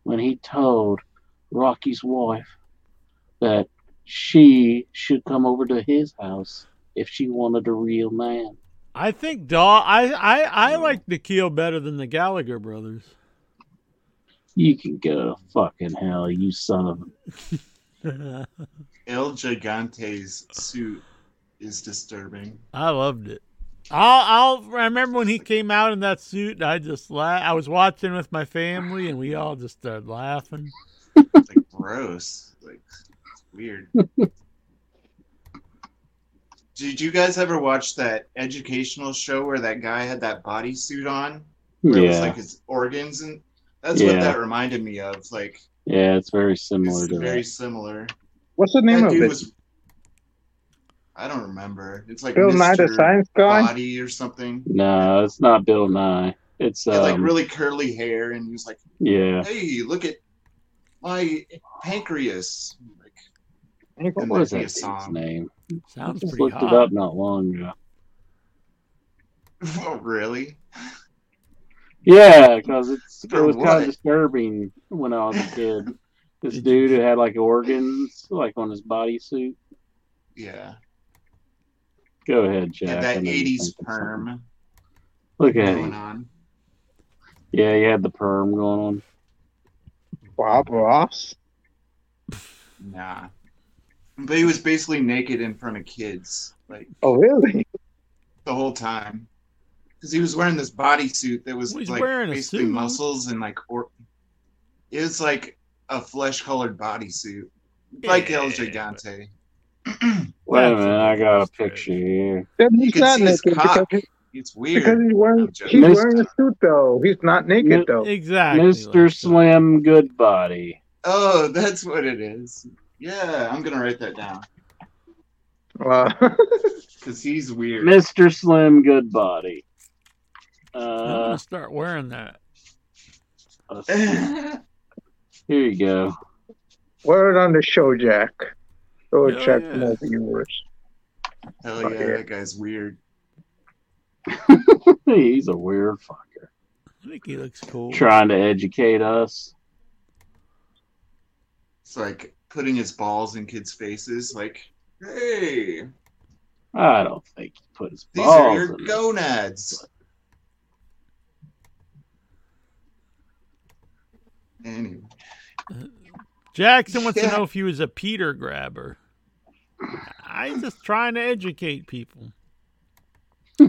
when he told Rocky's wife that she should come over to his house if she wanted a real man. I think Daw. I I I like Nikhil better than the Gallagher brothers. You can go to fucking hell, you son of a. El Gigante's suit is disturbing. I loved it. I'll, I'll I remember when he came out in that suit. I just la- I was watching with my family, and we all just started laughing. It's like gross. Like weird. Did you guys ever watch that educational show where that guy had that bodysuit on? Where it was like his organs and that's what that reminded me of. Like yeah, it's very similar it's to very that. similar. What's the name That of it? was I don't remember. It's like Bill Nye the Science Guy? Body or something. No, it's not Bill Nye. It's He had like um, really curly hair and he was like, yeah. Hey, look at my pancreas. Like What and was that'd that be dude's a song. name? Sounds Just pretty looked hot. it up not long ago. Oh really? Yeah, because it's it For was kind of disturbing when I was a kid. This dude who had like organs like on his bodysuit. Yeah. Go ahead, Jack. Had I that eighties perm Look at going him. on. Yeah, he had the perm going on. Bob Ross. Nah. But he was basically naked in front of kids, like Oh, really? the whole time. Because he was wearing this bodysuit that was Well, like wearing a basically suit. muscles and like or it was like a flesh colored bodysuit. Like El Gigante. Wait a minute, a I got a picture here. Then You he's can not see his because, cock. he- It's because weird. he's wearing he's Mr. wearing a suit though. He's not naked Mi- though. Exactly. Mr. like Slim Goodbody. Oh, that's what it is. Yeah, I'm gonna write that down. Wow. Because he's weird. Mr. Slim Goodbody. That. I'm Uh, gonna start wearing that. here you go. Wear it on the show, Jack. Go Yeah, check yeah. more viewers. Hell yeah, Okay. that guy's weird. He's a weird fucker. I think he looks cool. Trying to educate us. It's like putting his balls in kids' faces, like, hey, I don't think he put his these balls These are your in there. gonads. Anyway, Jackson wants Yeah. to know if he was a Peter grabber. I'm just trying to educate people.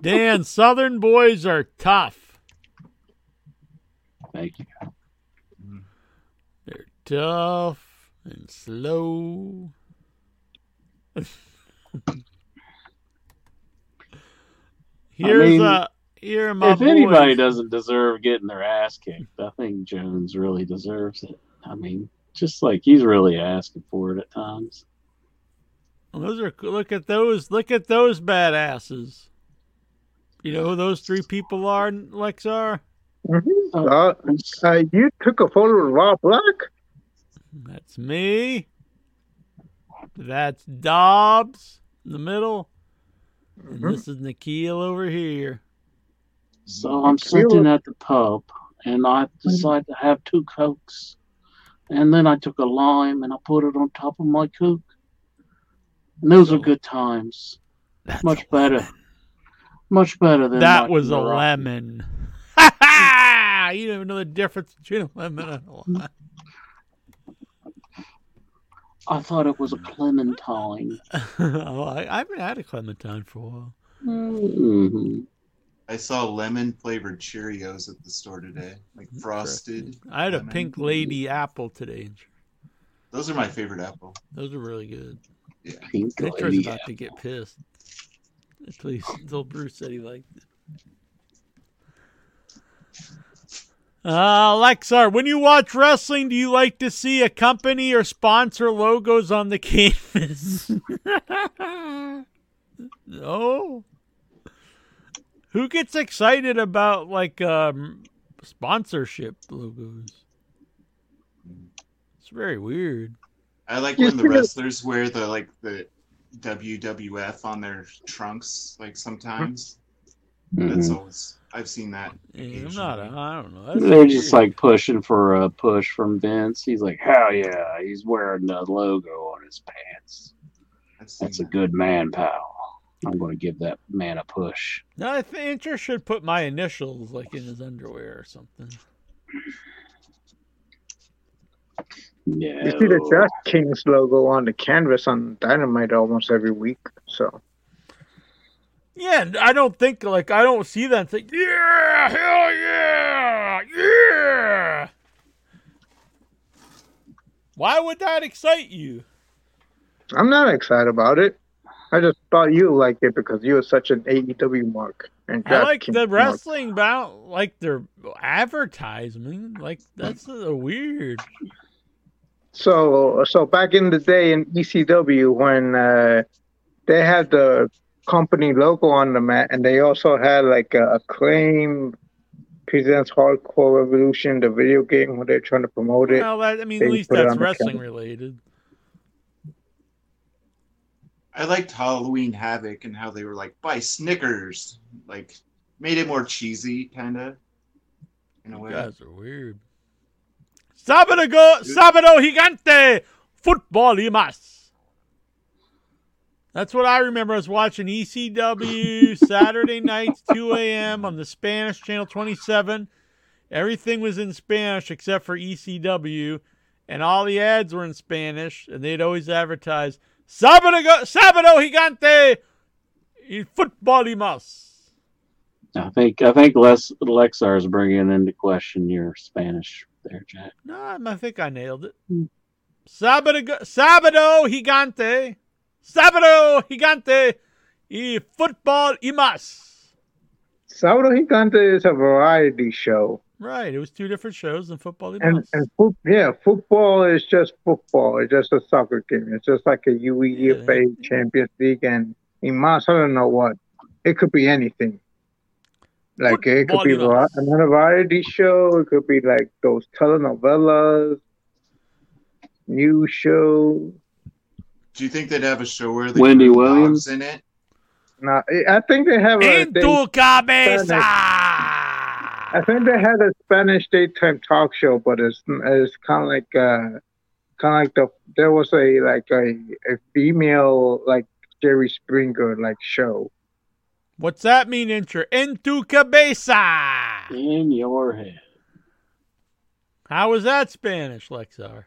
Dan, Southern boys are tough. Thank you. They're tough and slow. Here's mean, uh here are my if anybody doesn't deserve getting their ass kicked, I think Jones really deserves it. I mean, just like he's really asking for it at times. Those are look at those look at those badasses. You know who those three people are, Lexar? Mhm. Uh, uh, you took a photo of Rob Black? That's me. That's Dobbs in the middle. And Mhm. this is Nikhil over here. So I'm sitting at the pub and I decided to have two cokes. And then I took a lime and I put it on top of my coke. And those are good times. That's Much better. lemon. Much better than That was a Morocco. lemon. Ha ha! You don't even know the difference between a lemon and a lime. I thought it was a clementine. oh, I, I haven't had a clementine for a while. hmm I saw lemon flavored Cheerios at the store today, like frosted. I had a lemon. pink lady apple today. Those are my favorite apple. Those are really good. Pink Victor's lady. about to get pissed. At least until Bruce said he liked it. Uh, Lexar, when you watch wrestling, do you like to see a company or sponsor logos on the canvas? no. Who gets excited about like um, sponsorship logos? It's very weird. I like when the wrestlers wear the like the WWF on their trunks, like sometimes. Mhm. That's always I've seen that. Yeah, I'm not. I don't know. That's They're just like pushing for a push from Vince. He's like, hell yeah, he's wearing the logo on his pants. I've seen That's a good man, pal. I'm going to give that man a push. No, I think Incher should put my initials like in his underwear or something. Yeah. You see the Just Kings logo on the canvas on Dynamite almost every week. So Yeah, I don't think like I don't see that and think, yeah, hell yeah, yeah. Why would that excite you? I'm not excited about it. I just thought you liked it because you were such an AEW mark. And I like the mark. wrestling about like their advertisement. Like that's uh, weird. So, so back in the day in ECW, when uh, they had the company logo on the mat, and they also had like a acclaim presents Hardcore Revolution, the video game where they're trying to promote it. Well, that, I mean, They at least that's wrestling related. I liked Halloween Havoc and how they were like, buy Snickers. Like, made it more cheesy, kind of. In a You way. guys are weird. Sábado, go, sábado gigante, football y más. That's what I remember. I was watching ECW Saturday nights, 2 a.m. on the Spanish channel 27. Everything was in Spanish except for ECW, and all the ads were in Spanish, and they'd always advertise Sábado, sábado gigante, y football y más. I think I think Les Lexar is bringing into question your Spanish there, Jack. No, I think I nailed it. Hmm. Sábado, sábado gigante. Sábado gigante. Y fútbol y más. Sábado Gigante is a variety show. Right. It was two different shows and football And and foot, yeah, football is just football. It's just a soccer game. It's just like a UEFA Champions League and in Mas, I don't know what. It could be anything. Like it could be Football, va- another variety show. It could be like those telenovelas, news show. Do you think they'd have a show where they Wendy Williams? in it? Now, I think they have a. En They, tu cabeza. I think they had a Spanish daytime talk show, but it's it's kind of like uh, kind of like the there was a like a, a female like Jerry Springer like show. What's that mean, Incher? En tu cabeza. In your head. How was that Spanish, Lexar?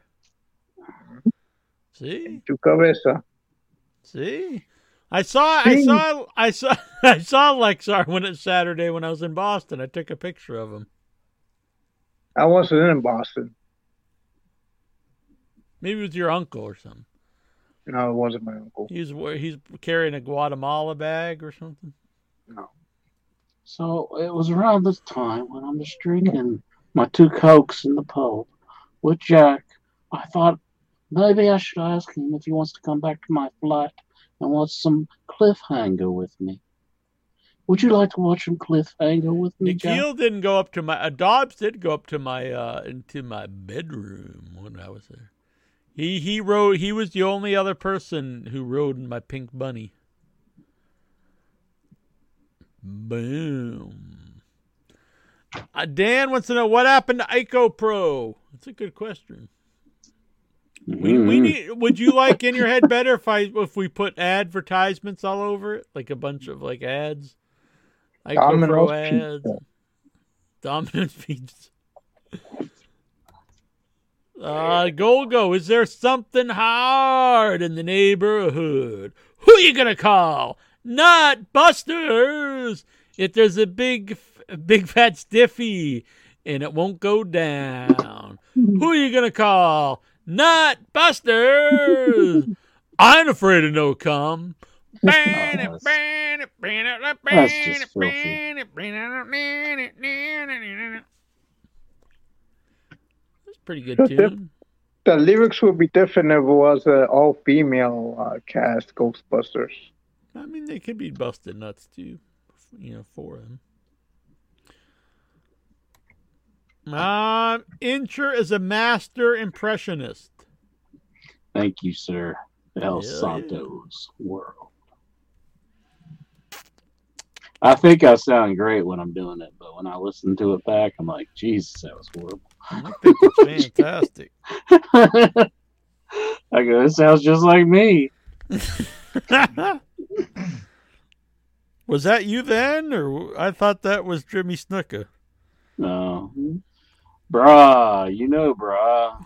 See? Tu cabeza. See? I saw I saw I saw I saw Lexar when it's Saturday when I was in Boston. I took a picture of him. I wasn't in Boston. Maybe it was your uncle or something. No, it wasn't my uncle. He's he's carrying a Guatemala bag or something. No. So it was around this time when I'm just drinking my two cokes in the pub with Jack. I thought maybe I should ask him if he wants to come back to my flat and watch some cliffhanger with me. Would you like to watch some cliffhanger with me? Nikhil didn't go up to my. Uh, Dobbs did go up to my uh into my bedroom when I was there. He he rode. He was the only other person who rode in my pink bunny. Boom. Uh, Dan wants to know what happened to Ico Pro. That's a good question. We, we Mhm. need. Would you like in your head better if I if we put advertisements all over it, like a bunch of like ads, Pro Domino's ads, Pizza. Domino's Pizza. Uh, Golgo, is there something hard in the neighborhood? Who you gonna call? Not Busters. If there's a big, big fat stiffy and it won't go down, who you gonna call? Not Busters. I ain't afraid of no cum. that's- that's just That's pretty good That's tune. The lyrics would be different if it was an all female uh, cast Ghostbusters. I mean, they could be busted nuts too, you know, for them. Um, Incher is a master impressionist. Thank you, sir. El Yeah, yeah. Santos world. I think I sound great when I'm doing it, but when I listen to it back, I'm like, Jesus, that was horrible. I think it's fantastic. I go, it sounds just like me. was that you then, or I thought that was Jimmy Snuka? No, brah, you know, brah.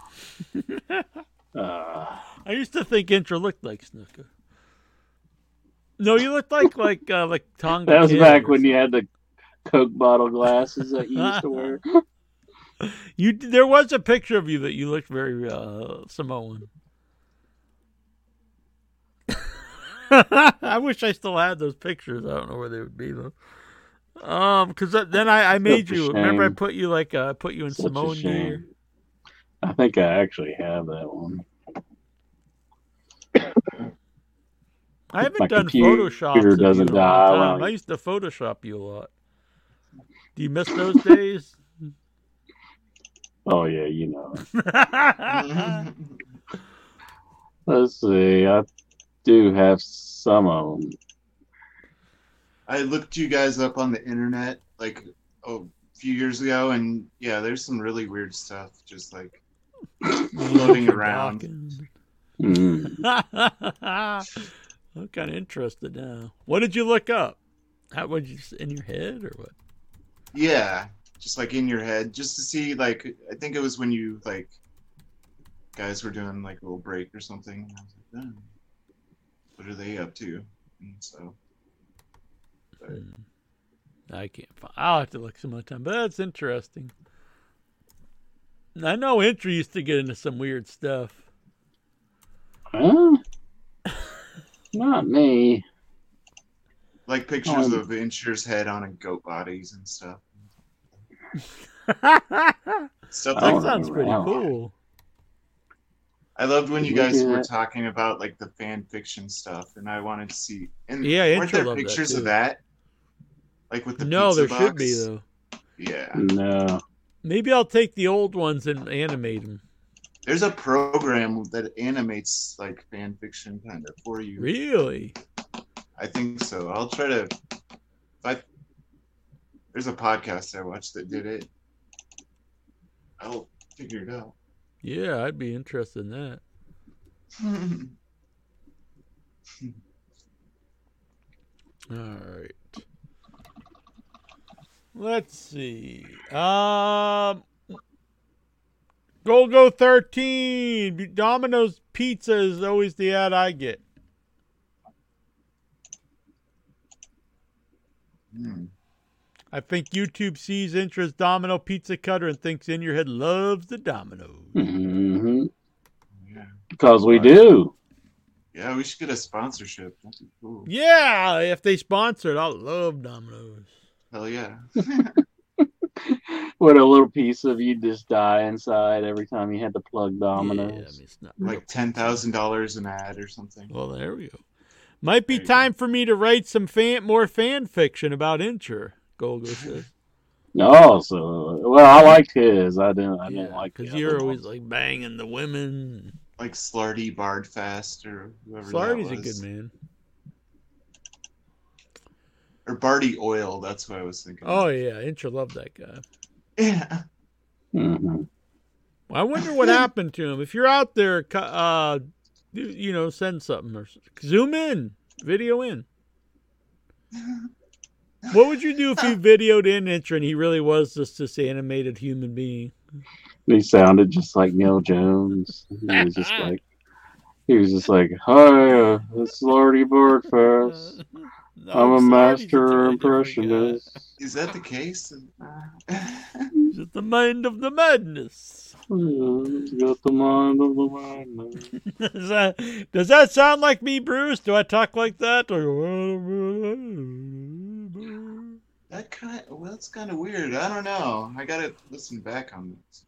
Uh, I used to think Incher looked like Snuka. No, you looked like like uh, like Tonga. that was Kid back when you had the Coke bottle glasses that you used to wear. You there was a picture of you that you looked very uh, Samoan. I wish I still had those pictures. I don't know where they would be though. Um, because then I, I made you. Remember, I put you like uh, put you in Such shame. gear. I think I actually have that one. I haven't My done Photoshop. doesn't in a long die, time. like- I used to Photoshop you a lot. Do you miss those days? Oh yeah, you know. Let's see. I do have some of them. I looked you guys up on the internet like oh, a few years ago, and yeah, there's some really weird stuff just like floating around. Mm. I'm kind of interested now. What did you look up? How would you in your head or what? Yeah, just like in your head, just to see like I think it was when you like guys were doing like a little break or something. I was like, oh, what are they up to? And so I can't find. I'll have to look some other time, but that's interesting. I know Incher used to get into some weird stuff. Huh? Not me. like pictures Um, of Incher's head on a goat bodies and stuff. Stuff like That sounds pretty wow. cool. I loved when you guys do were talking about like the fan fiction stuff, and I wanted to see. And Yeah, weren't there loved that, pictures of that? Like with the No, pizza there should be though. Yeah, No. Maybe I'll take the old ones and animate them. there's a program that animates like fan fiction kind of for you. Really? I think so. I'll try to. If I, there's a podcast I watched that did it. I'll figure it out. Yeah, I'd be interested in that. All right. Let's see. Um, Golgo thirteen. Domino's Pizza is always the ad I get. Hmm. I think YouTube sees Incher's Domino Pizza Cutter and thinks In Your Head loves the Domino's. hmm Yeah. Because we do. Yeah, we should get a sponsorship. That'd be cool. Yeah, if they sponsor it, I love Domino's. Hell yeah. what a little piece of you just die inside every time you had to plug Yeah, I Domino's? mean, it's not like ten thousand dollars an ad or something. Well, there we go. Might be There you time for me to write some fan, more fan fiction about Incher. Golgo says. No, so well, I liked his. I didn't. I didn't like the because you're always ones. like banging the women. Like Slarty Bardfast or whoever. that Slarty's a good man. Or Barty Oil. That's what I was thinking. Oh yeah, Incher loved that guy. yeah. Mhm. I wonder what happened to him. If you're out there, uh, you, you know, send something or zoom in, video in. What would you do if you videoed in Incher and he really was just this animated human being? He sounded just like Neil Jones. He was just like, he was just like, "Hi, uh, it's Lordy Birdfest. No, I'm a master totally different guy. impressionist." Is that the case? He's at the mind of the madness. He's got the mind of the madness. does, that, does that sound like me, Bruce? Do I talk like that? That kind. Well, that's kind of weird. I don't know. I gotta listen back on this.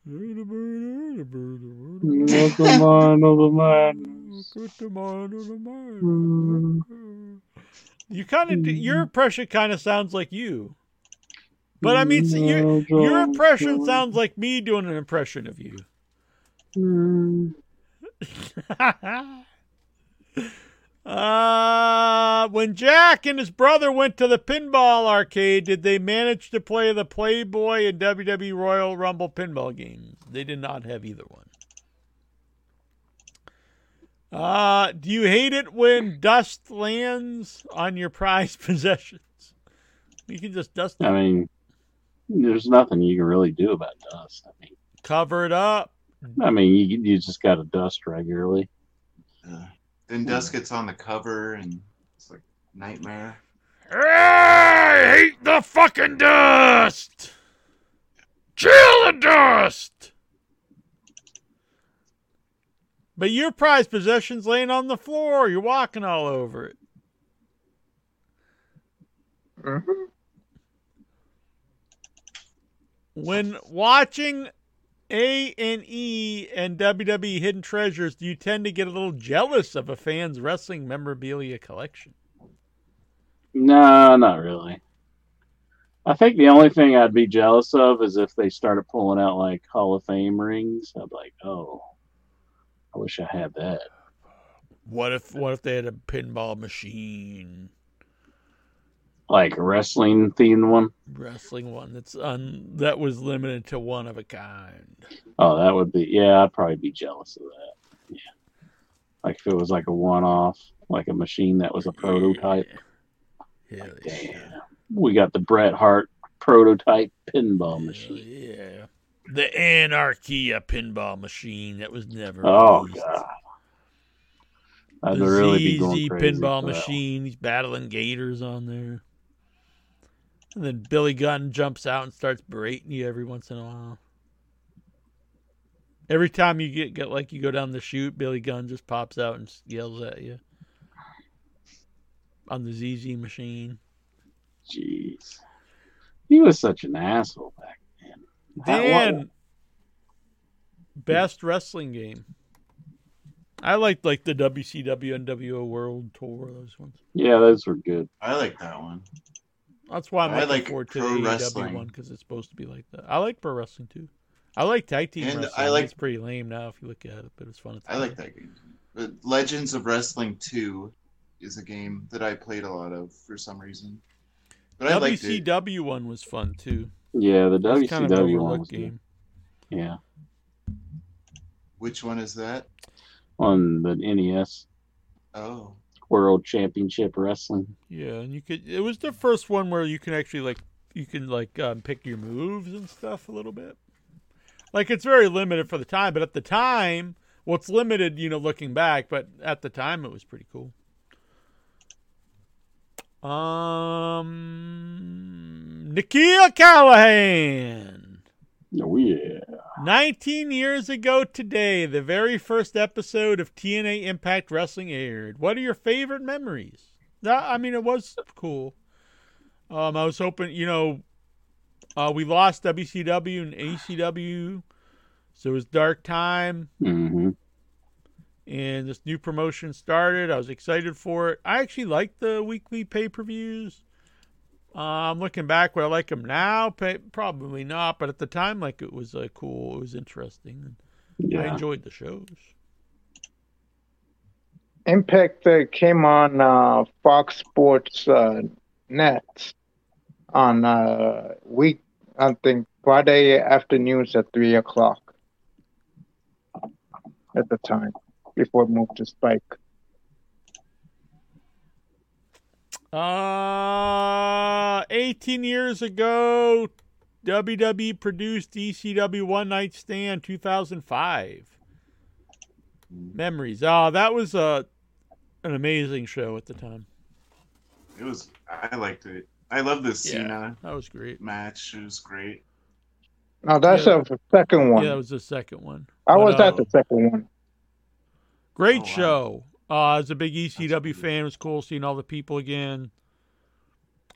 He's got the mind of the madness. You kind of, your impression kind of sounds like you. But I mean, see, your, your impression sounds like me doing an impression of you. uh, Uh, when Jack and his brother went to the pinball arcade, did they manage to play the Playboy and WWE Royal Rumble pinball games? They did not have either one. Uh, do you hate it when dust lands on your prized possessions? You can just dust it, I mean, there's nothing you can really do about dust. I mean, cover it up. I mean, you you just got to dust regularly. Uh, then dust gets on the cover and it's like nightmare. I hate the fucking dust. Chill the dust. But your prized possession's laying on the floor. You're walking all over it. Mhm. When watching A and E and WWE Hidden Treasures, do you tend to get a little jealous of a fan's wrestling memorabilia collection? No, not really. I think the only thing I'd be jealous of is if they started pulling out like Hall of Fame rings. I'd be like, oh, I wish I had that. What if what if they had a pinball machine? Like a wrestling themed one. wrestling one that's un that was limited to one of a kind. Oh, that would be yeah. I'd probably be jealous of that. Yeah, like if it was like a one-off, like a machine that was a prototype. Hell Damn, we got the Bret Hart prototype pinball machine. yeah. The Anarchia pinball machine that was never Oh released. god, I'd The really be ZZ going crazy. pinball machine. He's battling gators on there. And then Billy Gunn jumps out and starts berating you every once in a while. Every time you get, get like you go down the chute, Billy Gunn just pops out and yells at you on the ZZ machine. Jeez, he was such an asshole back Dan, what- best wrestling game. I liked like the WCW NWO World Tour. Those ones. yeah, those were good. I like that one. That's why I'm I looking like forward to pro the AEW wrestling. one because it's supposed to be like that. I like pro wrestling too. I like tag team And wrestling. I like- it's pretty lame now if you look at it, but it's fun. At the I like time. that game. But Legends of Wrestling 2 is a game that I played a lot of for some reason. But I liked it. WCW one was fun too. Yeah, the It's kind of WCW one overlooked was good. Yeah, Which one is that? on the NES Oh. World Championship Wrestling. Yeah, and you could. It was the first one where you can actually like you can like um, pick your moves and stuff a little bit. Like it's very limited for the time, but at the time, well, it's limited, you know, looking back. But at the time, it was pretty cool. Um, Nikia Callahan. Oh yeah. 19 years ago today, the very first episode of TNA Impact Wrestling aired. What are your favorite memories? I mean, it was cool. Um, I was hoping, you know, uh, we lost WCW and ECW, so it was dark time, hmm and this new promotion started. I was excited for it. I actually liked the weekly pay per views. Uh, I'm looking back, would I like them now? Probably not, but at the time, like it was uh, cool. It was interesting. and I enjoyed the shows. Impact uh, came on uh, Fox Sports uh, Net on uh, week, I think Friday afternoons at three o'clock at the time before it moved to Spike. Uh, 18 years ago, WWE produced ECW One Night Stand 2005. Memories. Oh, that was a an amazing show at the time. It was. I liked it. I love this Yeah. Cena That was great. match. It was great. No, that's Yeah. the second one. Yeah, that was the second one. I was But, uh, at the second one. Great Oh, wow. Show. Uh, as a big ECW fan, it was cool seeing all the people again.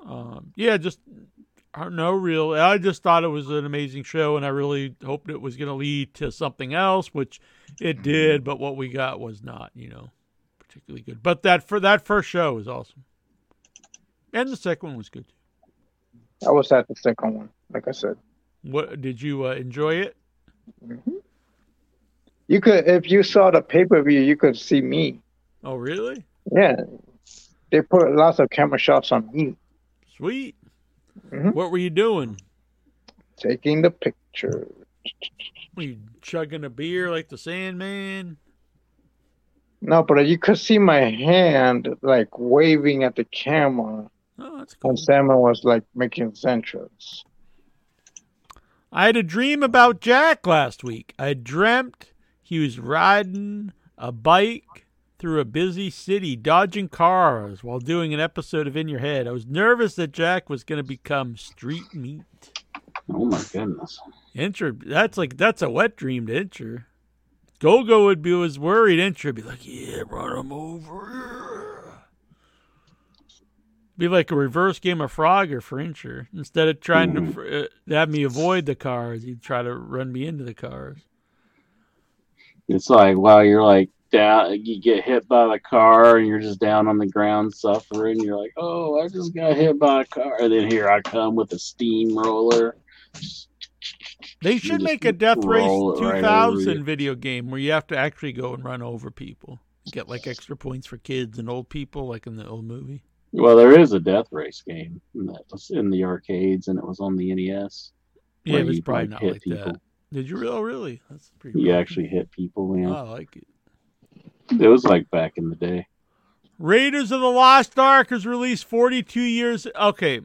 Um, yeah, just no real. I just thought it was an amazing show, and I really hoped it was going to lead to something else, which it did. But what we got was not, you know, particularly good. But that for that first show was awesome, and the second one was good. I was at the second one, like I said. What did you uh, enjoy it? You could, if you saw the pay per view, you could see me. Oh, really? Yeah, they put lots of camera shots on me Sweet. Mhm. What were you doing? taking the picture. Were you chugging a beer like the Sandman? No, but you could see my hand like waving at the camera Oh, that's cool. when Salmon was like making centros. I had a dream about Jack last week. I dreamt he was riding a bike through a busy city, dodging cars while doing an episode of In Your Head. I was nervous that Jack was going to become street meat. Oh my goodness. Incher, that's like that's a wet dream to Incher. Gogo would be was worried. Would be like, "Yeah, run him over." Be like a reverse game of Frogger for Incher. Instead of trying to uh, have me avoid the cars, he'd try to run me into the cars. It's like while you're like down, you get hit by the car and you're just down on the ground suffering. You're like, oh, I just got hit by a car. And then here I come with a steamroller. They should make a Death Race roll it right 2000 video game where you have to actually go and run over people. Get like extra points for kids and old people, like in the old movie. Well, there is a death race game that was in the arcades and it was on the NES. Yeah, it was probably like, not like people. that. Did you really? Oh, really? That's pretty. You cool. actually hit people. Oh, I like it. It was like back in the day. Raiders of the Lost Ark is released 42 years. Okay,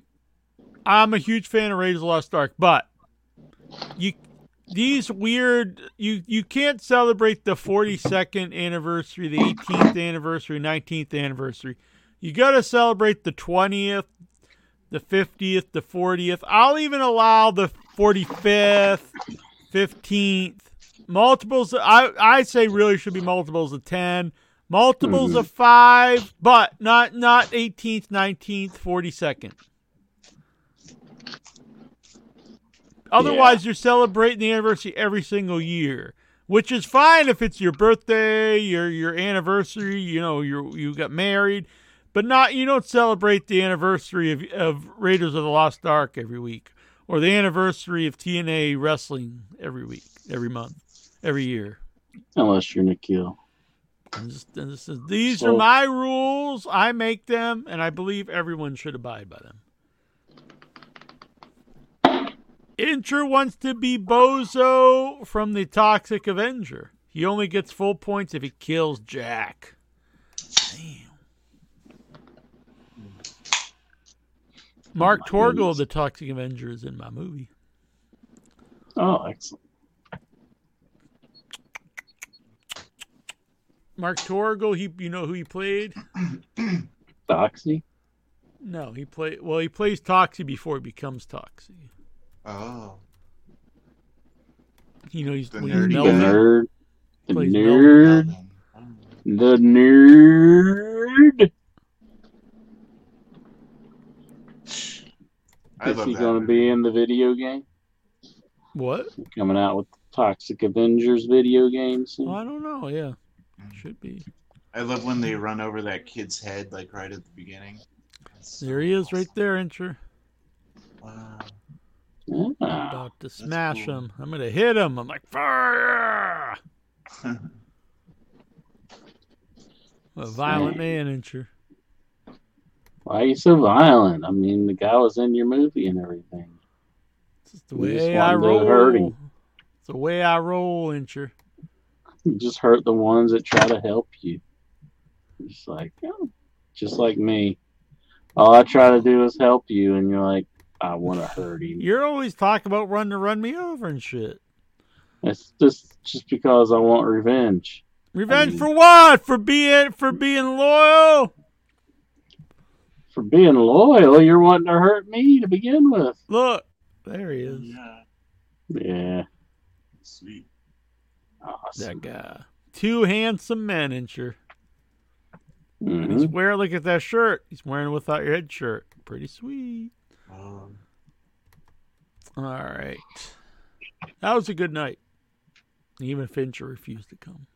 I'm a huge fan of Raiders of the Lost Ark, but you these weird you you can't celebrate the 42nd anniversary, the 18th anniversary, 19th anniversary. You got to celebrate the 20th, the 50th, the 40th. I'll even allow the 45th, 15th. Multiples I I say really should be multiples of 10. Multiples mm-hmm. of 5, but not not 18th, 19th, 42nd. Otherwise, you're celebrating the anniversary every single year, which is fine if it's your birthday, your your anniversary. You know, you you got married, but not you don't celebrate the anniversary of of Raiders of the Lost Ark every week, or the anniversary of TNA wrestling every week, every month, every year. Unless you're Nikhil. And this, and this is, these So- are my rules. I make them, and I believe everyone should abide by them. Incher wants to be Bozo from the Toxic Avenger. He only gets full points if he kills Jack. Damn. Mark Oh Torgl, goodness. the Toxic Avenger, is in my movie. Oh, excellent. Mark Torgl, he you know who he played? Toxie. No, he played well. He plays Toxie before he becomes Toxie. Oh. You know, he's The when he's nerdy The. Melvin. nerd. The nerd. Melvin. The nerd. I Is he that. going to be in the video game? What? Coming out with Toxic Avengers video game soon? Oh, I don't know. Yeah, should be. I love when they run over that kid's head, like right at the beginning. That's so There he is, right there, Incher. Wow. Ah, About to smash cool. him. I'm gonna hit him. I'm like fire. A violent man, Incher. why are you so violent? I mean, the guy was in your movie and everything. It's just the You just way I roll. hurt. It's the way I roll, Incher. You just hurt the ones that try to help you. It's like, oh, just like me. All I try to do is help you, and you're like, I want to hurt him. You're always talking about run to run me over and shit. It's just just because I want revenge. Revenge mean- for what? For being for being loyal? For being loyal, you're wanting to hurt me to begin with. Look, there he is. yeah. Yeah. Sweet. Awesome. That guy. Two handsome men, Incher. And he's wearing, look at that shirt. He's wearing without your head shirt. Pretty sweet. Um, All right. That was a good night. Even Incher refused to come.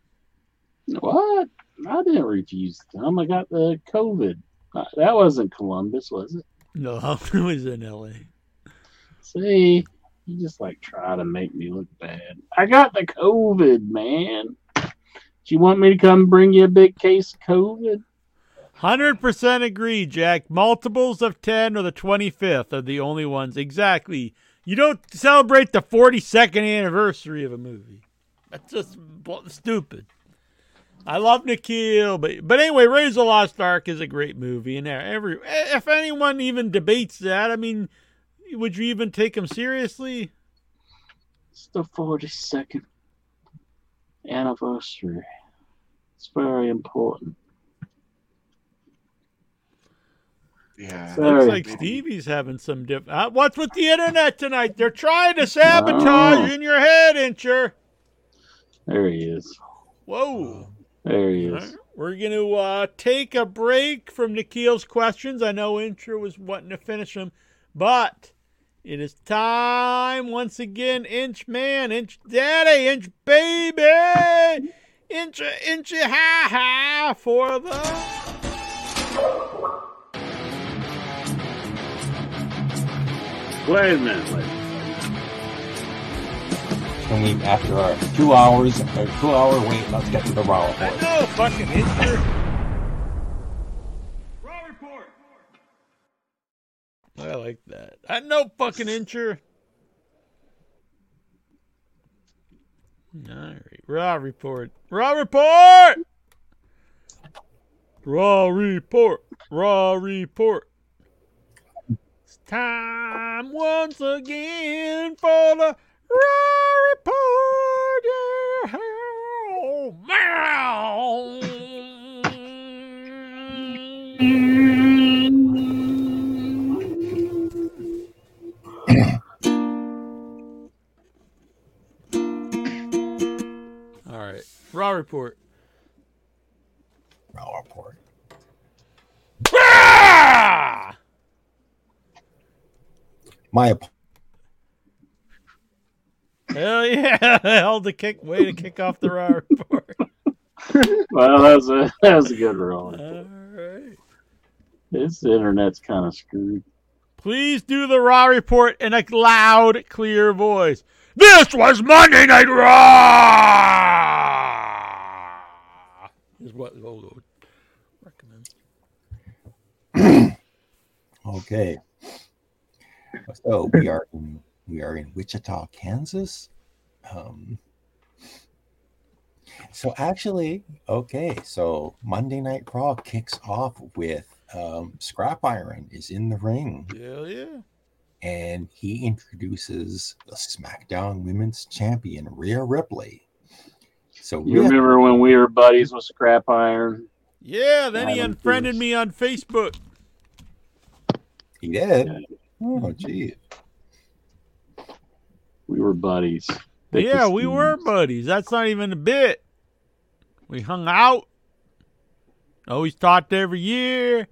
What? I didn't refuse to come. I got the COVID. Uh, That wasn't Columbus, was it? No, it was in L.A. See, you just like try to make me look bad. I got the COVID, man. Do you want me to come bring you a big case of COVID? Hundred percent agree, Jack. Multiples of ten or the twenty fifth are the only ones. Exactly. You don't celebrate the forty second anniversary of a movie. That's just stupid. I love Nikhil, but but anyway, Raise the Lost Ark is a great movie, and every if anyone even debates that, I mean, would you even take him seriously? It's the 42nd anniversary. It's very important. Yeah. Sorry. Looks like Stevie's having some diff. Uh, what's with the internet tonight? They're trying to sabotage Oh. in your head, Incher. There he is. Whoa. There he is. right, We're going to uh, take a break from Nikhil's questions. I know Incher was wanting to finish them, but it is time once again, Inch Man, Inch Daddy, Inch Baby, Inch Inch Ha Ha for the. Wait a minute. Wait. Can we, after our two hours, or two hour wait, let's get to the raw I report. know, fucking Incher. I like that. I know, fucking Incher. Raw report. Raw report. Raw report. Raw report. It's time once again for the raw report. Yeah. Oh, All raw report. Raw report. Ah! My ap- Hell yeah! Hell to kick way to kick off the raw report. Well, that was a that was a good roll. All right. This internet's kind of screwed. Please do the raw report in a loud, clear voice. This was Monday Night Raw. Is what Logo recommends. Okay. So we are in, we are in Wichita, Kansas. Um, so actually, okay. So Monday Night Raw kicks off with um, Scrap Iron is in the ring, yeah! and he introduces the SmackDown Women's Champion Rhea Ripley. So You Rhea, remember when we were buddies with Scrap Iron? Yeah. Then he unfriended Pearce. me on Facebook. he did. Oh, geez. We were buddies. Thick yeah, we were buddies. That's not even a bit. We hung out. Always talked every year.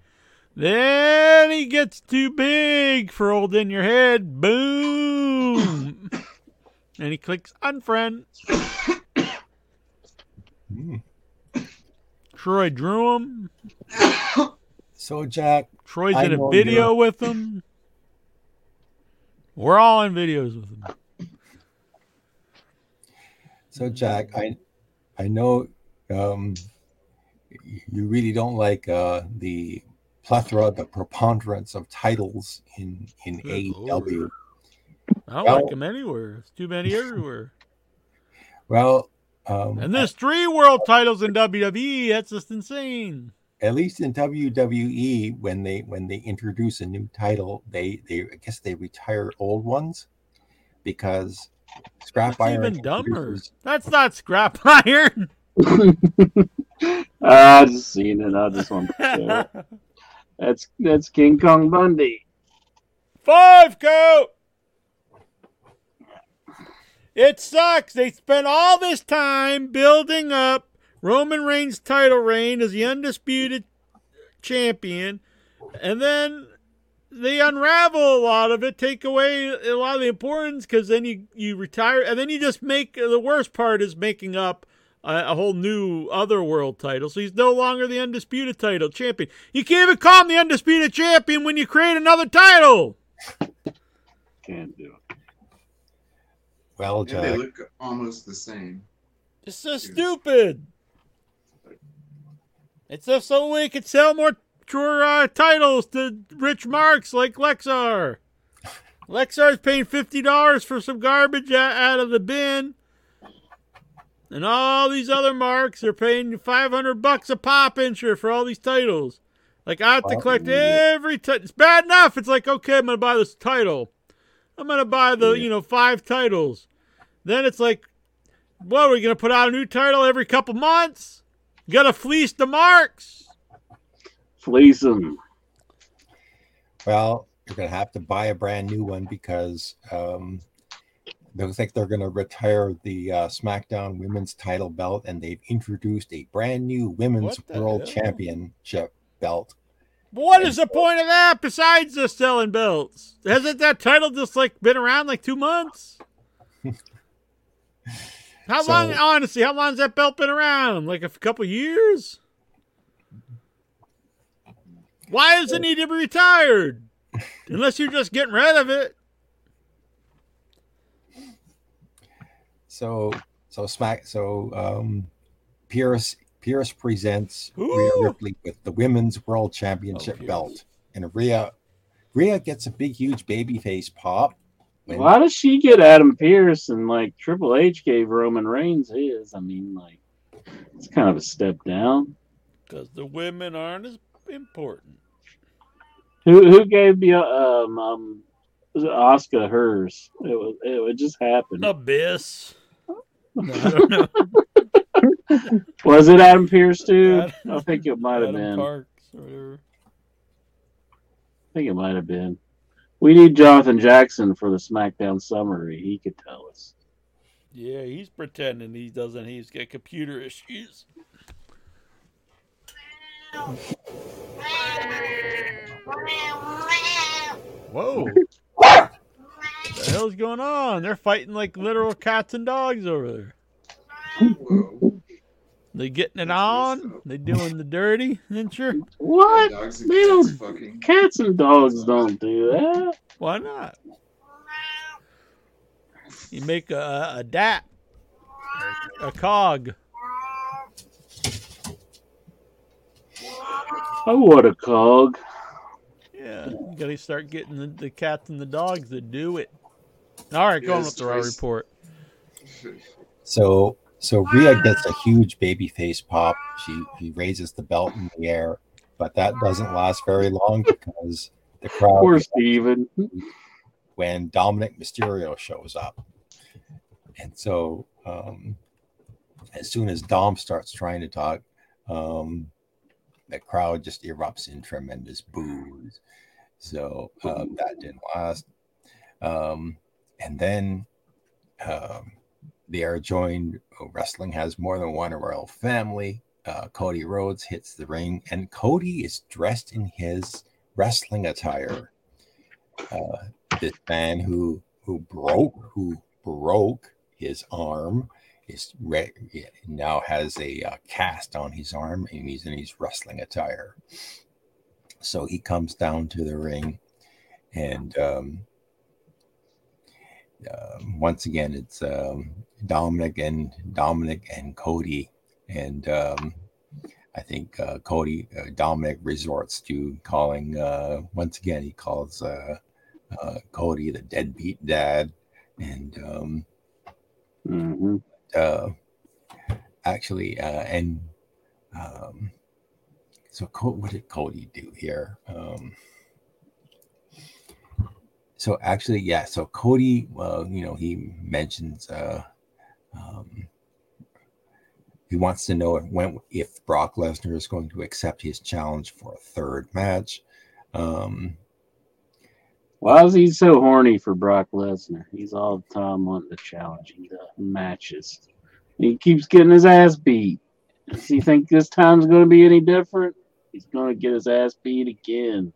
Then he gets too big for old in your head. Boom. and he clicks unfriend. Hmm. Troy drew him. So Jack, Troy's I in a video you're- with him. We're all in videos with him. So Jack, I I know um, you really don't like uh, the plethora, the preponderance of titles in in Good AEW. I don't Well- like them anywhere. It's too many everywhere. Well, um, And there's three world titles in WWE. That's just insane. at least in WWE, when they when they introduce a new title, they they I guess they retire old ones because Scrap That's Iron even dumber. That's not scrap iron. I just seen it. I just want to show it. That's that's King Kong Bundy. Five coat. It sucks. They spent all this time building up Roman Reigns' title reign as the undisputed champion, and then they unravel a lot of it, take away a lot of the importance, because then you you retire, and then you just make the worst part is making up a, whole new other world title. So he's no longer the undisputed title champion. You can't even call him the undisputed champion when you create another title. Can't do it. Well, Yeah, they look almost the same. It's so stupid. It's just so we could sell more tour uh, titles to rich marks like Lexar. Lexar's paying fifty dollars for some garbage a- out of the bin, and all these other marks are paying five hundred bucks a pop insure for all these titles. Like I have to collect every title. It's bad enough. It's like okay, I'm gonna buy this title. I'm gonna buy the you know five titles. Then it's like, what are we gonna put out a new title every couple months? Gotta fleece the marks. Fleece them. Well, you're going to have to buy a brand new one because um, they looks like they're going to retire the uh, SmackDown Women's Title belt, and they've introduced a brand new Women's World hell? Championship belt. What is the point of that besides just selling belts? Hasn't that title just like been around like two months? How So- long, honestly, how long has that belt been around? Like a couple years? Why does it need to be retired? Unless you're just getting rid of it. So, so Smack, so um, Pearce Pearce presents Rhea Ripley with the Women's World Championship Pearce. belt, and Rhea Rhea gets a big, huge baby face pop. when- Why does she get Adam Pearce and like Triple H gave Roman Reigns his? I mean, like, it's kind of a step down. Because the women aren't as important. Who who gave the um um was it Oscar hers? It was it would just happened. Abyss. No, I don't know. Was it Adam Pearce too? Adam- I think it might have been. Parks or whatever. I think it might have been. We need Jonathan Jackson for the SmackDown summary. He could tell us. Yeah, he's pretending he doesn't. He's got computer issues. Whoa. what the hell's going on? They're fighting like literal cats and dogs over there. Whoa. They getting it on? They doing the dirty, ain't you? What? Dogs and They cats don't. fucking. Cats and dogs don't do that. Why not? You make a, a DAP, a cog. Oh, what a cog! Yeah, you gotta start getting the, the cats and the dogs to do it. All right, going Yes, with the raw report. So so Rhea gets a huge baby face pop. She she raises the belt in the air, but that doesn't last very long because the crowd Poor Steven. when Dominik Mysterio shows up. And so um, as soon as Dom starts trying to talk, um, the crowd just erupts in tremendous boos. So um, that didn't last. Um, and then um, they are joined. Wrestling has more than one royal family. Uh, Cody Rhodes hits the ring, and Cody is dressed in his wrestling attire. Uh, this man who who broke who broke his arm is re- now has a uh, cast on his arm, and he's in his wrestling attire. So he comes down to the ring, and um, um, once again, it's um, Dominik and Dominik and Cody, and um, I think uh, Cody uh, Dominik resorts to calling. Uh, once again, he calls uh, uh, Cody the deadbeat dad, and um, hmm uh, actually, uh, and um, so what did Cody do here? Um, so actually, yeah. So Cody, well, you know, he mentions uh, um, he wants to know when if Brock Lesnar is going to accept his challenge for a third match. Um, Why is he so horny for Brock Lesnar? He's all the time wanting to challenge him to matches. He keeps getting his ass beat. Does he think this time's going to be any different? He's going to get his ass beat again.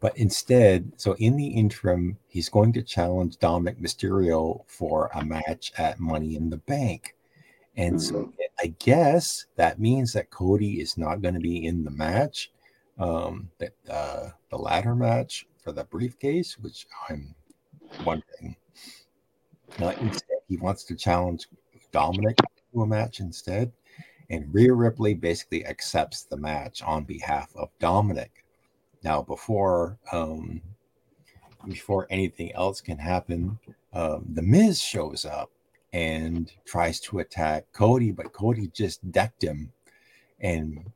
But instead, so in the interim, he's going to challenge Dominik Mysterio for a match at Money in the Bank. And so I guess that means that Cody is not going to be in the match, um, that uh, the ladder match for the briefcase, which I'm wondering. Uh, instead, he wants to challenge Dominik to a match instead. and Rhea Ripley basically accepts the match on behalf of Dominik. Now, before um, before anything else can happen, um, the Miz shows up and tries to attack Cody, but Cody just decked him, and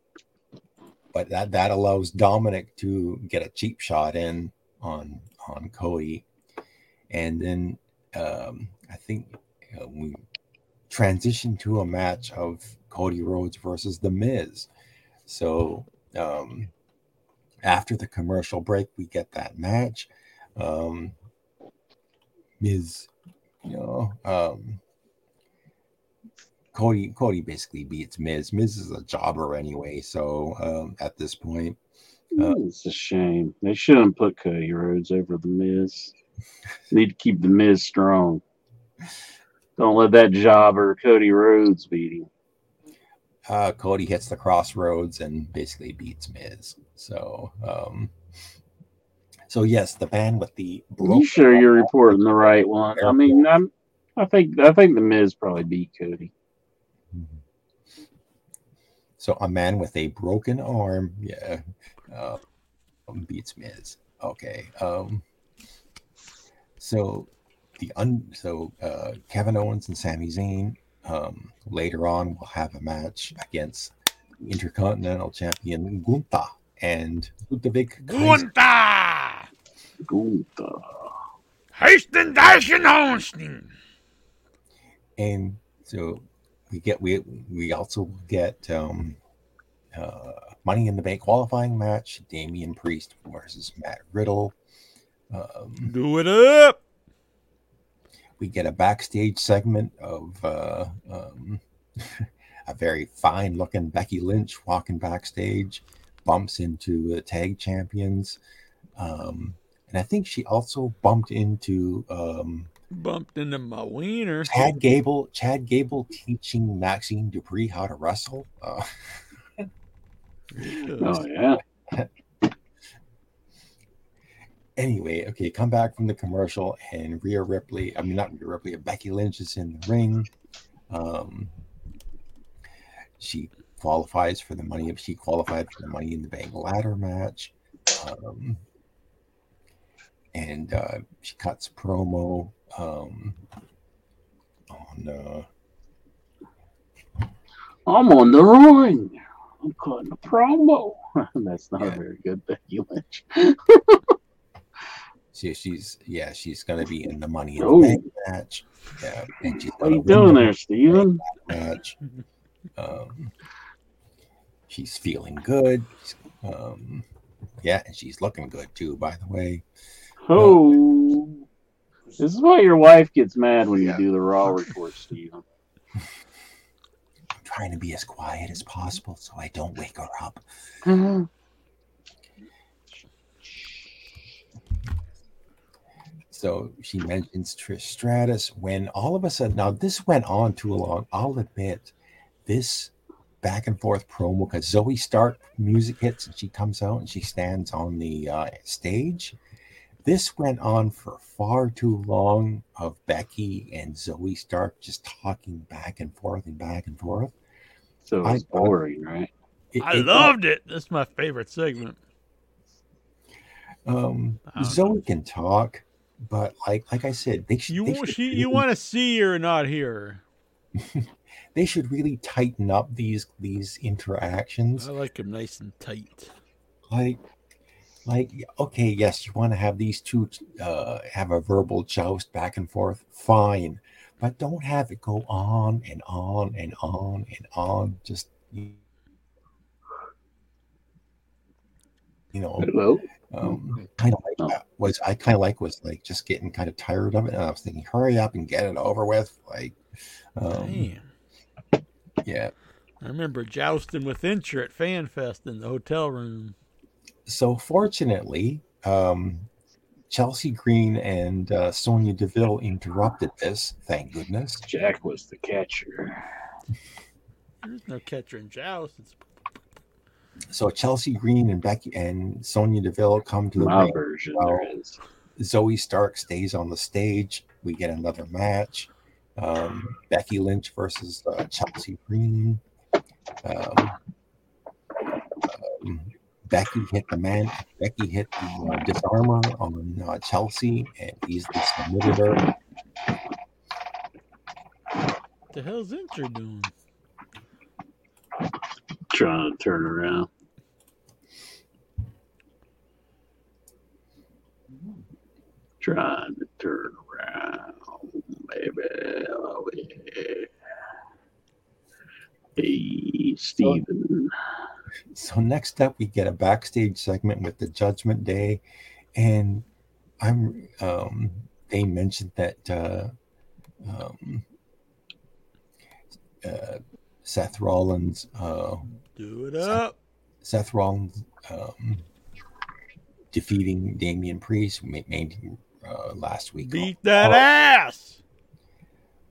but that that allows Dominik to get a cheap shot in on on Cody, and then um, I think uh, we transition to a match of Cody Rhodes versus The Miz. So um, after the commercial break, we get that match. Um, Miz, you know, um, Cody Cody basically beats Miz. Miz is a jobber anyway, so um, at this point, uh, it's a shame. They shouldn't put Cody Rhodes over the Miz. Need to keep the Miz strong. Don't let that jobber Cody Rhodes beat him. Uh, Cody hits the Cross Rhodes and basically beats Miz. So, um, so yes, the man with the You sure you're reporting the right one? I mean, I'm. I think I think the Miz probably beat Cody. So a man with a broken arm, yeah, uh, beats Miz. Okay. Um, so the un so uh, Kevin Owens and Sami Zayn um, later on we'll have a match against Intercontinental Champion Gunther and Ludwig Kaiser. Gunther! Gunther. Hasten Dyson Holstein. and so we get we we also get um uh money in the bank qualifying match Damian Priest versus Matt Riddle um Do it up. We get a backstage segment of uh um a very fine looking Becky Lynch walking backstage bumps into the tag champions um and I think she also bumped into um Bumped into my wiener. Chad Gable, Chad Gable teaching Maxxine Dupri how to wrestle. Uh, Oh yeah. Anyway, okay, come back from the commercial, and Rhea Ripley, I mean, not Rhea Ripley, Becky Lynch is in the ring. Um, she qualifies for the money. She qualified for the Money in the Bank ladder match. Um, and uh, she cuts promo um, on uh, I'm on the ring. I'm cutting a promo. That's not a very good Becky Lynch. She, she's yeah, she's gonna be in the Money in the Bank match. Yeah, and she's What are you doing there, Steven? Match. Um, she's feeling good. Um, yeah, and she's looking good too. By the way, Oh, this is why your wife gets mad when you do the raw report, Steven. I'm trying to be as quiet as possible so I don't wake her up. So she mentions Trish Stratus when all of a sudden, now this went on too long. I'll admit, this back and forth promo because Zoey Stark music hits and she comes out and she stands on the uh, stage. This went on for far too long of Becky and Zoey Stark just talking back and forth and back and forth. So it's I- boring, right? It- I it- loved it. That's my favorite segment. Um, I don't Zoey can talk, but like like I said, they should You they want should she, really- you want to see her, not hear they should really tighten up these these interactions. I like them nice and tight. Like like okay, yes, you want to have these two uh have a verbal joust back and forth, fine. But don't have it go on and on and on and on. Just you know, Hello. Um, kind of like that was I kind of like was like just getting kind of tired of it, and I was thinking, hurry up and get it over with. Like, um, Damn. yeah. I remember jousting with Incher at FanFest in the hotel room. So fortunately, um, Chelsea Green and uh, Sonya Deville interrupted this. Thank goodness. Jack was the catcher. There's no catcher in joust. It's So Chelsea Green and Becky and Sonya Deville come to the My ring. version Well, there is. Zoey Stark stays on the stage. We get another match. Um, Becky Lynch versus uh, Chelsea Green. Um, um, Becky hit the man. Becky hit the uh, disarmer on uh, Chelsea, and easily submitted her. the hell's Inter doing? Trying to turn around. Trying to turn around, baby. Oh, yeah. Hey, Steven. So next up, we get a backstage segment with the Judgment Day, and I'm um, they mentioned that uh, um, uh, Seth Rollins uh, Do it up. Seth Rollins um, defeating Damian Priest ma- made uh, last week. Beat that Oh, ass.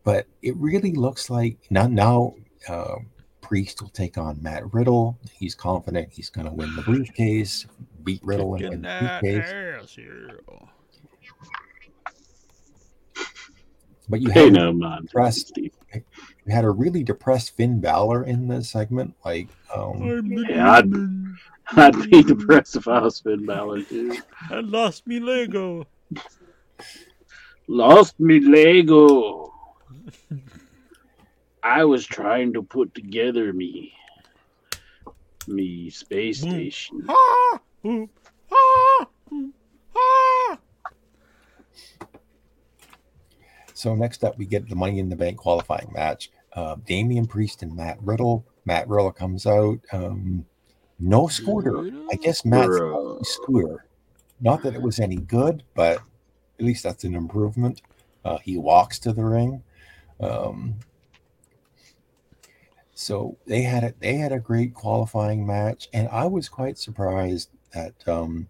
But it really looks like now now uh, Priest will take on Matt Riddle. He's confident he's going to win the briefcase, beat Riddle and Kicking win the briefcase. ass here. But you Hey, had no, a man. depressed, you had a really depressed Finn Balor in the segment. Like, um, Yeah, I'd, I'd be depressed if I was Finn Balor, too. I lost me Lego. Lost me Lego. I was trying to put together me me space station. Ah, ooh, ah, ah. So next up, we get the Money in the Bank qualifying match. Uh, Damian Priest and Matt Riddle. Matt Riddle comes out. Um, no scooter. I guess Matt's scooter. Not that it was any good, but at least that's an improvement. Uh, he walks to the ring. Um, so they had a, they had a great qualifying match, and I was quite surprised that um,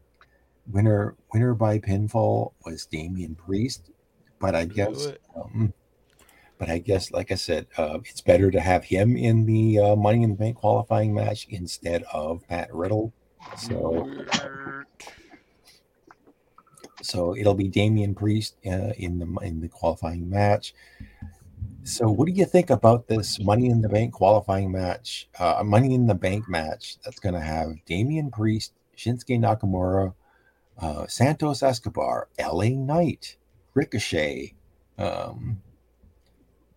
winner winner by pinfall was Damian Priest. But I guess, um, but I guess, like I said, uh, it's better to have him in the uh, Money in the Bank qualifying match instead of Matt Riddle. So, so it'll be Damian Priest uh, in the in the qualifying match. So, what do you think about this Money in the Bank qualifying match? Uh, Money in the Bank match that's going to have Damian Priest, Shinsuke Nakamura, uh, Santos Escobar, LA Knight, Ricochet, um,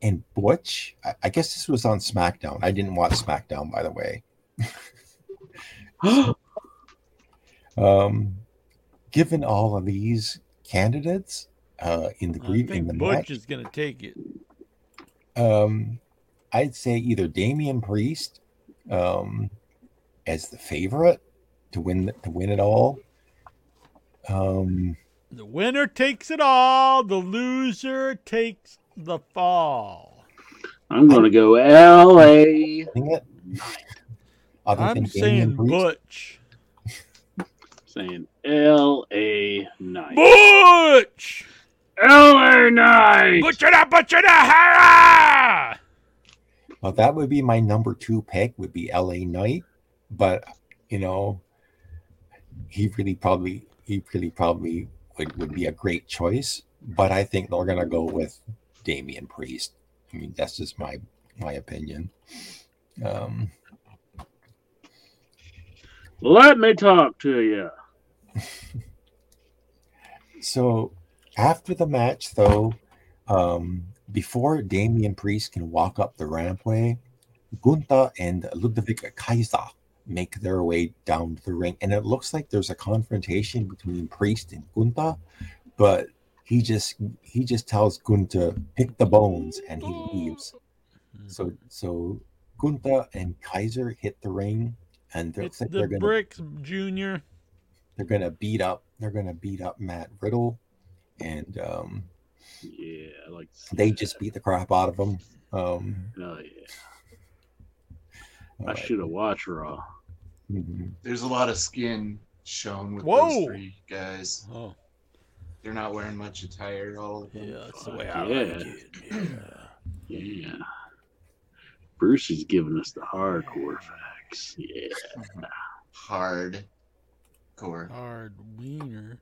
and Butch. I, I guess this was on SmackDown. I didn't watch SmackDown, by the way. um, given all of these candidates uh, in the brief in the Butch match, is gonna take it. um, I'd say either Damian Priest um, as the favorite to win to win it all. Um, The winner takes it all. The loser takes the fall. I'm going to go L.A. Other I'm saying Butch. Saying L.A. Knight. Butch. L.A. Knight. Butcher da butcher da hara. Well, that would be my number two pick. Would be L.A. Knight, but you know, he really probably he really probably would, would be a great choice. But I think they're gonna go with Damian Priest. I mean, that's just my my opinion. Um, Let me talk to you. So after the match, though, um, before Damian Priest can walk up the rampway, Gunther and Ludwig Kaiser make their way down to the ring, and it looks like there's a confrontation between Priest and Gunther, but he just he just tells Gunther pick the bones, and he leaves. So so Gunther and Kaiser hit the ring, and it looks It's they're gonna Bricks Junior. they're gonna beat up they're gonna beat up Matt Riddle, and um, Yeah, I like they that. just beat the crap out of him. Um, Oh, yeah. I uh, should have watched Raw. mhm. There's a lot of skin shown with Whoa. those three guys. Oh, They're not wearing much attire, all of them. yeah, that's the way I Yeah. like it. Yeah. Yeah. Bruce is giving us the hardcore facts. Yeah. Hard core. Hard wiener.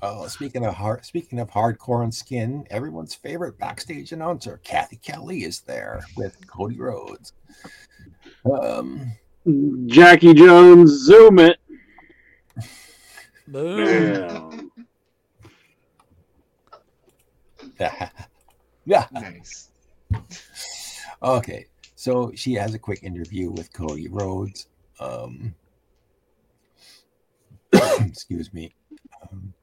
Oh, speaking of hard, speaking of hardcore and skin, everyone's favorite backstage announcer, Cathy Kelley, is there with Cody Rhodes. Um, Jackie Jones, zoom it. Boom. Yeah. yeah. Nice. Okay, so she has a quick interview with Cody Rhodes. Um, excuse me. Um,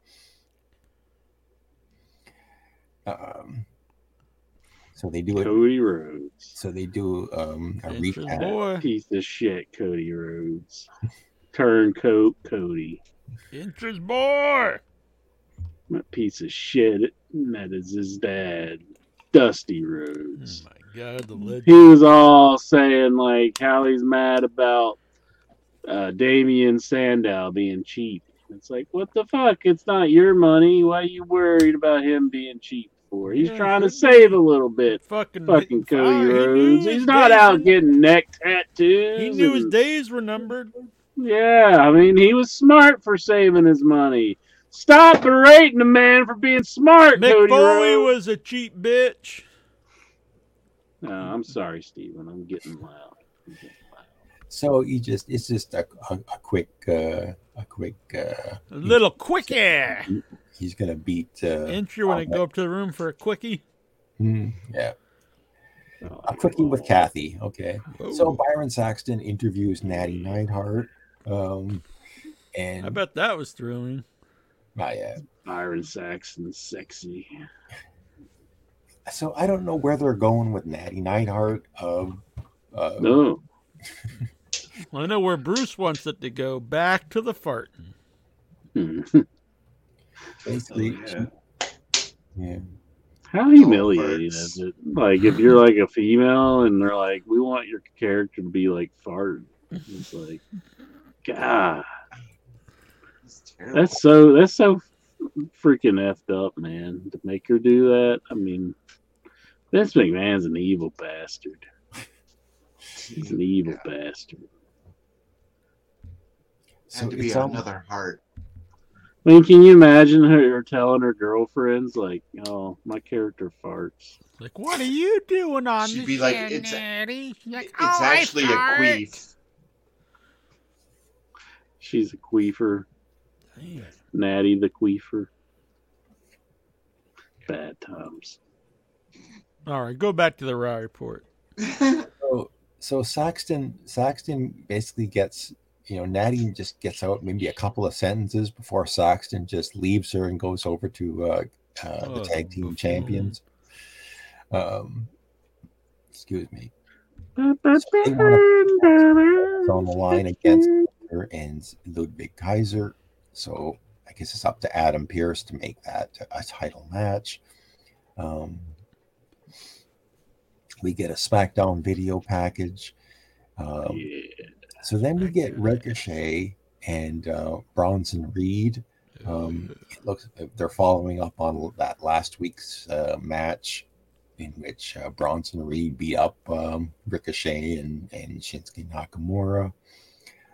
um, so they do it. Cody Rhodes. So they do um, a recap. boy. Piece of shit, Cody Rhodes. Turncoat Cody. Interest boy. That piece of shit. That is his dad, Dusty Oh Rhodes. my god, the legend. He was all saying like how he's mad about uh, Damien Sandow being cheap. It's like, what the fuck? It's not your money. Why are you worried about him being cheap for? He's Yeah, trying to save a little bit. Fucking, Fucking. Cody Rhodes. his He's not out getting neck tattoos. He knew his days were numbered. Yeah, I mean, he was smart for saving his money. Stop berating the man for being smart, Mick Cody Foley Rhodes. was a cheap bitch. No, I'm sorry, Steven. I'm getting loud. I'm getting loud. So he just it's just a, a, a quick uh, a quick uh, A little quickie. he's gonna beat uh, Entry when I go up to the room for a quickie. hmm, yeah Oh, a quickie with Cathy. Okay, Oh. so Byron Saxton interviews Natty Neidhart, um, and I bet that was thrilling. Ah, yeah. Byron Saxon, sexy. So I don't know where they're going with Natty Neidhart. Um, uh, No. I know where Bruce wants it to go. Back to the farting. basically, yeah. yeah. How humiliating is it? Like, if you're like a female and they're like, we want your character to be like fart. It's like, God, It's that's so, that's so freaking effed up, man. To make her do that. I mean, Vince McMahon's an evil bastard. He's an evil bastard. So Had to be it's al- another heart. I mean, can you imagine her telling her girlfriends like, "Oh, my character farts." Like, what are you doing on She'd be like, shed, it's- Natty? She's like, It's "Oh, I actually a fart." queef. She's a queefer, Damn. Natty the queefer. Bad times. All right, go back to the Raw report. So, so Saxton Saxton basically gets you know Natty just gets out maybe a couple of sentences before Saxton just leaves her and goes over to uh, uh, Oh, the tag team buffoon. champions. Um, excuse me. It's It's on the line against her and Ludwig Kaiser. So I guess it's up to Adam Pearce to make that a title match. Um, we get a SmackDown video package. Um, Yeah. so then we get Ricochet and uh, Bronson Reed. Um, it looks they're following up on that last week's uh, match in which uh, Bronson Reed beat up um, Ricochet and, and Shinsuke Nakamura.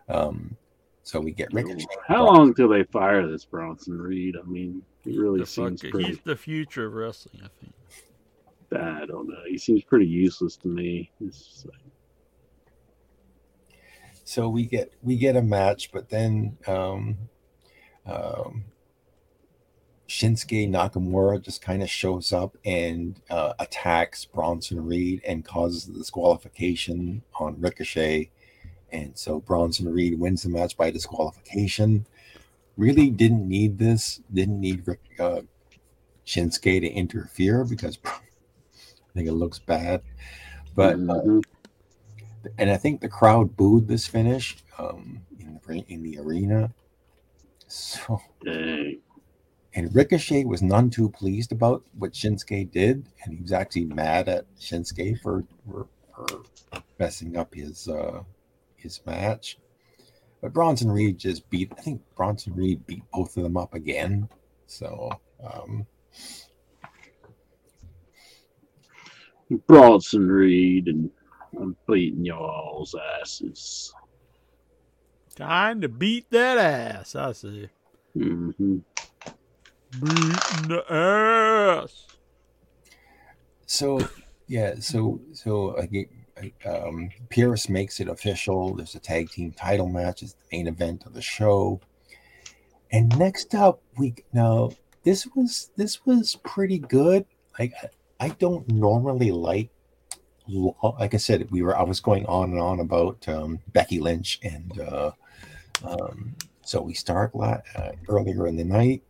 Um, so we get Ricochet. How long till they fire this Bronson Reed? I mean, he really The seems fuck- pretty. he's the future of wrestling, I think. I don't know. He seems pretty useless to me. It's just like, so we get we get a match, but then um, um, Shinsuke Nakamura just kind of shows up and uh, attacks Bronson Reed and causes the disqualification on Ricochet, and so Bronson Reed wins the match by disqualification. Really didn't need this. Didn't need Rick, uh, Shinsuke to interfere because I think it looks bad, but. uh, mhm. and I think the crowd booed this finish um, in the in the arena. So and Ricochet was none too pleased about what Shinsuke did, and he was actually mad at Shinsuke for for, for messing up his uh, his match. But Bronson Reed just beat. I think Bronson Reed beat both of them up again. So um, Bronson Reed, and I'm beating y'all's asses. Time to beat that ass, I see. hmm beating the ass. So yeah, so so I get um, Pearce makes it official. There's a tag team title match. It's the main event of the show. And next up, we now this was this was pretty good. Like I don't normally like, like I said, we were I was going on and on about um, Becky Lynch, and uh, um, so we start la- uh, earlier in the night.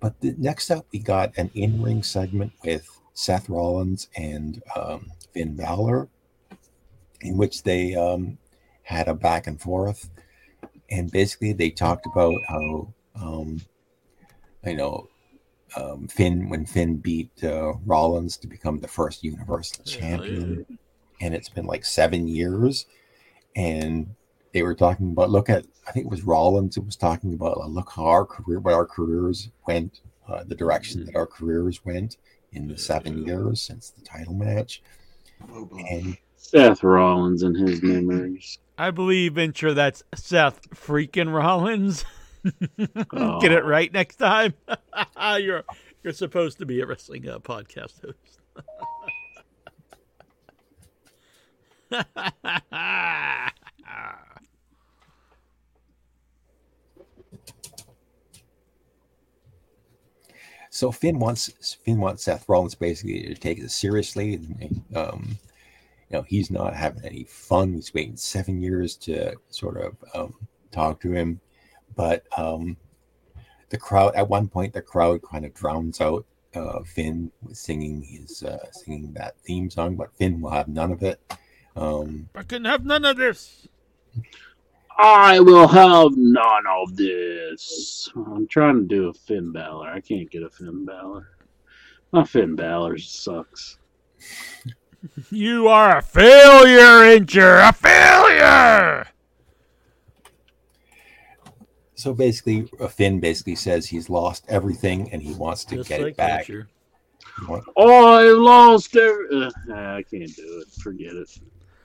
But the, next up, we got an in-ring segment with Seth Rollins and um, Finn Balor, in which they um, had a back and forth, and basically they talked about how um, you know um, Finn when Finn beat uh, Rollins to become the first Universal Champion, and it's been like seven years, and they were talking about look at I think it was Rollins who was talking about uh, look how our career what our careers went uh, the direction that our careers went in the seven years since the title match, and Seth Rollins and his memories. I believe, Venture, that's Seth freaking Rollins. Oh. Get it right next time. you're you're supposed to be a wrestling uh, podcast host. So Finn wants Finn wants Seth Rollins basically to take it seriously. Um, you know, he's not having any fun. He's waiting seven years to sort of um, talk to him, but um, the crowd at one point the crowd kind of drowns out uh, Finn singing his uh, singing that theme song, but Finn will have none of it. Um, I couldn't have none of this. I will have none of this. I'm trying to do a Finn Balor. I can't get a Finn Balor. My Finn Balor sucks. You are a failure, Incher. A failure. so basically, Finn basically says he's lost everything and he wants to Just get like it back. Venture. Oh, I lost every. Uh, I can't do it. Forget it.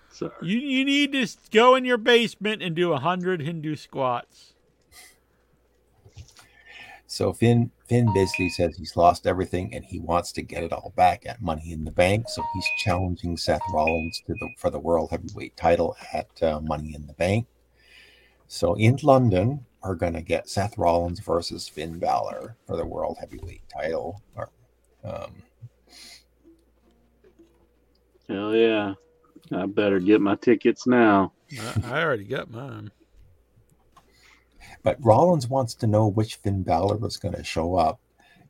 Sorry. You you need to go in your basement and do a hundred Hindu squats. So Finn Finn basically says he's lost everything and he wants to get it all back at Money in the Bank. So he's challenging Seth Rollins to the for the World Heavyweight Title at uh, Money in the Bank. So in London, we're gonna get Seth Rollins versus Finn Balor for the World Heavyweight Title. Or, um, Hell yeah. I better get my tickets now. I, I already got mine. But Rollins wants to know which Finn Balor is going to show up.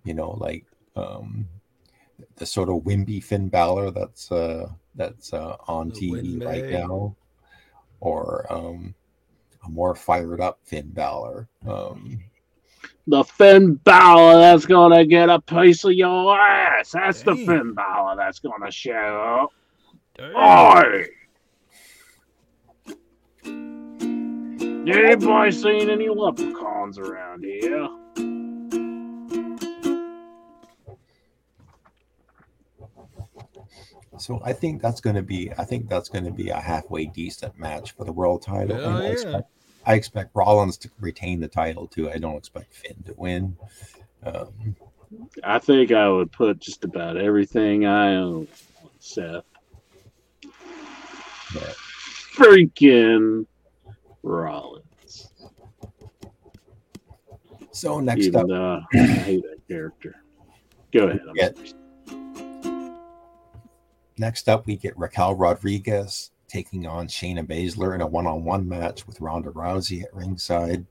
You know, like um, the sort of wimpy Finn Balor that's uh, that's uh, on The TV right now, or um, a more fired up Finn Balor. Um, The Finn Balor that's gonna get a piece of your ass. That's the Finn Balor that's gonna show up. Damn. Oi! Anybody seen any leprechauns around here? so I think that's going to be I think that's going to be a halfway decent match for the world title. Hell And I yeah. expect I expect Rollins to retain the title too. I don't expect Finn to win. Um, I think I would put just about everything I own on Seth. but Freaking Rollins. so next Even up, though I hate that character. Go ahead. I'm Yeah. Next up, we get Raquel Rodriguez taking on Shayna Baszler in a one-on-one match with Ronda Rousey at ringside.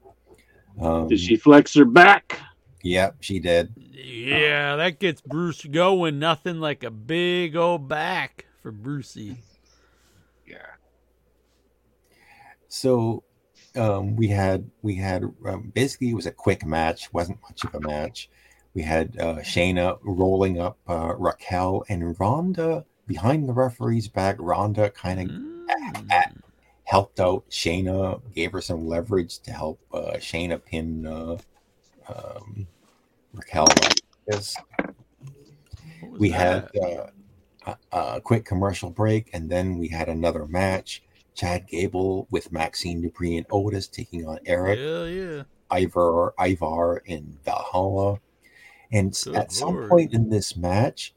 Um, Did she flex her back? Yep, she did. Yeah, that gets Bruce going. Nothing like a big old back for Brucey. So um, we had we had um, basically it was a quick match, wasn't much of a match. We had uh, Shayna rolling up uh, Raquel and Ronda behind the referee's back. Ronda kind of Mm. helped out Shayna, gave her some leverage to help uh, Shayna pin uh, um, Raquel. We had that? uh, a, a quick commercial break, and then we had another match. Chad Gable with Maxxine Dupri and Otis taking on Erik, Hell yeah. Ivar, Ivar and Valhalla. And Good at some point in this match,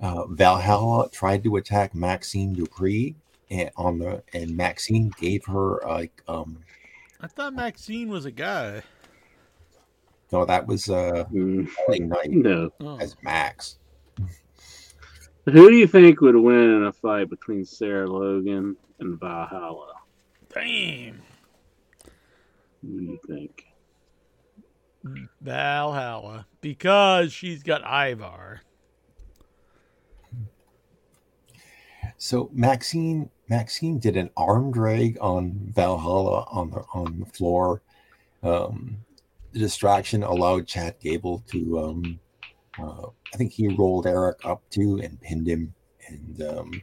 uh, Valhalla tried to attack Maxxine Dupri, and on the and Maxine gave her like um I thought Maxine was a guy. no that was uh Mm, Night No. Oh. as Max. Who do you think would win in a fight between Sarah Logan and Valhalla? Damn. What do you think? Valhalla. Because she's got Ivar. So Maxine Maxine did an arm drag on Valhalla on the on the floor. Um, the distraction allowed Chad Gable to um, uh, I think he rolled Erik up too and pinned him. And um,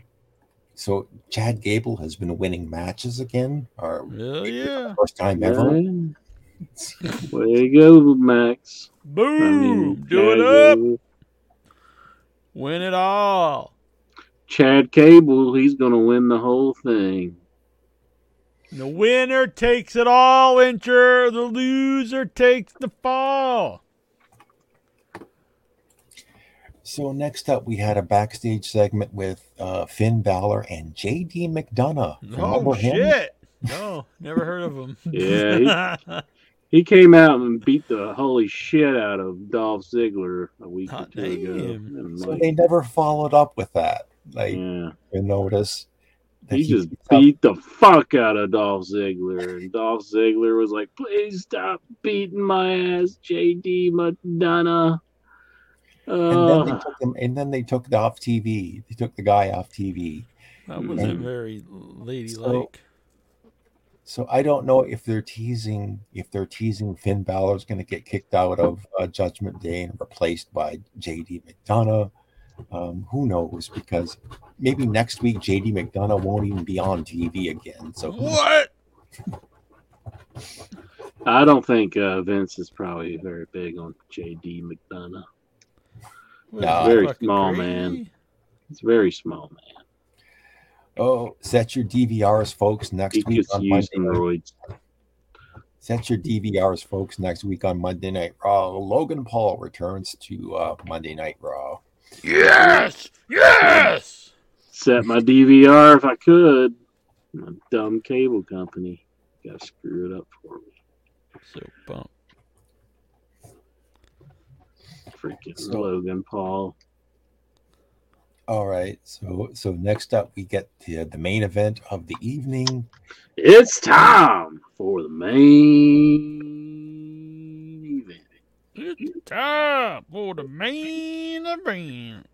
so Chad Gable has been winning matches again, or Hell yeah. first time ever. Yeah. Way to go, Max. I Boom. mean, Do it up. Gable- Win it all. Chad Gable, he's gonna win the whole thing. The winner takes it all, Incher. The loser takes the fall. So next up, we had a backstage segment with uh, Finn Balor and JD McDonough. Oh, Remember him? shit. No, never heard of him. Yeah, He came out and beat the holy shit out of Dolph Ziggler a week or two ago. damn. And So like, they never followed up with that. Like yeah, you notice that he just beats up- beat the fuck out of Dolph Ziggler, and Dolph Ziggler was like, "Please stop beating my ass, JD Madonna." And then they took him, and then they took the off TV. They took the guy off TV. That wasn't And very ladylike. So I don't know if they're teasing if they're teasing Finn Balor's going to get kicked out of uh, Judgment Day and replaced by JD McDonough. Um, who knows? Because maybe next week JD McDonough won't even be on TV again. So What? I don't think uh, Vince is probably very big on JD McDonough. What, No. is Very small, crazy? man. It's very small man. oh, set your DVRs, folks. Next He week on Monday. Night, steroids. set your DVRs, folks. Next week on Monday Night Raw. Logan Paul returns to uh, Monday Night Raw. Yes! Yes! Set my DVR if I could. My dumb cable company got to screw it up for me. So bump. Freaking So- Logan Paul. All right. So so next up we get the the main event of the evening. It's time for the main event. It's time for the main event.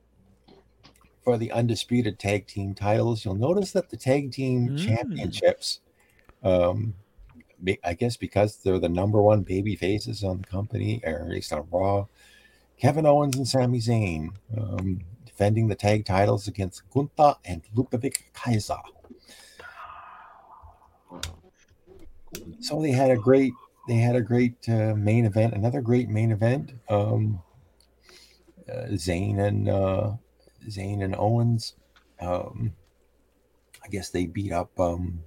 for the undisputed tag team titles. You'll notice that the tag team Mm. championships, um, be- I guess because they're the number one baby faces on the company, or at least on Raw, Kevin Owens and Sami Zayn um, defending the tag titles against Gunther and Ludwig Kaiser. So they had a great, they had a great uh, main event, another great main event. Um, uh, Zayn and uh, Zayn and Owens. Um, I guess they beat up. Um,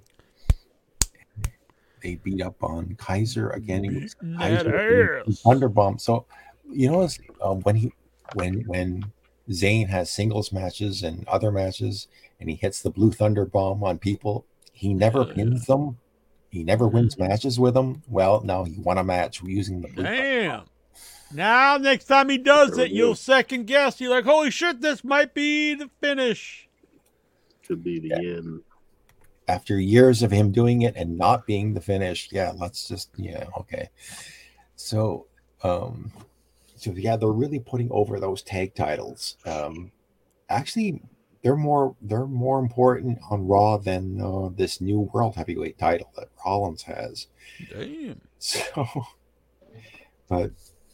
they beat up on Kaiser again. He was Beating Kaiser. Thunderbomb. So you know, uh, when he when when Zayn has singles matches and other matches, and he hits the blue thunder bomb on people, he never Hell yeah. pins them. He never wins matches with them. Well, now he won a match using the blue. Thunder Damn. Now, next time he does There it, you'll go. second guess. You're like, holy shit, this might be the finish. Could be the end. after years of him doing it and not being the finish yeah let's just yeah okay so um so yeah they're really putting over those tag titles. Um actually they're more they're more important on raw than uh, this new world heavyweight title that rollins has. Damn. so but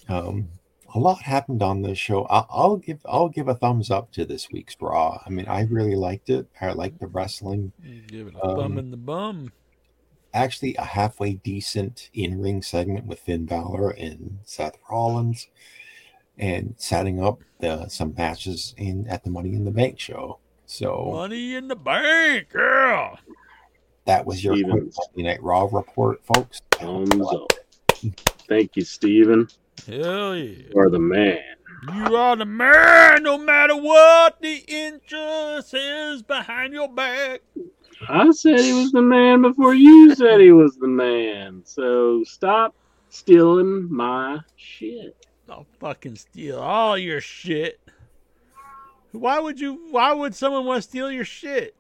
um a lot happened on this show. I- i'll give i'll give a thumbs up to this week's raw. I mean i really liked it. I liked the wrestling. You Give it a bum Um, in the bum. Actually a halfway decent in-ring segment with Finn Balor and Seth Rollins, and setting up the, some matches in at the Money in the Bank show. So Money in the bank, yeah. that was your quick Stevens. Monday Night Raw report, folks. Thumbs up. Thank you, Steven. Hell yeah. You are the man. You are the man, no matter what the interest is behind your back. I said he was the man before you said he was the man. So stop stealing my shit. I'll fucking steal all your shit. Why would you? Why would someone want to steal your shit?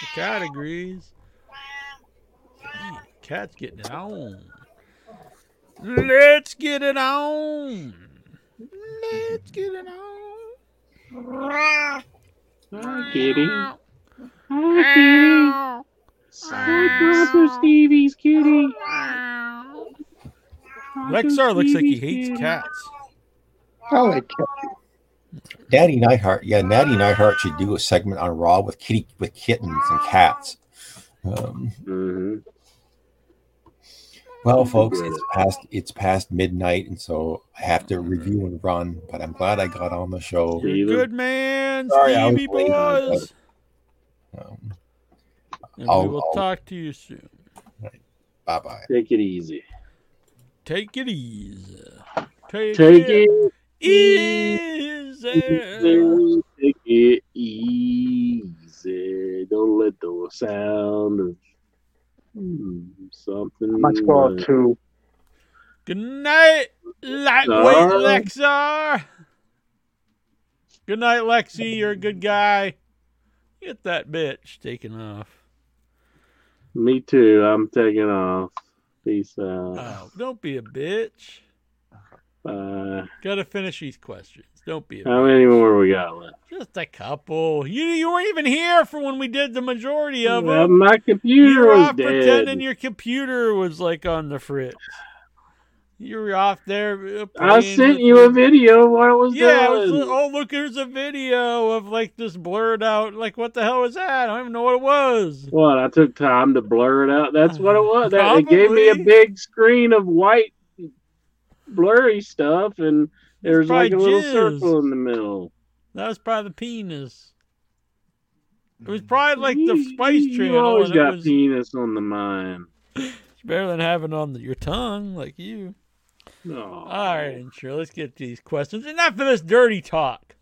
The cat agrees. Gee, Cat's getting it on. Let's get it on. Let's get it on. Hi, kitty. Hi, kitty. Hi, Brother Stevie's kitty. Lexar looks like he hates cats. I like cat. Nattie Neidhart, yeah, Nattie Neidhart should do a segment on Raw with kitty with kittens and cats. Um, hmm well, folks, it's past it's past midnight, and so I have to review and run. But I'm glad I got on the show. You're good man, Sorry, Stevie late on it, boys. Um, And I'll- we will I'll- talk to you soon. bye bye. Take it easy. Take it easy. Take, Take it, it easy. Take it easy. Don't let the sound of hmm, something. Much ball uh, too. Good night, lightweight Sorry. Lexar. Good night, Lexi. You're a good guy. Get that bitch taken off. Me too. I'm taking off. Peace out. Oh, don't be a bitch. Bye. Gotta finish these questions. Don't be How many more we got left? Just a couple. You you weren't even here for when we did the majority of Well, them. my computer you were off pretending your computer was like on the fritz. You were off there. uh, I sent you a video while it was there. Yeah, it done. was, oh look, here's a video of like this blurred out. Like what the hell was that? I don't even know what it was. What? I took time to blur it out. That's what it was. That, it gave me a big screen of white, blurry stuff, and there's like a probably little circle in the middle. That was probably the penis. It was probably like the Spice You Channel. always got was- penis on the mind. It's better than having it on the, your tongue like you. All right, and sure, let's get to these questions. Enough of this dirty talk.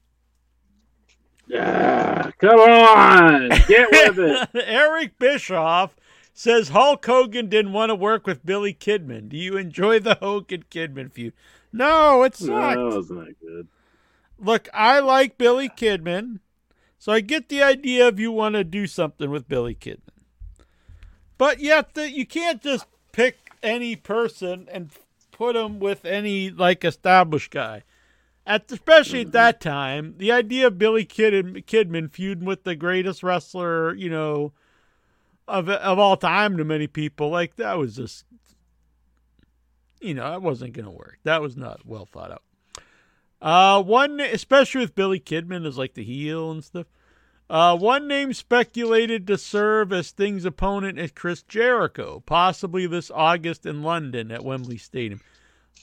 Yeah, come on, get with it. Eric Bischoff says Hulk Hogan didn't want to work with Billy Kidman. Do you enjoy the Hogan Kidman feud? No, it No, that wasn't good. Look, I like Billy Kidman, so I get the idea of you want to do something with Billy Kidman. But yet, the, you can't just pick any person and put him with any like established guy. At especially at mm-hmm. that time, the idea of Billy Kid, Kidman feuding with the greatest wrestler, you know, of of all time to many people, like that was just, you know, that wasn't going to work. That was not well thought out. Uh, one, especially with Billy Kidman as like the heel and stuff. Uh, one name speculated to serve as Sting's opponent is Chris Jericho, possibly this August in London at Wembley Stadium.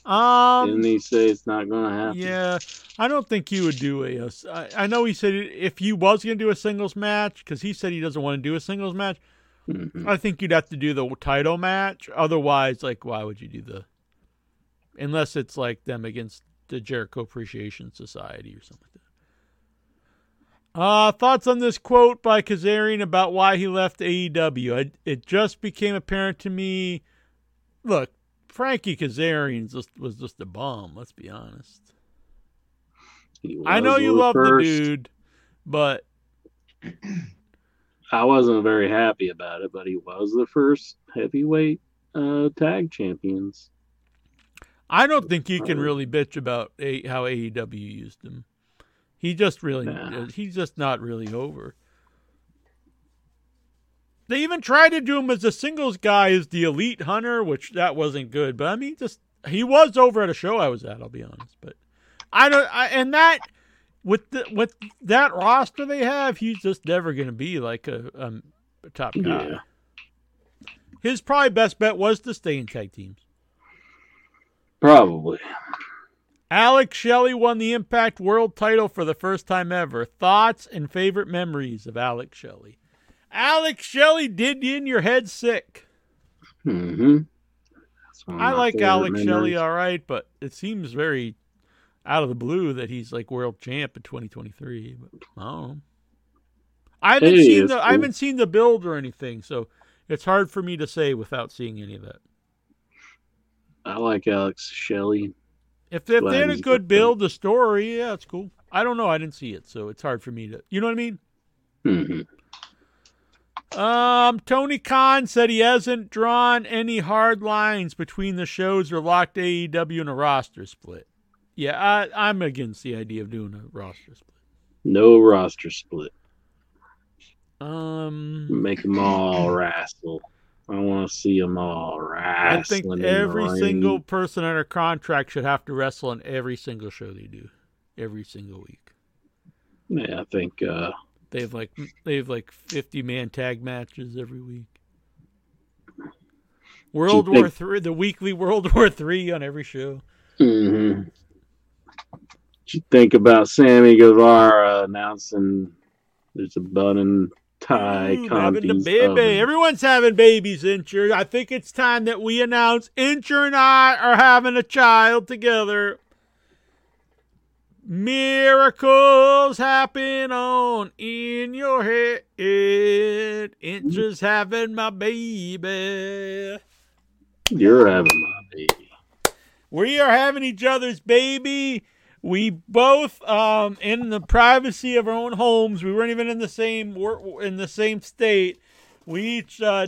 Um, Didn't he say it's not going to happen? yeah, I don't think he would do a. a- I I know he said if he was going to do a singles match, because he said he doesn't want to do a singles match. Mhm. I think you'd have to do the title match. Otherwise, like, why would you do the? Unless it's like them against the Jericho Appreciation Society or something like that. Uh, thoughts on this quote by Kazarian about why he left AEW? It, it just became apparent to me. Look, Frankie Kazarian just was just a bum. Let's be honest. I know you love first. the dude, but I wasn't very happy about it, but he was the first heavyweight uh, tag champions. I don't think you can really bitch about a, how AEW used him. He just really, Nah. he's just not really over. They even tried to do him as a singles guy as the elite hunter, which that wasn't good. But I mean, just he was over at a show I was at. I'll be honest, but I don't. I, and that with the, with that roster they have, he's just never going to be like a, um, a top guy. Yeah. His probably best bet was to stay in tag teams. Probably. Alex Shelley won the Impact World title for the first time ever. Thoughts and favorite memories of Alex Shelley. Alex Shelley did you in your head sick. hmm of I like Alex memories. Shelley all right, but it seems very out of the blue that he's like world champ in 2023. But I don't know. I haven't Hey, seen the I haven't seen the build or anything, so it's hard for me to say without seeing any of that. I like Alex Shelley. If they, if they had a good build, the story, yeah, it's cool. I don't know. I didn't see it, so it's hard for me to. You know what I mean? hmm Um, Tony Khan said he hasn't drawn any hard lines between the shows or locked AEW in a roster split. Yeah, I, I'm against the idea of doing a roster split. No roster split. Um, Make them all wrestle. I want to see them all wrestle. I think every single person under contract should have to wrestle in every single show they do, every single week. Yeah, I think. uh They have like they have like 50 man tag matches every week. World think- War Three, the weekly World War Three on every show. hmm You think about Sammy Guevara announcing there's a bun and tie Ooh, having the baby. oven. Everyone's having babies, Incher. I think it's time that we announce Incher and I are having a child together. Miracles happen on in your head. Incher's having my baby. You're having my baby. We are having each other's baby. We both, um, in the privacy of our own homes, we weren't even in the same in the same state. We each, uh,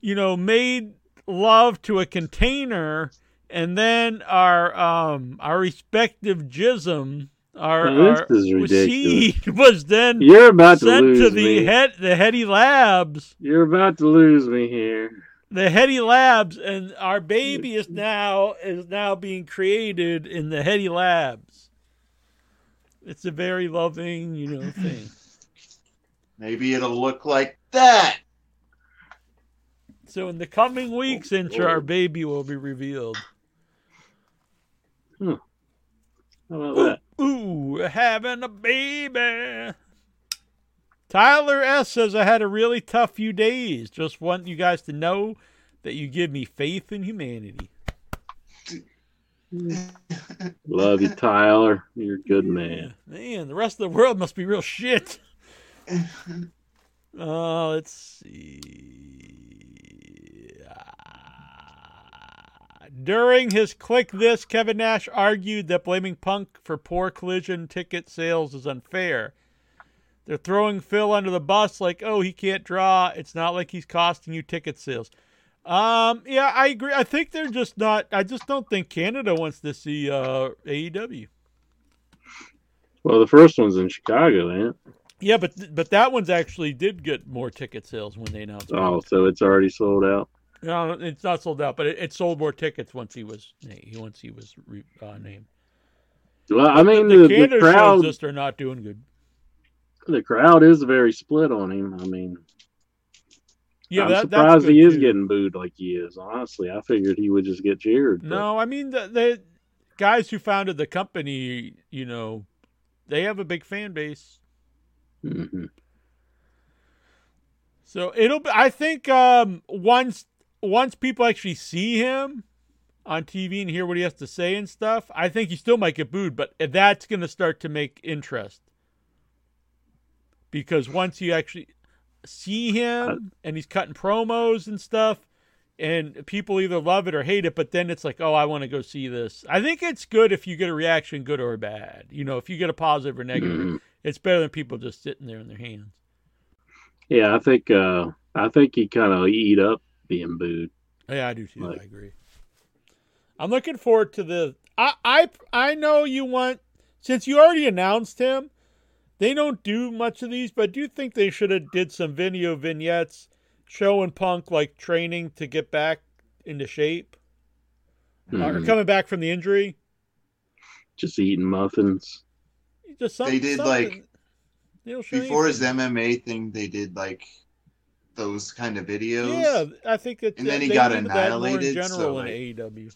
you know, made love to a container, and then our um our respective jism, our, Now, our seed was then You're about to sent lose to the me. head the Heady Labs You're about to lose me here. the Heady Labs, and our baby is now is now being created in the Heady Labs. It's a very loving, you know, thing. Maybe it'll look like that. So in the coming weeks, oh, Incher, our oh. baby will be revealed. Hmm. How about that? Ooh, having a baby. Tyler S says I had a really tough few days. Just want you guys to know that you give me faith in humanity. Love you, Tyler. You're a good man. Man, the rest of the world must be real shit. Uh, let's see. Ah. During his Kliq This, Kevin Nash argued that blaming Punk for poor collision ticket sales is unfair. They're throwing Phil under the bus like, oh, he can't draw. It's not like he's costing you ticket sales. Um, yeah, I agree. I think they're just not. I just don't think Canada wants to see uh, AEW. Well, the first one's in Chicago, ain't it? Yeah, but but that one's actually did get more ticket sales when they announced. it. Oh, so it's already sold out. No, it's not sold out, but it, it sold more tickets once he was he once he was re, uh, named. Well, I mean, the, the, the Canada crowd, shows just are not doing good. the crowd is very split on him. I mean, Yeah, I'm that, that's surprised he is too. getting booed like he is. Honestly, I figured he would just get cheered. but- No, I mean the, the guys who founded the company, you know, they have a big fan base. Mhm. So it'll be. I think um, once once people actually see him on TV and hear what he has to say and stuff, I think he still might get booed, but that's going to start to make interest because once you actually see him and he's cutting promos and stuff, and people either love it or hate it, but then it's like, oh, I want to go see this. I think it's good if you get a reaction, good or bad. You know, if you get a positive or negative, Mhm. it's better than people just sitting there in their hands. Yeah, I think uh, I think he kind of eat up being booed. Yeah, I do too. Like- I agree. I'm looking forward to the. I I I know you want since you already announced him. They don't do much of these, but I do think they should have did some video vignettes showing Punk like training to get back into shape or Mhm. coming back from the injury. Just eating muffins. Just some, They did, something. like, They don't show Before his. MMA thing, they did like those kind of videos. Yeah, I think that And then he got needed that more in annihilated, general so, in like- AEW.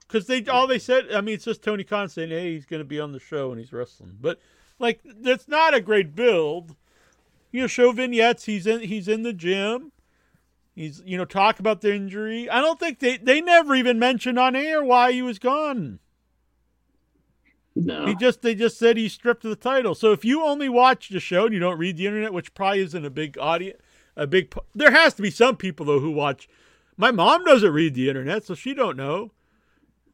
Because they all they said, I mean, it's just Tony Khan saying, "Hey, he's going to be on the show and he's wrestling," but like that's not a great build. You know, show vignettes. He's in. He's in the gym. He's you know talk about the injury. I don't think they they never even mentioned on air why he was gone. No. He just they just said he stripped the title. So if you only watch the show and you don't read the internet, which probably isn't a big audience, a big there has to be some people though who watch. My mom doesn't read the internet, so she don't know.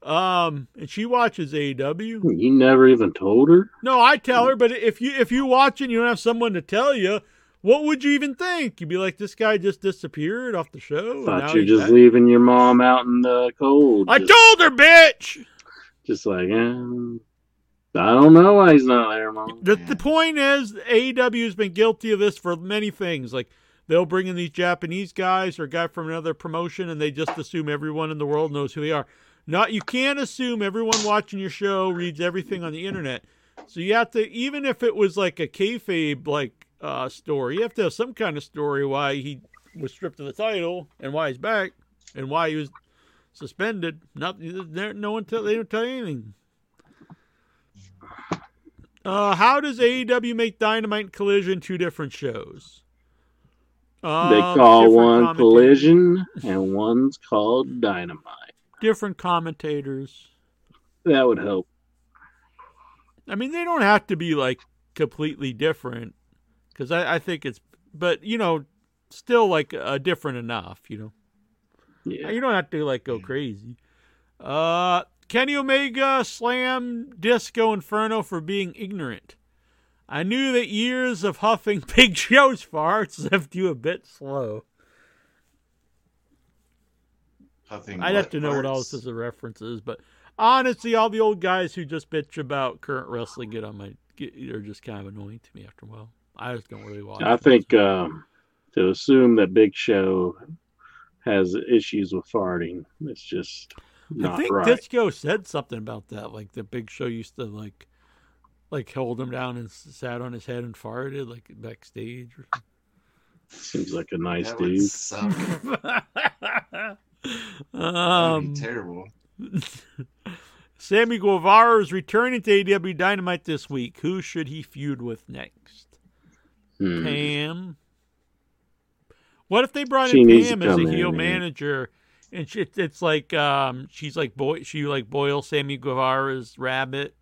Um, and she watches AEW. You never even told her? No, I tell her, but if you if you watch and you don't have someone to tell you, what would you even think? You'd be like, this guy just disappeared off the show. Thought you're just back. leaving your mom out in the cold. I just, told her, bitch. just like, eh, I don't know why he's not there, mom. The, the point is, AEW has been guilty of this for many things. Like they'll bring in these Japanese guys or a guy from another promotion, and they just assume everyone in the world knows who they are. Not you can't assume everyone watching your show reads everything on the internet. So you have to, even if it was like a kayfabe like uh, story, you have to have some kind of story why he was stripped of the title and why he's back and why he was suspended. Not there, no one tell they don't tell you anything. Uh, how does AEW make Dynamite Collision two different shows? They Um, call one collision and one's called dynamite. Different commentators. That would help. I mean, they don't have to be like completely different because I, I think it's, but you know, still like uh, different enough. You know, Yeah. you don't have to like go crazy. Uh, Kenny Omega slam Disco Inferno for being ignorant. I knew that years of huffing Big Show's farts left you a bit slow. Huffing I'd have to know what farts? else is a reference is, but honestly, all the old guys who just bitch about current wrestling get on my get, are just kind of annoying to me after a while. I just don't really watch. I think um, to assume that Big Show has issues with farting, it's just not I think right. Disco said something about that. Like the Big Show used to like, like hold him down and sat on his head and farted like backstage. Seems like a nice That would dude. suck. something. Um, be terrible. Sammy Guevara is returning to AEW Dynamite this week. Who should he feud with next? Hmm. Pam. What if they brought She in to Pam as a come in, heel man. manager, and she, it's like um, she's like boy, she like boil Sammy Guevara's rabbit.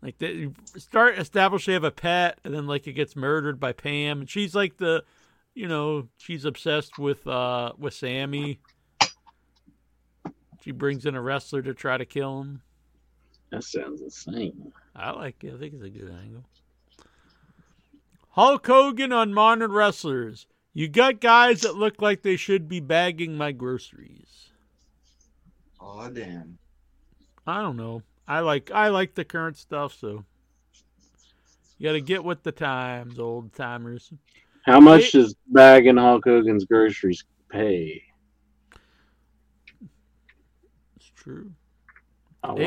Like they start establish they have a pet, and then like it gets murdered by Pam, and she's like the, you know, she's obsessed with uh with Sammy. She brings in a wrestler to try to kill him. That sounds insane. I like it. I think it's a good angle. Hulk Hogan on modern wrestlers. You got guys that look like they should be bagging my groceries. Aw, damn. I don't know. I like I like the current stuff, so you got to get with the times, old timers. How much does bagging Hulk Hogan's groceries pay? It's true. Wanna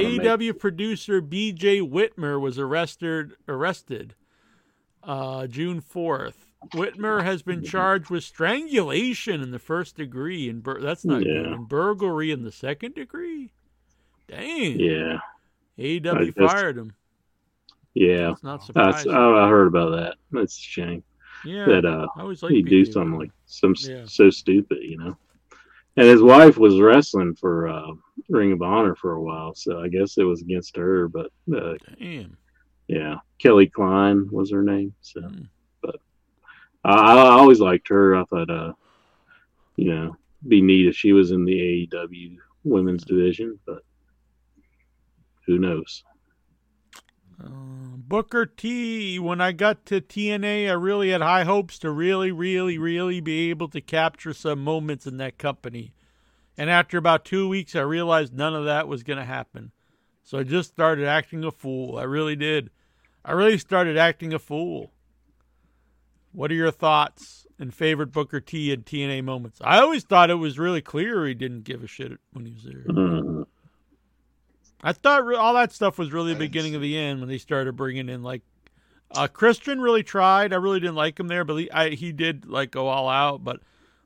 make- producer B.J. Whitmer was arrested arrested uh, June fourth. Whitmer has been charged with strangulation in the first degree, and bur- that's not good. Yeah. And burglary in the second degree. Dang. Yeah, AEW fired him. yeah. That's not surprising. oh, I heard about that. That's a shame Yeah, that uh, I always liked he do something like some Yeah. so stupid, you know. And his wife was wrestling for uh, Ring of Honor for a while, so I guess it was against her. But uh, Damn. yeah, Kelly Klein was her name. So, Hmm. but I, I always liked her. I thought, uh, you know, be neat if she was in the AEW women's division, but who knows? Uh, Booker T. When I got to TNA, I really had high hopes to really, really, really be able to capture some moments in that company. And after about two weeks, I realized none of that was going to happen. So I just started acting a fool. I really did. I really started acting a fool. What are your thoughts and favorite Booker T and TNA moments? I always thought it was really clear he didn't give a shit when he was there. I thought re- all that stuff was really the beginning of the end when they started bringing in like uh, Christian really tried. I really didn't like him there, but he I, he did like go all out. But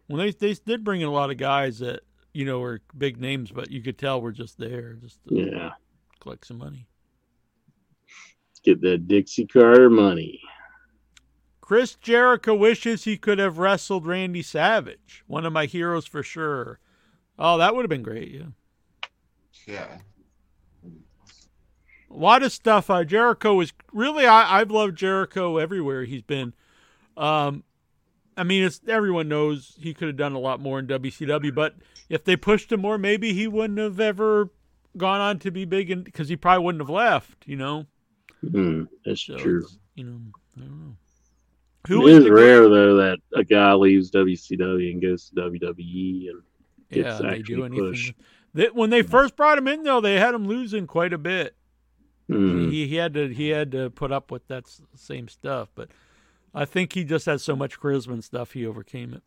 when they they did bring in a lot of guys that you know were big names, but you could tell were just there just to yeah, collect some money. get that Dixie Carter money. Chris Jericho wishes he could have wrestled Randy Savage. One of my heroes for sure. Oh, that would have been great. Yeah. Yeah. A lot of stuff. Uh, Jericho was really. I, I've loved Jericho everywhere he's been. Um, I mean, it's everyone knows he could have done a lot more in WCW, but if they pushed him more, maybe he wouldn't have ever gone on to be big, because he probably wouldn't have left. You know. Mm, that's So true. You know. I don't know. It Who is is rare though that a guy leaves WCW and goes to WWE and Yeah, gets they actually do anything. pushed. They, when they first brought him in, though, they had him losing quite a bit. Mhm. He, he had to he had to put up with that same stuff, but I think he just had so much charisma and stuff, he overcame it.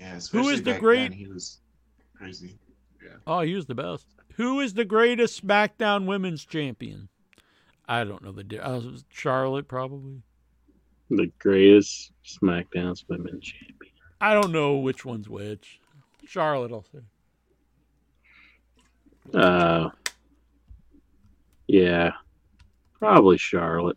Yeah, especially is the great- then, he was crazy. Yeah. Oh, he was the best. Who is the greatest SmackDown Women's Champion? I don't know the di- uh, Charlotte probably. The greatest SmackDown Women's Champion. I don't know which one's which. Charlotte, I'll say. Uh, yeah, probably Charlotte.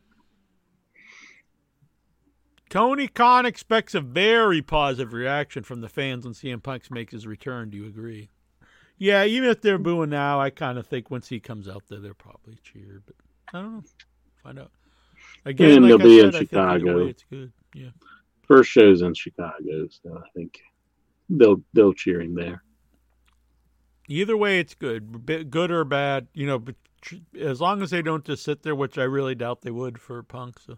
Tony Khan expects a very positive reaction from the fans when CM Punk makes his return. Do you agree? Yeah, even if they're booing now, I kind of think once he comes out there, they'll probably cheer. But I don't know. Find out. Again, And like they'll I be said, in I Chicago. way it's good. Yeah. First show's in Chicago, so I think they'll they'll cheer him there. Either way, it's good, good or bad. You know, as long as they don't just sit there, which I really doubt they would for Punk. So,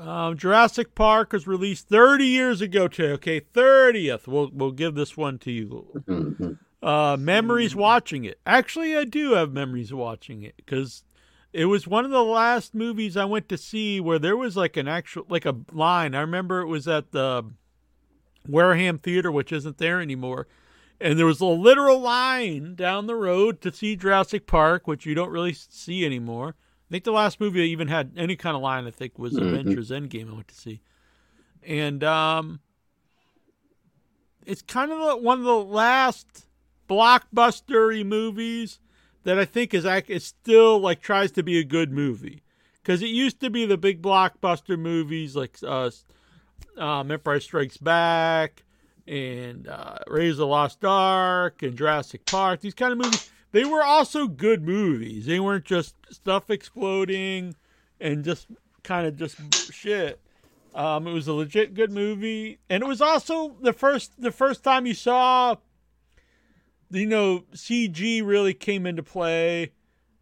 um, Jurassic Park was released 30 years ago. Today, okay, 30th. We'll we'll give this one to you. Mhm. Uh, memories watching it. Actually, I do have memories watching it because it was one of the last movies I went to see where there was like an actual like a line. I remember it was at the Wareham Theater, which isn't there anymore. And there was a literal line down the road to see Jurassic Park, which you don't really see anymore. I think the last movie that even had any kind of line, I think, was Mhm. Avengers Endgame. I went to see, and um, it's kind of one of the last blockbustery movies that I think is is still like tries to be a good movie because it used to be the big blockbuster movies like uh, um, Empire Strikes Back and uh, Raiders of the Lost Ark and Jurassic Park. These kind of movies, they were also good movies. They weren't just stuff exploding and just kind of just shit. Um, it was a legit good movie, and it was also the first the first time you saw, you know, CG really came into play.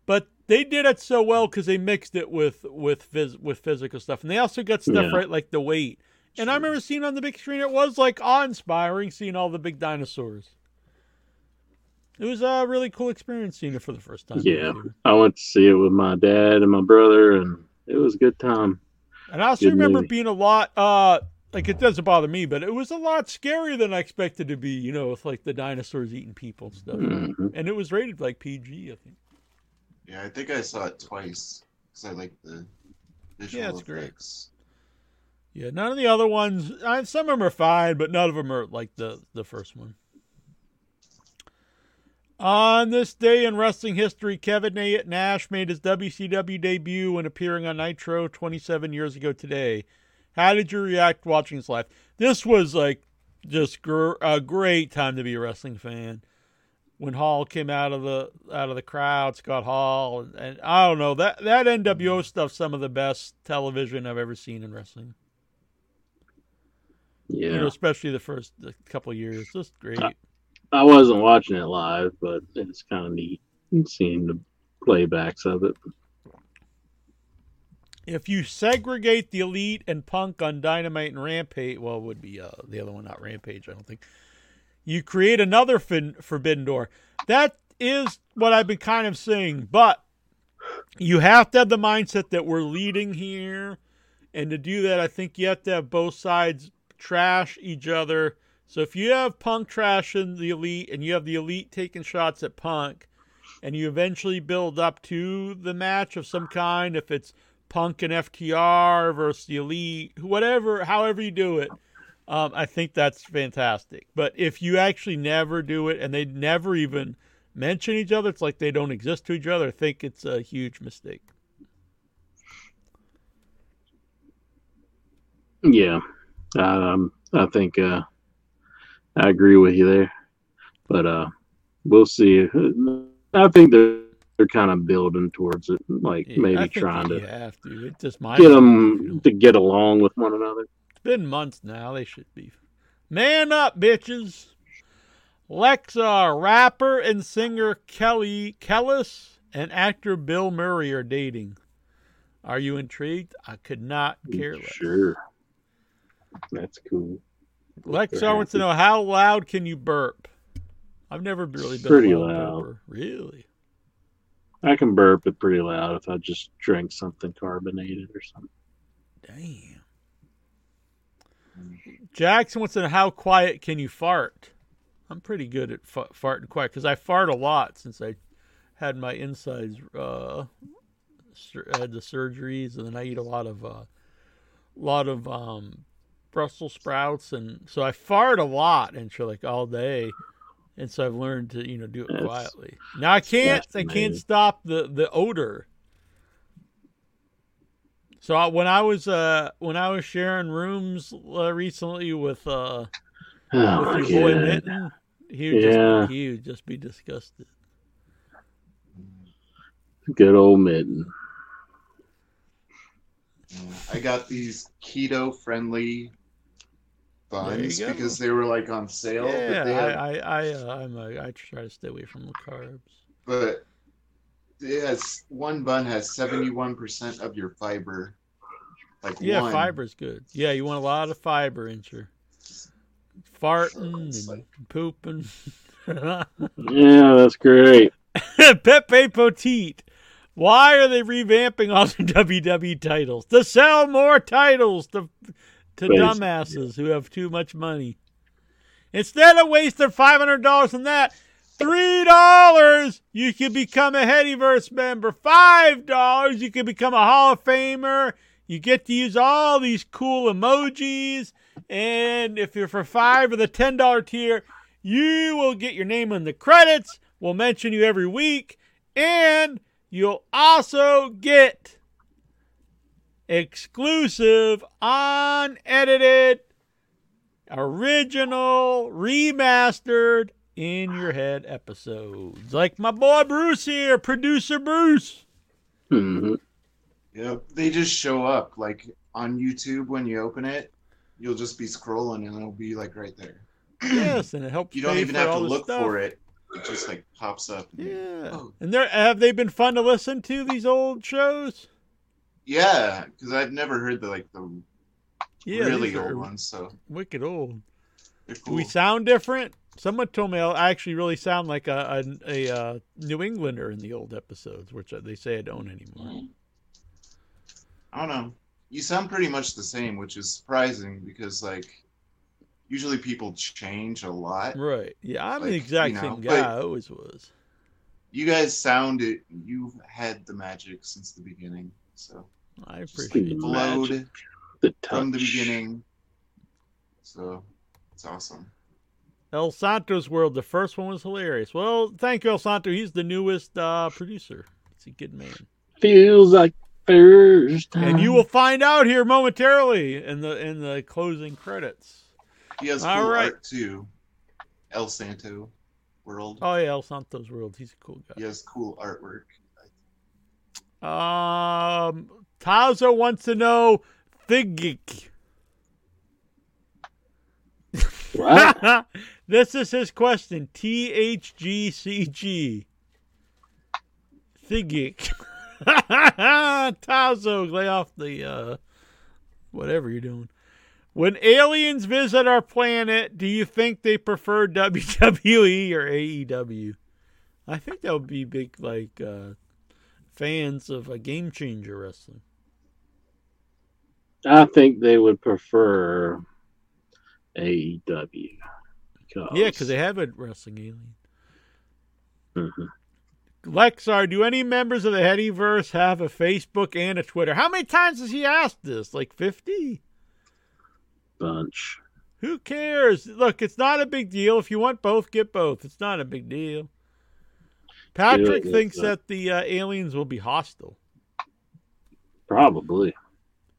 But they did it so well because they mixed it with with phys- with physical stuff, and they also got stuff Yeah. right like the weight. And I remember seeing on the big screen, it was like awe-inspiring seeing all the big dinosaurs. It was a really cool experience seeing it for the first time. Yeah, I went to see it with my dad and my brother, and it was a good time. And I also Good remember movie. being a lot uh like it doesn't bother me, but it was a lot scarier than I expected to be, you know, with like the dinosaurs eating people and stuff. Mhm. And it was rated like PG, I think. Yeah, I think I saw it twice because I like the visual Yeah, it's great. Yeah, none of the other ones. Some of them are fine, but none of them are like the the first one. On this day in wrestling history, Kevin Na- Nash made his WCW debut when appearing on Nitro 27 years ago today. How did you react watching this live? This was like just gr- a great time to be a wrestling fan. When Hall came out of the out of the crowd, Scott Hall, and, and I don't know that that NWO stuff, some of the best television I've ever seen in wrestling. Yeah, You know, especially the first the couple of years, just great. Uh, I wasn't watching it live, but it's kind of neat seeing the playbacks of it. if you segregate the elite and punk on dynamite and rampage well it would be uh, the other one not rampage i don't think you create another fin- forbidden door that is what i've been kind of saying but you have to have the mindset that we're leading here and to do that i think you have to have both sides trash each other so if you have punk trashing the elite and you have the elite taking shots at punk and you eventually build up to the match of some kind if it's Punk and FTR versus the Elite, whatever, however you do it, um, I think that's fantastic. But if you actually never do it and they never even mention each other, it's like they don't exist to each other. I think it's a huge mistake. Yeah, um, I think uh, I agree with you there, but uh, we'll see. I think they're they're kind of building towards it, like Yeah, maybe trying to have to. It just might get them to get along with one another. It's been months now. They should be. Man up, bitches. Lexa, rapper and singer Kelly Kelis and actor Bill Murray are dating. Are you intrigued? I could not care less. Sure, that's cool. Lexa wants to know how loud can you burp? I've never really been Pretty a loud burper. Really? I can burp it pretty loud if I just drink something carbonated or something. Damn. Jackson wants to know how quiet can you fart? I'm pretty good at fa- farting quiet because I fart a lot since I had my insides uh sur- had the surgeries and then I eat a lot of uh lot of um Brussels sprouts and so I fart a lot and so like all day and so I've learned to you know do it That's- quietly. Now I can't I can't stop the the odor. So I, when I was uh when I was sharing rooms uh, recently with uh Oh with my your boy! Mitten, he would Yeah. just he would just be disgusted. Good old mitten. I got these keto friendly buns because they were like on sale. Yeah, but had, I I I, uh, I'm a, I try to stay away from the carbs. but it has one bun has seventy one percent of your fiber. Like Yeah, one. fiber's good. Yeah, you want a lot of fiber in your farting It's and like- pooping. Yeah, that's great. Pepe Petite. Why are they revamping all the WWE titles? To sell more titles to to dumbasses who have too much money. Instead of wasting five hundred dollars on that, three dollars you could become a Headyverse member. Five dollars you could become a Hall of Famer. You get to use all these cool emojis, and if you're for five or the ten dollar tier, you will get your name in the credits. We'll mention you every week, and you'll also get exclusive, unedited, original, remastered in your head episodes. Like my boy Bruce here, producer Bruce. hmm Yep, they just show up like on YouTube when you open it. You'll just be scrolling and it'll be like right there. Yes, and it helps. You don't even have to look stuff. for it. It just like pops up. Yeah, Oh. and there have they been fun to listen to these old shows? Yeah, because I've never heard the like the Yeah, really old ones. So wicked old. cool. we sound different? Someone told me I actually really sound like a a, a, uh New Englander in the old episodes, which they say I don't anymore. I don't know. You sound pretty much the same, which is surprising because like usually people change a lot. Right? Yeah, I'm the exact you know, same guy. I always was. You guys sounded. You've had the magic since the beginning. So I just appreciate it. flowed Magic. The touch. from the beginning. So it's awesome. El Santo's World, the first one was hilarious. Well, thank you, El Santo. He's the newest uh, producer. He's a good man. Feels like first time. And you will find out here momentarily in the in the closing credits. He has All cool right. art too. El Santo world. Oh yeah, El Santo's World. He's a cool guy. He has cool artwork. Um, Tazo wants to know Thigik. What? this is his question. T H G C G. Thigik. Tazo, lay off the uh, whatever you're doing. When aliens visit our planet, do you think they prefer WWE or AEW? I think that would be big, like uh, fans of a game changer wrestling. I think they would prefer AEW. Because, Yeah, because they have a wrestling alien. Mhm. Lexar, do any members of the Headyverse have a Facebook and a Twitter? How many times has he asked this? Like 50? bunch. Who cares? Look, it's not a big deal. If you want both, get both. It's not a big deal. Patrick Yeah, thinks that the uh, aliens will be hostile. Probably.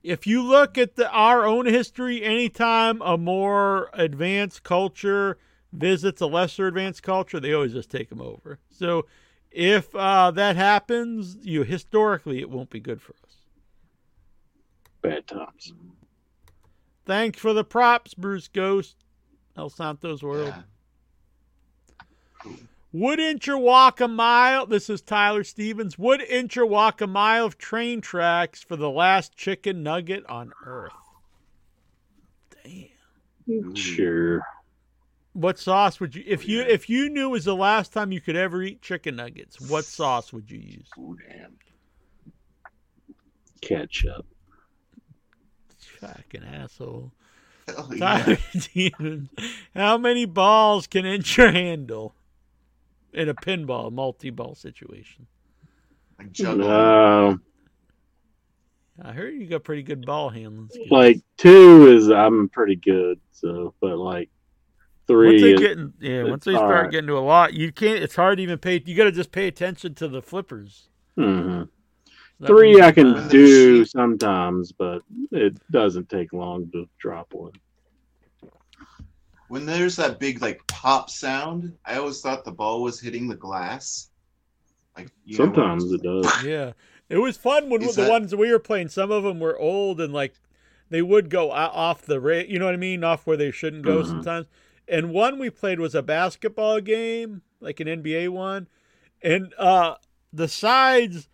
if you look at the, our own history, anytime a more advanced culture visits a lesser advanced culture, they always just take them over. So if uh, that happens, you historically it won't be good for us. Bad times. Thanks for the props, Bruce Ghost. El Santos World. Yeah. Wouldn't you walk a mile? This is Tyler Stevens. Wouldn't you walk a mile of train tracks for the last chicken nugget on Earth? Damn. Sure. What sauce would you if oh, you if you knew it was the last time you could ever eat chicken nuggets? What sauce would you use? Oh, damn. Ketchup. Fucking asshole. Hell yeah. Tyler Stevens. How many balls can Incher handle in a pinball multi-ball situation? Like juggle. No. I heard you got pretty good ball handling skills. Like two is I'm pretty good. So, but like three once they is getting yeah, once they start alright. getting to a lot, you can't. It's hard to even pay. You got to just pay attention to the flippers. Mhm. Three I can When do sometimes, but it doesn't take long to drop one. When there's that big like pop sound, I always thought the ball was hitting the glass. Like you Sometimes it's- it does. Yeah, it was fun when Is the that- ones we were playing. Some of them were old and like they would go off the ra You know what I mean? Off where they shouldn't go Mhm. sometimes. And one we played was a basketball game, like an NBA one, and uh the sides.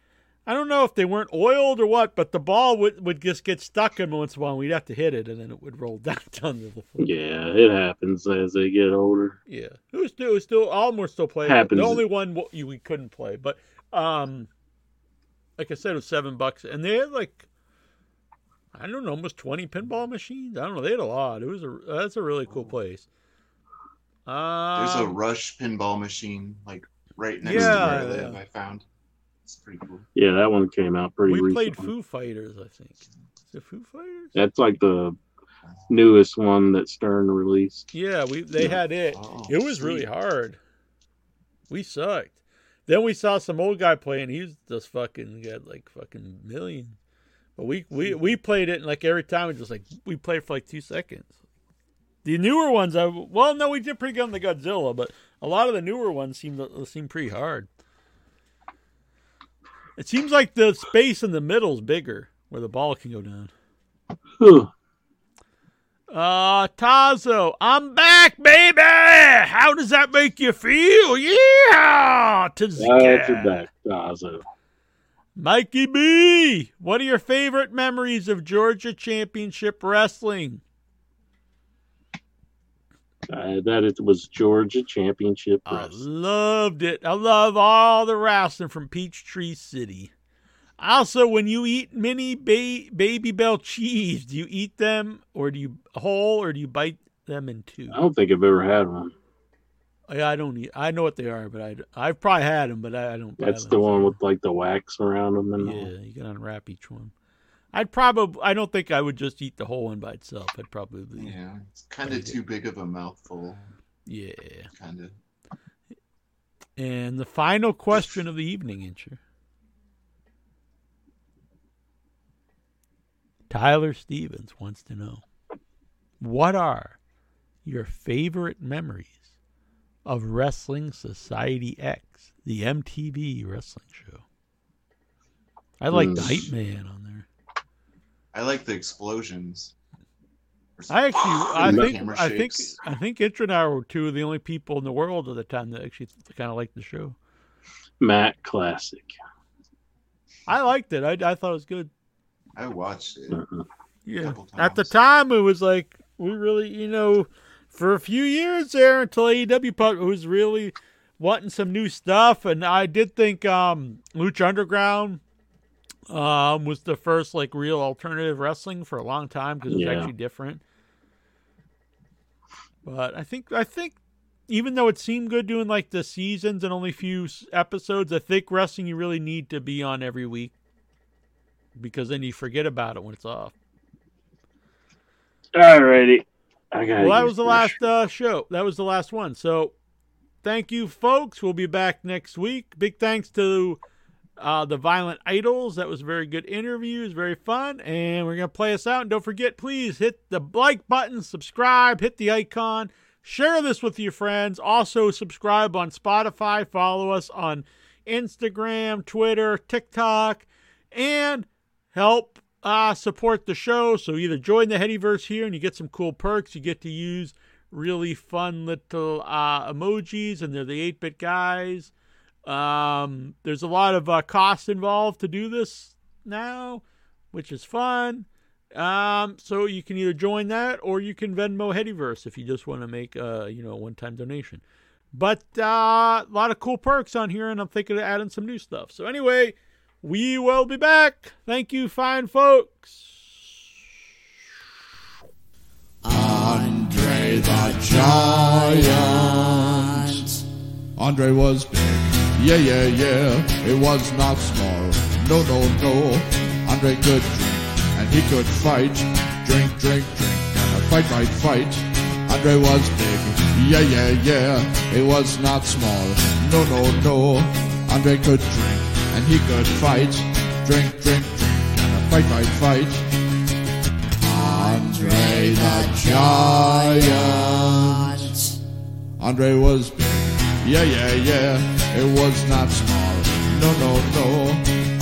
I don't know if they weren't oiled or what, but the ball would, would just get stuck in once in a while. and We'd have to hit it, and then it would roll down down to the floor. Yeah, it happens as they get older. Yeah, it was still, it was still all more still playable. Happens. The only one we couldn't play, but um, like I said, it was seven bucks, and they had like I don't know, almost twenty pinball machines. I don't know, they had a lot. It was a that's a really cool place. Um, There's a Rush pinball machine like right next Yeah, to where I live. yeah. I found. It's pretty cool. Yeah, that one came out pretty we recently. played Foo Fighters, I think. Is it Foo Fighters? That's like the newest one that Stern released. Yeah, we they had it. Oh, it was really hard. We sucked. Then we saw some old guy playing. He was just fucking got like fucking million. But we we we played it and like every time we just like we played for like two seconds. The newer ones, I well no, we did pretty good on the Godzilla, but a lot of the newer ones seem to seem pretty hard. It seems like the space in the middle is bigger where the ball can go down. Whew. Uh, Tazo, I'm back, baby. How does that make you feel? Yeah, That's back, Dazo. Mikey B, what are your favorite memories of Georgia Championship Wrestling? Uh, that it was Georgia Championship I loved it. I love all the wrestling from Peachtree City. Also, when you eat mini ba- Babybel cheese, do you eat them or do you whole or do you bite them in two? I don't think I've ever had one. Yeah, I don't eat. I know what they are, but I I've probably had them, but I, I don't. That's the one with like the wax around them and all. Yeah, you can unwrap each one. I'd probably. I don't think I would just eat the whole one by itself. I'd probably. Yeah, it's kind of too big of a mouthful. Yeah. Kind of. And the final question of the evening, Incher. Tyler Stevens wants to know what are your favorite memories of Wrestling Society X, the MTV wrestling show? I like the hype man on there. I like the explosions. I actually, I think, camera I think. I think Incher and I were two of the only people in the world at the time that actually kind of liked the show. Matt Classic. I liked it. I, I thought it was good. I watched it. Uh-uh. Yeah. couple At the time, it was like we really, you know, for a few years there until AEW pop, was really wanting some new stuff, and I did think um, Lucha Underground um, was the first like real alternative wrestling for a long time because it's Yeah. actually different. But I think I think even though it seemed good doing like the seasons and only few episodes, I think wrestling you really need to be on every week because then you forget about it when it's off. Alrighty. I got Well, that was the last uh, show. That was the last one. So, thank you, folks. We'll be back next week. Big thanks to uh, the Violent Idols. That was a very good interview. It was very fun. And we're going to play us out. And don't forget, please hit the like button, subscribe, hit the icon, share this with your friends. Also, subscribe on Spotify, follow us on Instagram, Twitter, TikTok, and help uh, support the show. So either join the Headyverse here and you get some cool perks. You get to use really fun little uh, emojis, and they're the 8 bit guys. Um, there's a lot of uh, costs involved to do this now, which is fun. Um, so you can either join that or you can Venmo Headyverse if you just want to make a you know one time donation. But uh, a lot of cool perks on here, and I'm thinking of adding some new stuff. So anyway, we will be back. Thank you, fine folks. Andre the Giant. Andre was big. Yeah, yeah, yeah. It was not small. No, no, no. Andre could drink and he could fight. Drink, drink, drink. And a fight, fight, fight. Andre was big. Yeah, yeah, yeah. It was not small. No, no, no. Andre could drink and he could fight. Drink, drink, drink. And a fight, fight, fight. Andre the Giant. Andre was big. Yeah, yeah, yeah. It was not small. No, no, no.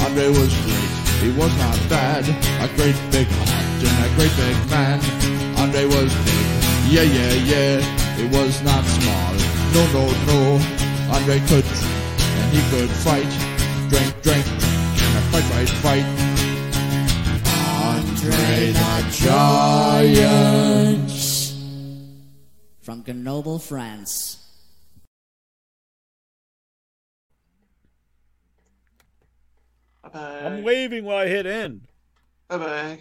Andre was great. He was not bad. A great big heart and a great big man. Andre was big. Yeah, yeah, yeah. It was not small. No, no, no. Andre could drink and he could fight. Drink, drink, drink. And fight, fight, fight. Andre the Giant. From Grenoble, France. Bye bye. I'm waving while I hit end. Bye bye.